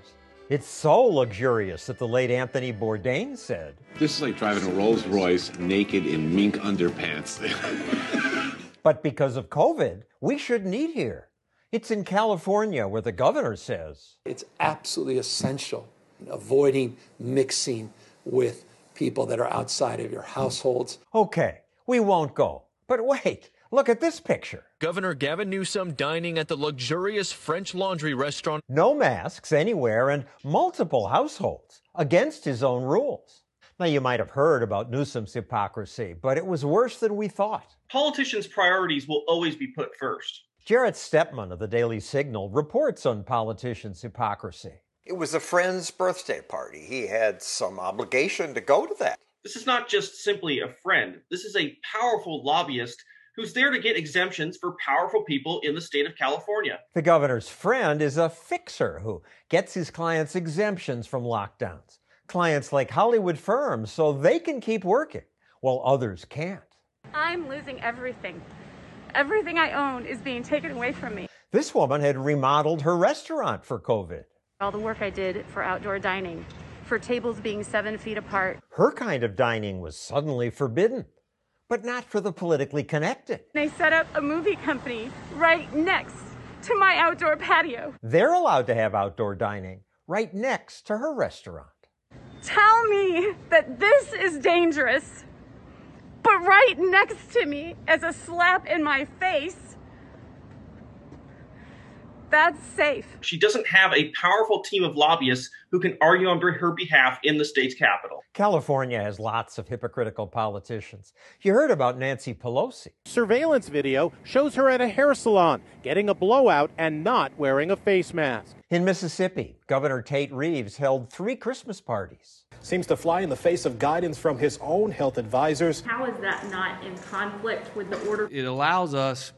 It's so luxurious that the late Anthony Bourdain said. This is like driving a Rolls Royce naked in mink underpants. But because of COVID, we shouldn't eat here. It's in California where the governor says. It's absolutely essential avoiding mixing with people that are outside of your households. Okay, we won't go. But wait, look at this picture. Governor Gavin Newsom dining at the luxurious French Laundry restaurant. No masks anywhere and multiple households against his own rules. Now, you might have heard about Newsom's hypocrisy, but it was worse than we thought. Politicians' priorities will always be put first. Jarrett Stepman of the Daily Signal reports on politicians' hypocrisy. It was a friend's birthday party. He had some obligation to go to that. This is not just simply a friend. This is a powerful lobbyist who's there to get exemptions for powerful people in the state of California. The governor's friend is a fixer who gets his clients exemptions from lockdowns. Clients like Hollywood firms so they can keep working while others can't. I'm losing everything. Everything I own is being taken away from me. This woman had remodeled her restaurant for COVID. All the work I did for outdoor dining, for tables being seven feet apart. Her kind of dining was suddenly forbidden, but not for the politically connected. They set up a movie company right next to my outdoor patio. They're allowed to have outdoor dining right next to her restaurant. Tell me that this is dangerous, but right next to me as a slap in my face, that's safe. She doesn't have a powerful team of lobbyists who can argue on her behalf in the state's capital. California has lots of hypocritical politicians. You heard about Nancy Pelosi. Surveillance video shows her at a hair salon getting a blowout and not wearing a face mask. In Mississippi, Governor Tate Reeves held three Christmas parties. Seems to fly in the face of guidance from his own health advisors. How is that not in conflict with the order? It allows us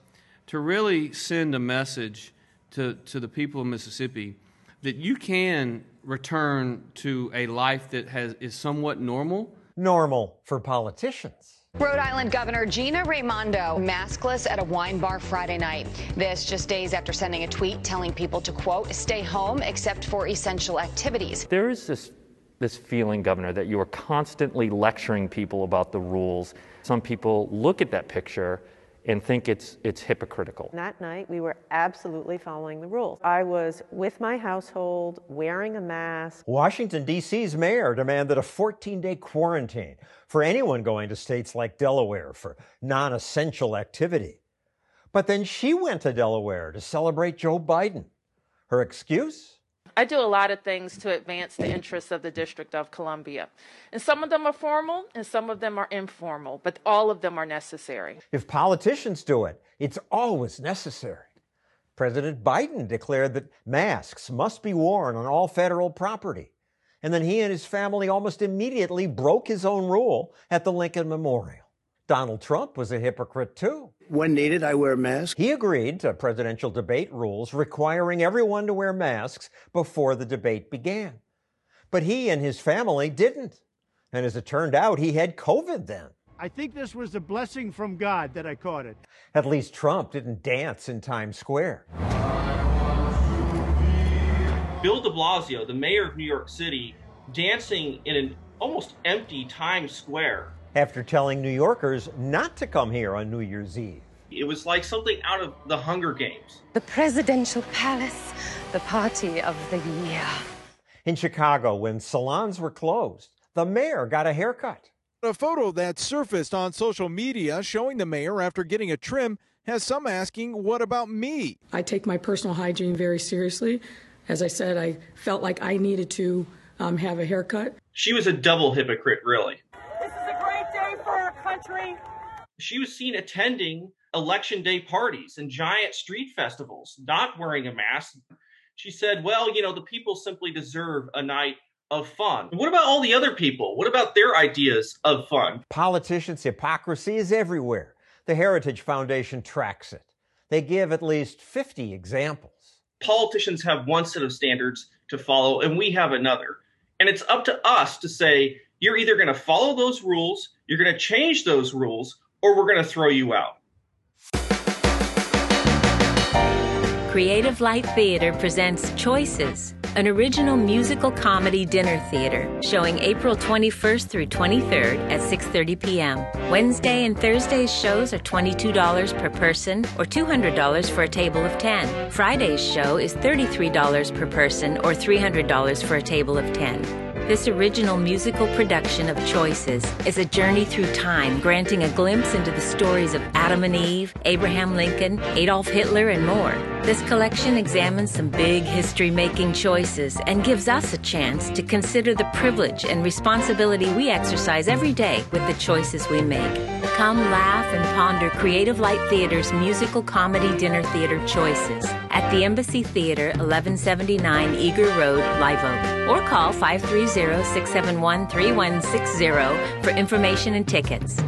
to really send a message to, to the people of Mississippi that you can return to a life that has, is somewhat normal. Normal for politicians. Rhode Island Governor Gina Raimondo maskless at a wine bar Friday night. This just days after sending a tweet telling people to, quote, stay home except for essential activities. There is this, this feeling, Governor, that you are constantly lecturing people about the rules. Some people look at that picture and think it's, it's hypocritical. That night, we were absolutely following the rules. I was with my household, wearing a mask. Washington, D.C.'s mayor demanded a 14 day quarantine for anyone going to states like Delaware for non essential activity. But then she went to Delaware to celebrate Joe Biden. Her excuse? I do a lot of things to advance the interests of the District of Columbia. And some of them are formal and some of them are informal, but all of them are necessary. If politicians do it, it's always necessary. President Biden declared that masks must be worn on all federal property. And then he and his family almost immediately broke his own rule at the Lincoln Memorial. Donald Trump was a hypocrite too. When needed, I wear a mask. He agreed to presidential debate rules requiring everyone to wear masks before the debate began. But he and his family didn't. And as it turned out, he had COVID then. I think this was a blessing from God that I caught it. At least Trump didn't dance in Times Square. Bill de Blasio, the mayor of New York City, dancing in an almost empty Times Square after telling New Yorkers not to come here on New Year's Eve. It was like something out of the Hunger Games. The presidential palace, the party of the year. In Chicago, when salons were closed, the mayor got a haircut. A photo that surfaced on social media showing the mayor after getting a trim has some asking, What about me? I take my personal hygiene very seriously. As I said, I felt like I needed to um, have a haircut. She was a double hypocrite, really. This is a great day for our country. She was seen attending election day parties and giant street festivals, not wearing a mask. She said, Well, you know, the people simply deserve a night of fun. What about all the other people? What about their ideas of fun? Politicians' hypocrisy is everywhere. The Heritage Foundation tracks it. They give at least 50 examples. Politicians have one set of standards to follow, and we have another. And it's up to us to say, you're either going to follow those rules, you're going to change those rules, or we're going to throw you out. Creative Light Theater presents Choices, an original musical comedy dinner theater showing April 21st through 23rd at 6:30 p.m. Wednesday and Thursday's shows are $22 per person or $200 for a table of 10. Friday's show is $33 per person or $300 for a table of 10. This original musical production of Choices is a journey through time, granting a glimpse into the stories of Adam and Eve, Abraham Lincoln, Adolf Hitler, and more. This collection examines some big history making choices and gives us a chance to consider the privilege and responsibility we exercise every day with the choices we make. Come laugh and ponder Creative Light Theater's musical comedy dinner theater choices at the Embassy Theater, 1179 Eager Road, Live Oak. Or call 530 671 3160 for information and tickets.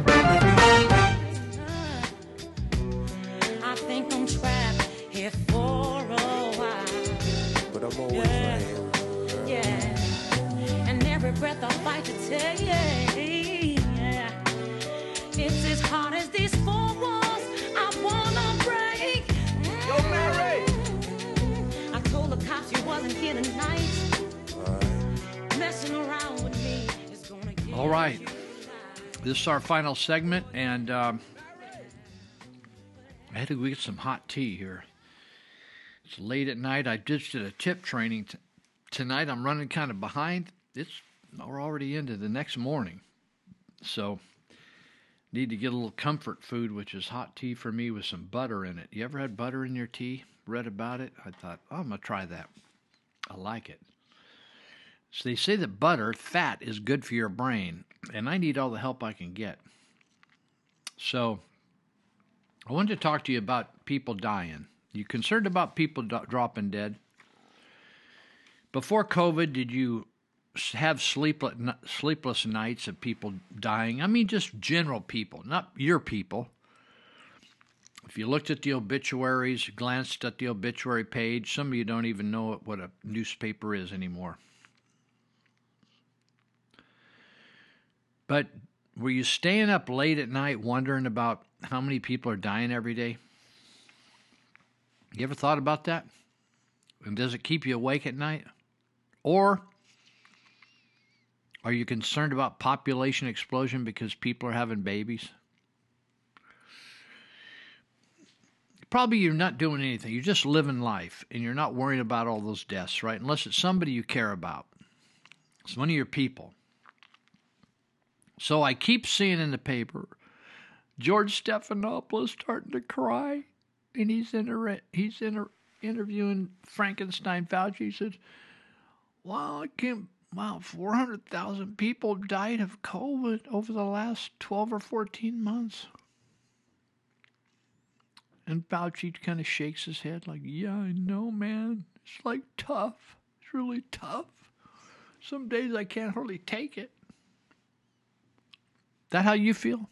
All right. This is our final segment, and um, I had to get some hot tea here. It's late at night. I just did a tip training t- tonight. I'm running kind of behind. It's we're already into the next morning, so need to get a little comfort food, which is hot tea for me with some butter in it. You ever had butter in your tea? Read about it? I thought, oh, I'm gonna try that. I like it. So they say that butter, fat, is good for your brain, and I need all the help I can get. So I wanted to talk to you about people dying. You concerned about people do- dropping dead? Before COVID, did you have sleepless, sleepless nights of people dying? I mean, just general people, not your people. If you looked at the obituaries, glanced at the obituary page, some of you don't even know what a newspaper is anymore. But were you staying up late at night wondering about how many people are dying every day? You ever thought about that? And does it keep you awake at night? Or are you concerned about population explosion because people are having babies? Probably you're not doing anything. You're just living life and you're not worrying about all those deaths, right? Unless it's somebody you care about. It's one of your people. So I keep seeing in the paper George Stephanopoulos starting to cry, and he's inter- he's inter- interviewing Frankenstein Fauci. He says, "Wow, I can't. Wow, four hundred thousand people died of COVID over the last twelve or fourteen months." And Fauci kind of shakes his head, like, "Yeah, I know, man. It's like tough. It's really tough. Some days I can't hardly take it." That how you feel?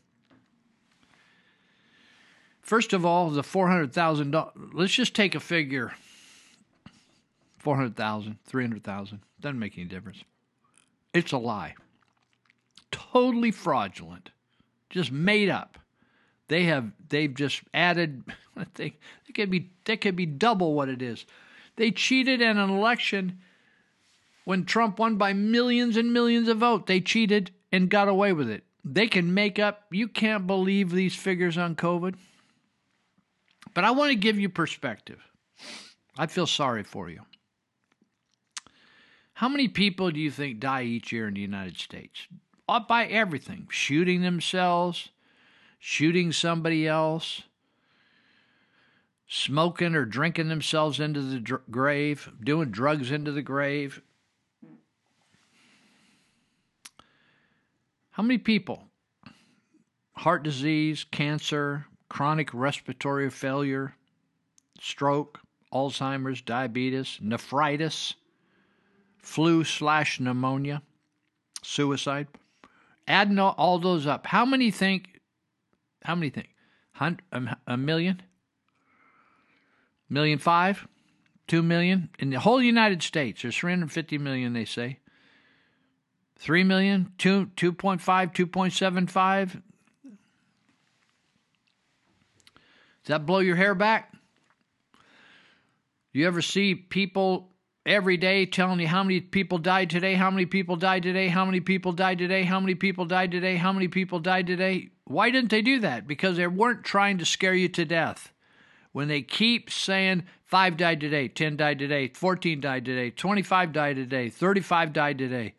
First of all, the four hundred thousand dollars. Let's just take a figure. Four hundred thousand, three hundred thousand doesn't make any difference. It's a lie. Totally fraudulent, just made up. They have they've just added. They it could be that could be double what it is. They cheated in an election when Trump won by millions and millions of votes. They cheated and got away with it. They can make up. You can't believe these figures on COVID. But I want to give you perspective. I feel sorry for you. How many people do you think die each year in the United States? Up by everything shooting themselves, shooting somebody else, smoking or drinking themselves into the dr- grave, doing drugs into the grave. How many people? Heart disease, cancer, chronic respiratory failure, stroke, Alzheimer's, diabetes, nephritis, flu slash pneumonia, suicide. Adding all, those up, how many think? How many think? A, um, a million? Million five? Two million? In the whole United States, there's 350 million, they say. 3 million, 2, 2.5, 2.75. Does that blow your hair back? You ever see people every day telling you how many people died today, how many people died today, how many people died today, how many people died today, how many people died today? Why didn't they do that? Because they weren't trying to scare you to death. When they keep saying 5 died today, 10 died today, 14 died today, 25 died today, 35 died today,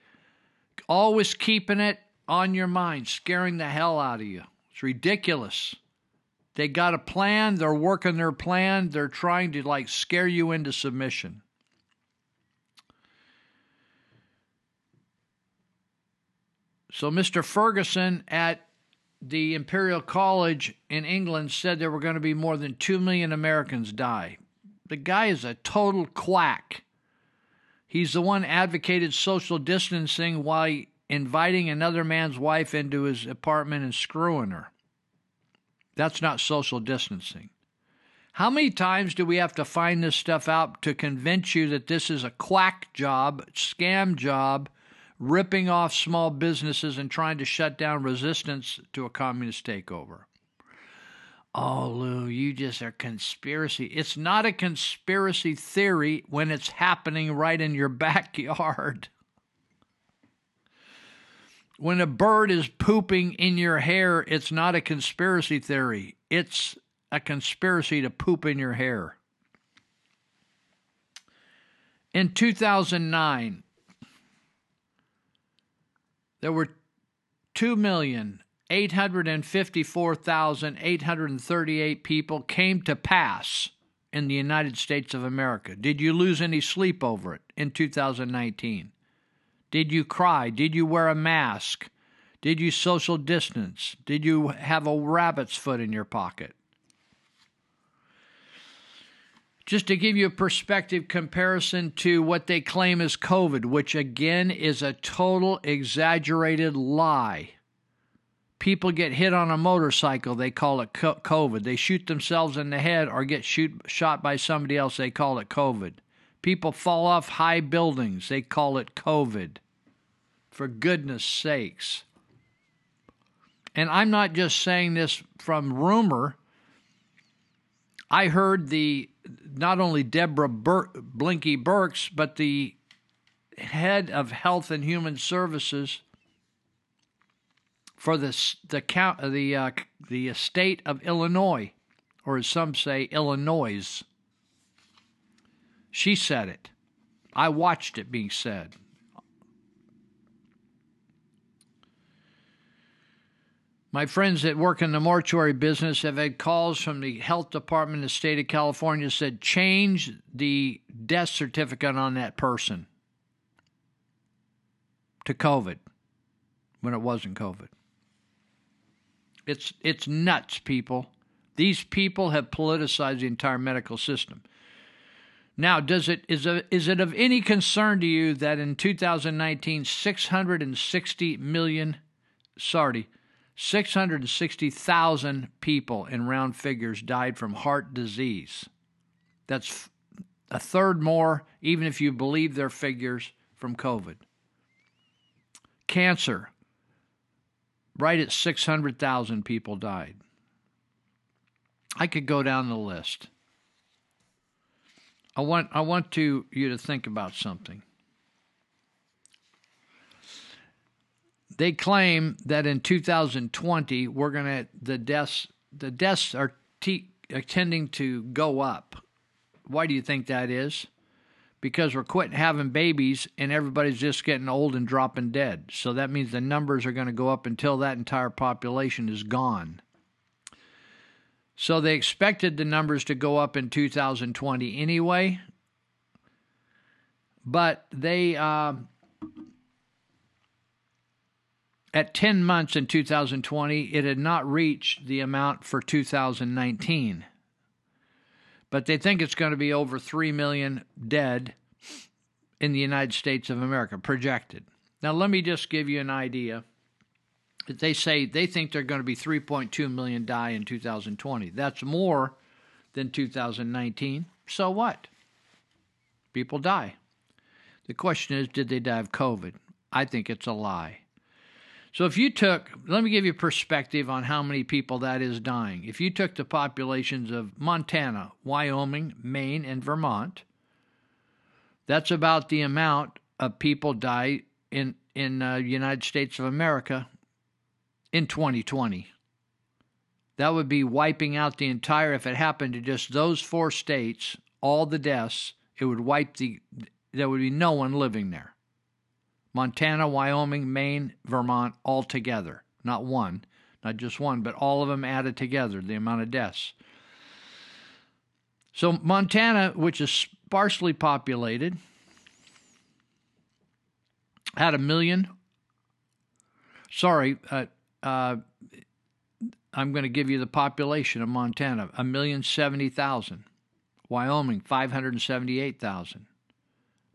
always keeping it on your mind, scaring the hell out of you. It's ridiculous. They got a plan, they're working their plan, they're trying to like scare you into submission. So Mr. Ferguson at the Imperial College in England said there were going to be more than 2 million Americans die. The guy is a total quack. He's the one advocated social distancing while inviting another man's wife into his apartment and screwing her. That's not social distancing. How many times do we have to find this stuff out to convince you that this is a quack job, scam job, ripping off small businesses and trying to shut down resistance to a communist takeover? Oh, Lou, you just are conspiracy. It's not a conspiracy theory when it's happening right in your backyard. When a bird is pooping in your hair, it's not a conspiracy theory. It's a conspiracy to poop in your hair. In 2009, there were 2,854,838 people came to pass in the United States of America. Did you lose any sleep over it in 2019? Did you cry? Did you wear a mask? Did you social distance? Did you have a rabbit's foot in your pocket? just to give you a perspective comparison to what they claim is COVID, which again is a total exaggerated lie. People get hit on a motorcycle, they call it COVID. They shoot themselves in the head or get shoot, shot by somebody else, they call it COVID. People fall off high buildings, they call it COVID. For goodness sakes. And I'm not just saying this from rumor. I heard the not only Deborah Bur- Blinky Birx, but the head of Health and Human Services for the the count the uh, the state of Illinois, or as some say, Illinois. She said it. I watched it being said. My friends that work in the mortuary business have had calls from the health department of the state of California said change the death certificate on that person to COVID when it wasn't COVID. It's it's nuts, people. These people have politicized the entire medical system. Now, does it is it, is it of any concern to you that in 2019 660 million sorry 660,000 people in round figures died from heart disease. That's a third more, even if you believe their figures, from COVID. Cancer, right at 600,000 people died. I could go down the list. I want I want to you to think about something. they claim that in 2020 we're going to the deaths the deaths are, t- are tending to go up. Why do you think that is? Because we're quitting having babies and everybody's just getting old and dropping dead. So that means the numbers are going to go up until that entire population is gone. So they expected the numbers to go up in 2020 anyway, but they uh, at 10 months in 2020, it had not reached the amount for 2019. But they think it's going to be over 3 million dead in the United States of America, projected. Now, let me just give you an idea. They say they think they're going to be 3.2 million die in 2020. That's more than 2019. So what? People die. The question is, did they die of COVID? I think it's a lie. So if you took, let me give you perspective on how many people that is dying. If you took the populations of Montana, Wyoming, Maine, and Vermont, that's about the amount of people die in in uh, United States of America in 2020. That would be wiping out the entire. If it happened to just those four states, all the deaths, it would wipe the. There would be no one living there. Montana, Wyoming, Maine, Vermont, all together. Not one, not just one, but all of them added together, the amount of deaths. So, Montana, which is sparsely populated, had a million. Sorry, uh, uh, I'm going to give you the population of Montana: a million seventy thousand. Wyoming, five hundred seventy-eight thousand.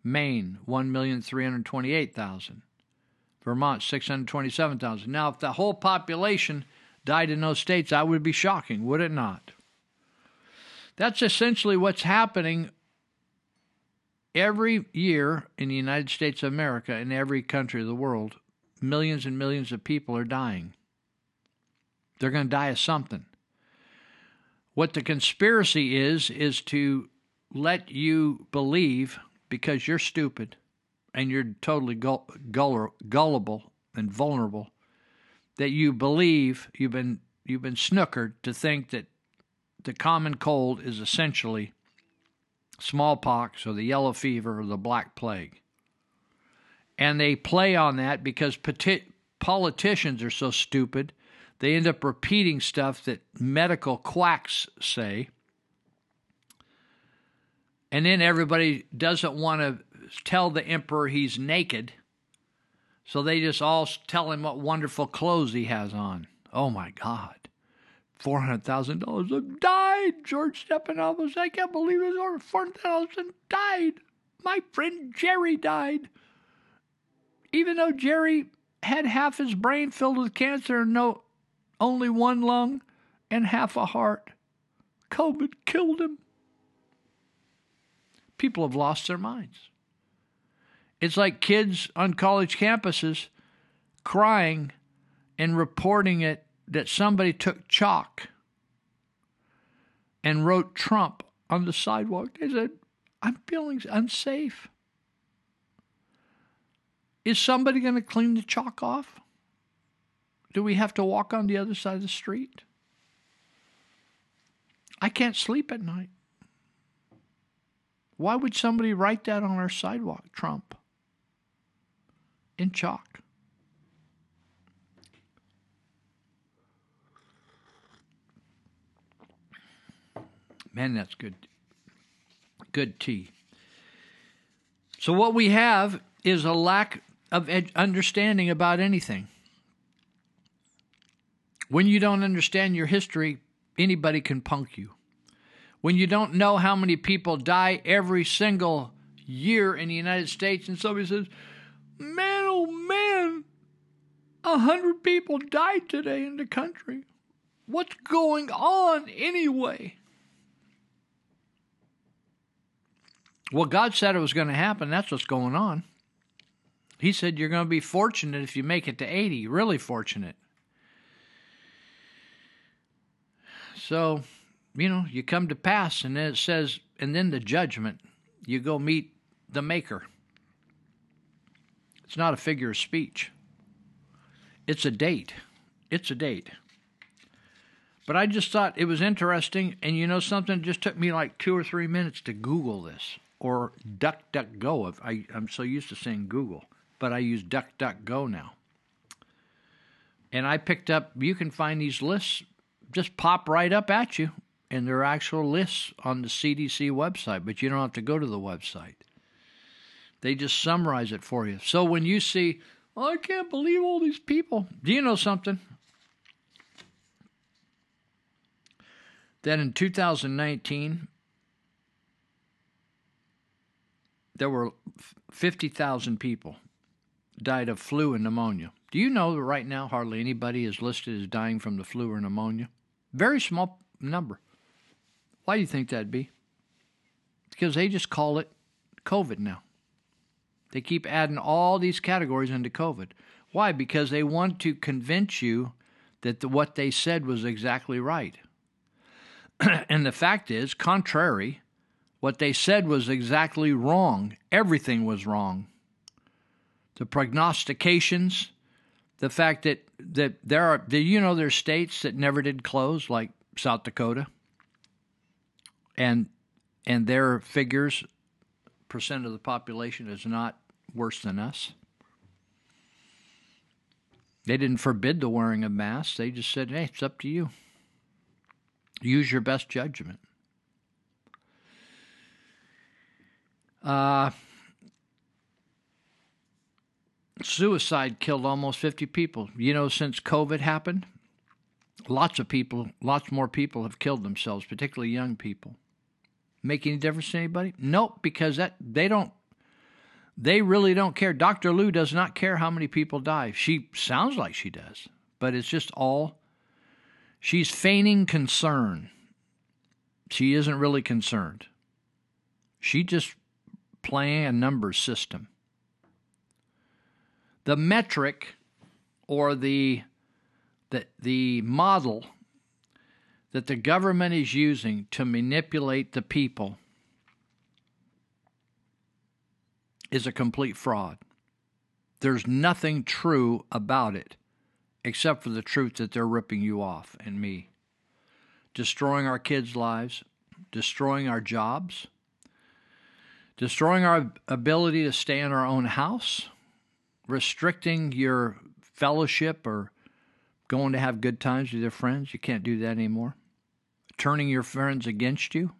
Maine, one million three hundred twenty-eight thousand. Vermont, six hundred twenty-seven thousand. Now, if the whole population died in those states, that would be shocking, would it not? That's essentially what's happening every year in the United States of America, in every country of the world. Millions and millions of people are dying. They're going to die of something. What the conspiracy is, is to let you believe, because you're stupid and you're totally gull- gull- gullible and vulnerable, that you believe you've been you've been snookered to think that the common cold is essentially smallpox or the yellow fever or the black plague. And they play on that because politicians are so stupid, they end up repeating stuff that medical quacks say. And then everybody doesn't want to tell the emperor he's naked. So they just all tell him what wonderful clothes he has on. Oh my God. $400,000 have died. George Stephanopoulos, I can't believe it. Over 400,000 died. My friend Jerry died. Even though Jerry had half his brain filled with cancer and no, only one lung and half a heart, COVID killed him. People have lost their minds. It's like kids on college campuses crying and reporting it that somebody took chalk and wrote Trump on the sidewalk. They said, I'm feeling unsafe. Is somebody going to clean the chalk off? Do we have to walk on the other side of the street? I can't sleep at night. Why would somebody write that on our sidewalk, Trump? In chalk. Man, that's good. Good tea. So, what we have is a lack of ed- understanding about anything. When you don't understand your history, anybody can punk you. When you don't know how many people die every single year in the United States, and somebody says, Man, oh man, a hundred people died today in the country. What's going on anyway? Well, God said it was going to happen. That's what's going on. He said you're going to be fortunate if you make it to 80, really fortunate. So, you know, you come to pass, and then it says, and then the judgment, you go meet the Maker. It's not a figure of speech, it's a date. It's a date. But I just thought it was interesting, and you know something? It just took me like two or three minutes to Google this or DuckDuckGo. I, I'm so used to saying Google, but I use DuckDuckGo now. And I picked up, you can find these lists just pop right up at you, and there are actual lists on the CDC website, but you don't have to go to the website. They just summarize it for you. So when you see, oh, I can't believe all these people, do you know something? That in 2019, there were 50,000 people died of flu and pneumonia. Do you know that right now hardly anybody is listed as dying from the flu or pneumonia? Very small number. Why do you think that'd be? Because they just call it COVID now. They keep adding all these categories into COVID. Why? Because they want to convince you that the, what they said was exactly right. and the fact is, contrary, what they said was exactly wrong. Everything was wrong. The prognostications, the fact that, that there are, you know there's states that never did close, like South Dakota? And and their figures, percent of the population is not worse than us. They didn't forbid the wearing of masks. They just said, hey, it's up to you. Use your best judgment. Uh, suicide killed almost 50 people. You know, since COVID happened, Lots of people, lots more people have killed themselves, particularly young people. Make any difference to anybody? Nope, because that they don't they really don't care. Dr. Luu does not care how many people die. She sounds like she does, but it's just all she's feigning concern. She isn't really concerned. She just playing a number system. The metric or the the, the model that the government is using to manipulate the people is a complete fraud. There's nothing true about it except for the truth that they're ripping you off and me. Destroying our kids' lives, destroying our jobs, destroying our ability to stay in our own house, restricting your fellowship or going to have good times with your friends. You can't do that anymore. Turning your friends against you.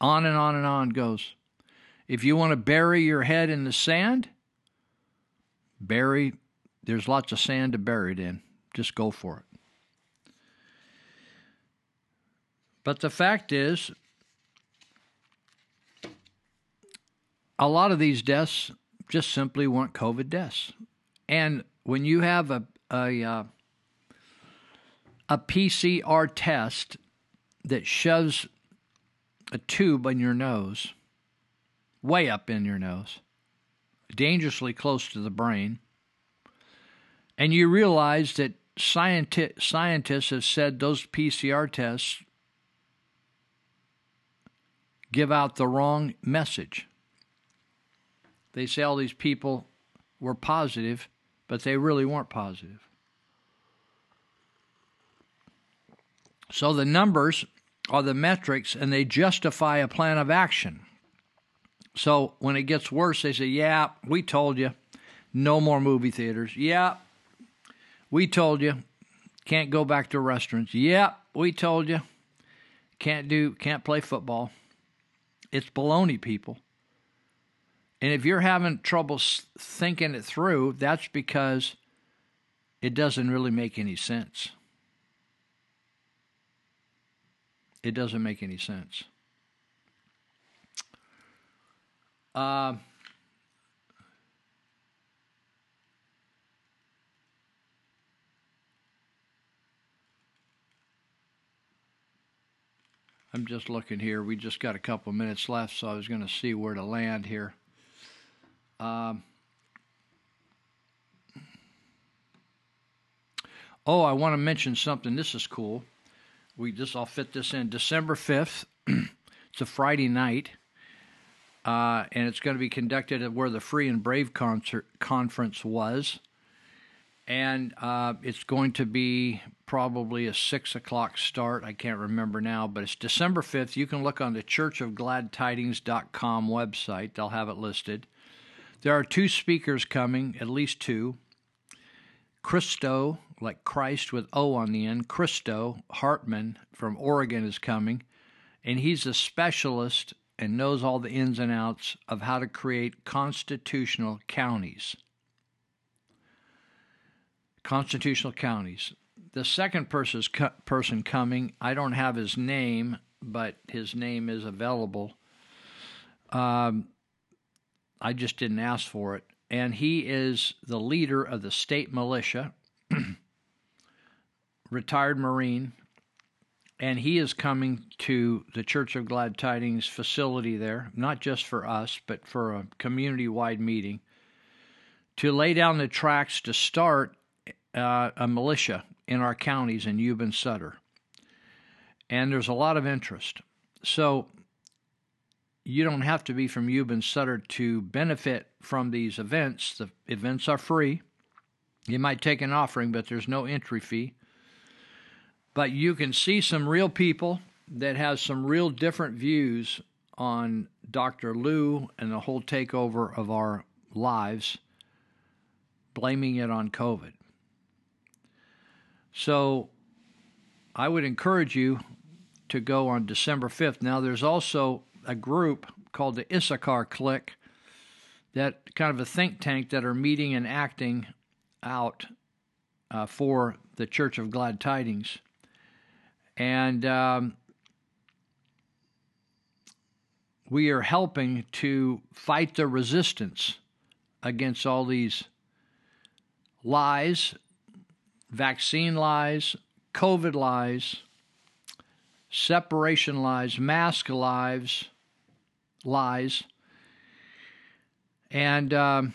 On and on and on goes. If you want to bury your head in the sand, bury, there's lots of sand to bury it in. Just go for it. But the fact is, a lot of these deaths just simply weren't COVID deaths. And when you have a a uh, a PCR test that shoves a tube in your nose way up in your nose, dangerously close to the brain. And you realize that scienti- scientists have said those PCR tests give out the wrong message. They say all these people were positive, but they really weren't positive. So the numbers are the metrics and they justify a plan of action. So when it gets worse, they say, Yeah, we told you. No more movie theaters. Yeah, we told you. Can't go back to restaurants. Yeah, we told you. Can't do, can't play football. It's baloney, people. And if you're having trouble thinking it through, that's because it doesn't really make any sense. It doesn't make any sense. Uh, I'm just looking here. We just got a couple minutes left, so I was going to see where to land here. Um, oh, I want to mention something. This is cool. We just I'll fit this in. December fifth. it's a Friday night uh, and it's going to be conducted at where the Free and Brave concert conference was, and uh, it's going to be probably a six o'clock start. I can't remember now, but it's December fifth. You can look on the Church of Glad ChurchOfGladTidings.com website; they'll have it listed. There are two speakers coming, at least two. Christo, like Christ with O on the end, Christo Hartman from Oregon is coming, and he's a specialist and knows all the ins and outs of how to create constitutional counties. Constitutional counties. The second person coming, I don't have his name, but his name is available. Um, I just didn't ask for it. And he is the leader of the state militia, retired Marine, and he is coming to the Church of Glad Tidings facility there, not just for us, but for a community wide meeting, to lay down the tracks to start uh, a militia in our counties in Yuba and Sutter. And there's a lot of interest. So you don't have to be from Yuba and Sutter to benefit from these events. The events are free. You might take an offering, but there's no entry fee but you can see some real people that have some real different views on Dr. Luu and the whole takeover of our lives, blaming it on COVID. So I would encourage you to go on December 5th. Now, there's also a group called the Issachar Clique, that kind of a think tank that are meeting and acting out uh, for the Church of Glad Tidings. And um, we are helping to fight the resistance against all these lies, vaccine lies, COVID lies, separation lies, mask lies, lies. And um,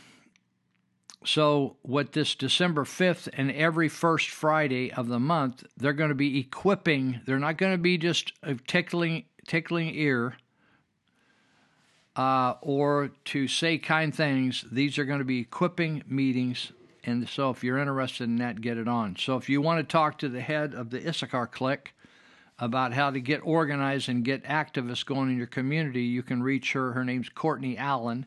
so, what this December 5th and every first Friday of the month, they're going to be equipping, they're not going to be just a tickling, tickling ear uh, or to say kind things. These are going to be equipping meetings. And so, if you're interested in that, get it on. So, if you want to talk to the head of the Issachar clique about how to get organized and get activists going in your community, you can reach her. Her name's Courtney Allen,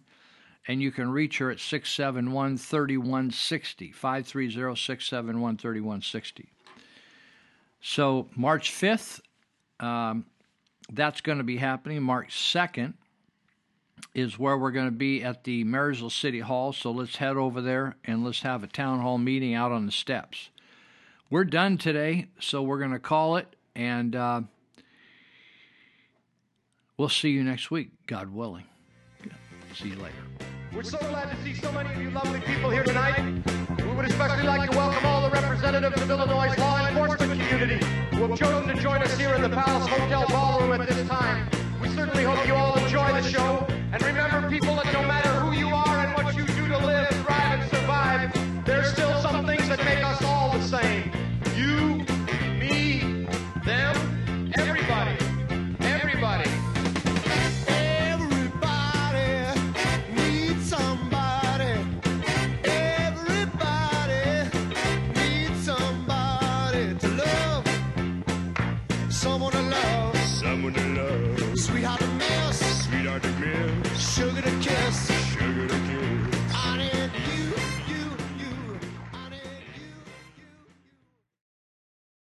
and you can reach her at 671 3160, 530 671 3160. So, March 5th, um, that's going to be happening. March 2nd, is where we're going to be at the Marysville City Hall. So let's head over there and let's have a town hall meeting out on the steps. We're done today, so we're going to call it, and uh, we'll see you next week, God willing. See you later. We're so glad to see so many of you lovely people here tonight. We would especially like to welcome all the representatives of Illinois' law enforcement community who have chosen to join us here in the Palace Hotel Ballroom at this time. We certainly hope you all enjoy the show. And remember, people, that no matter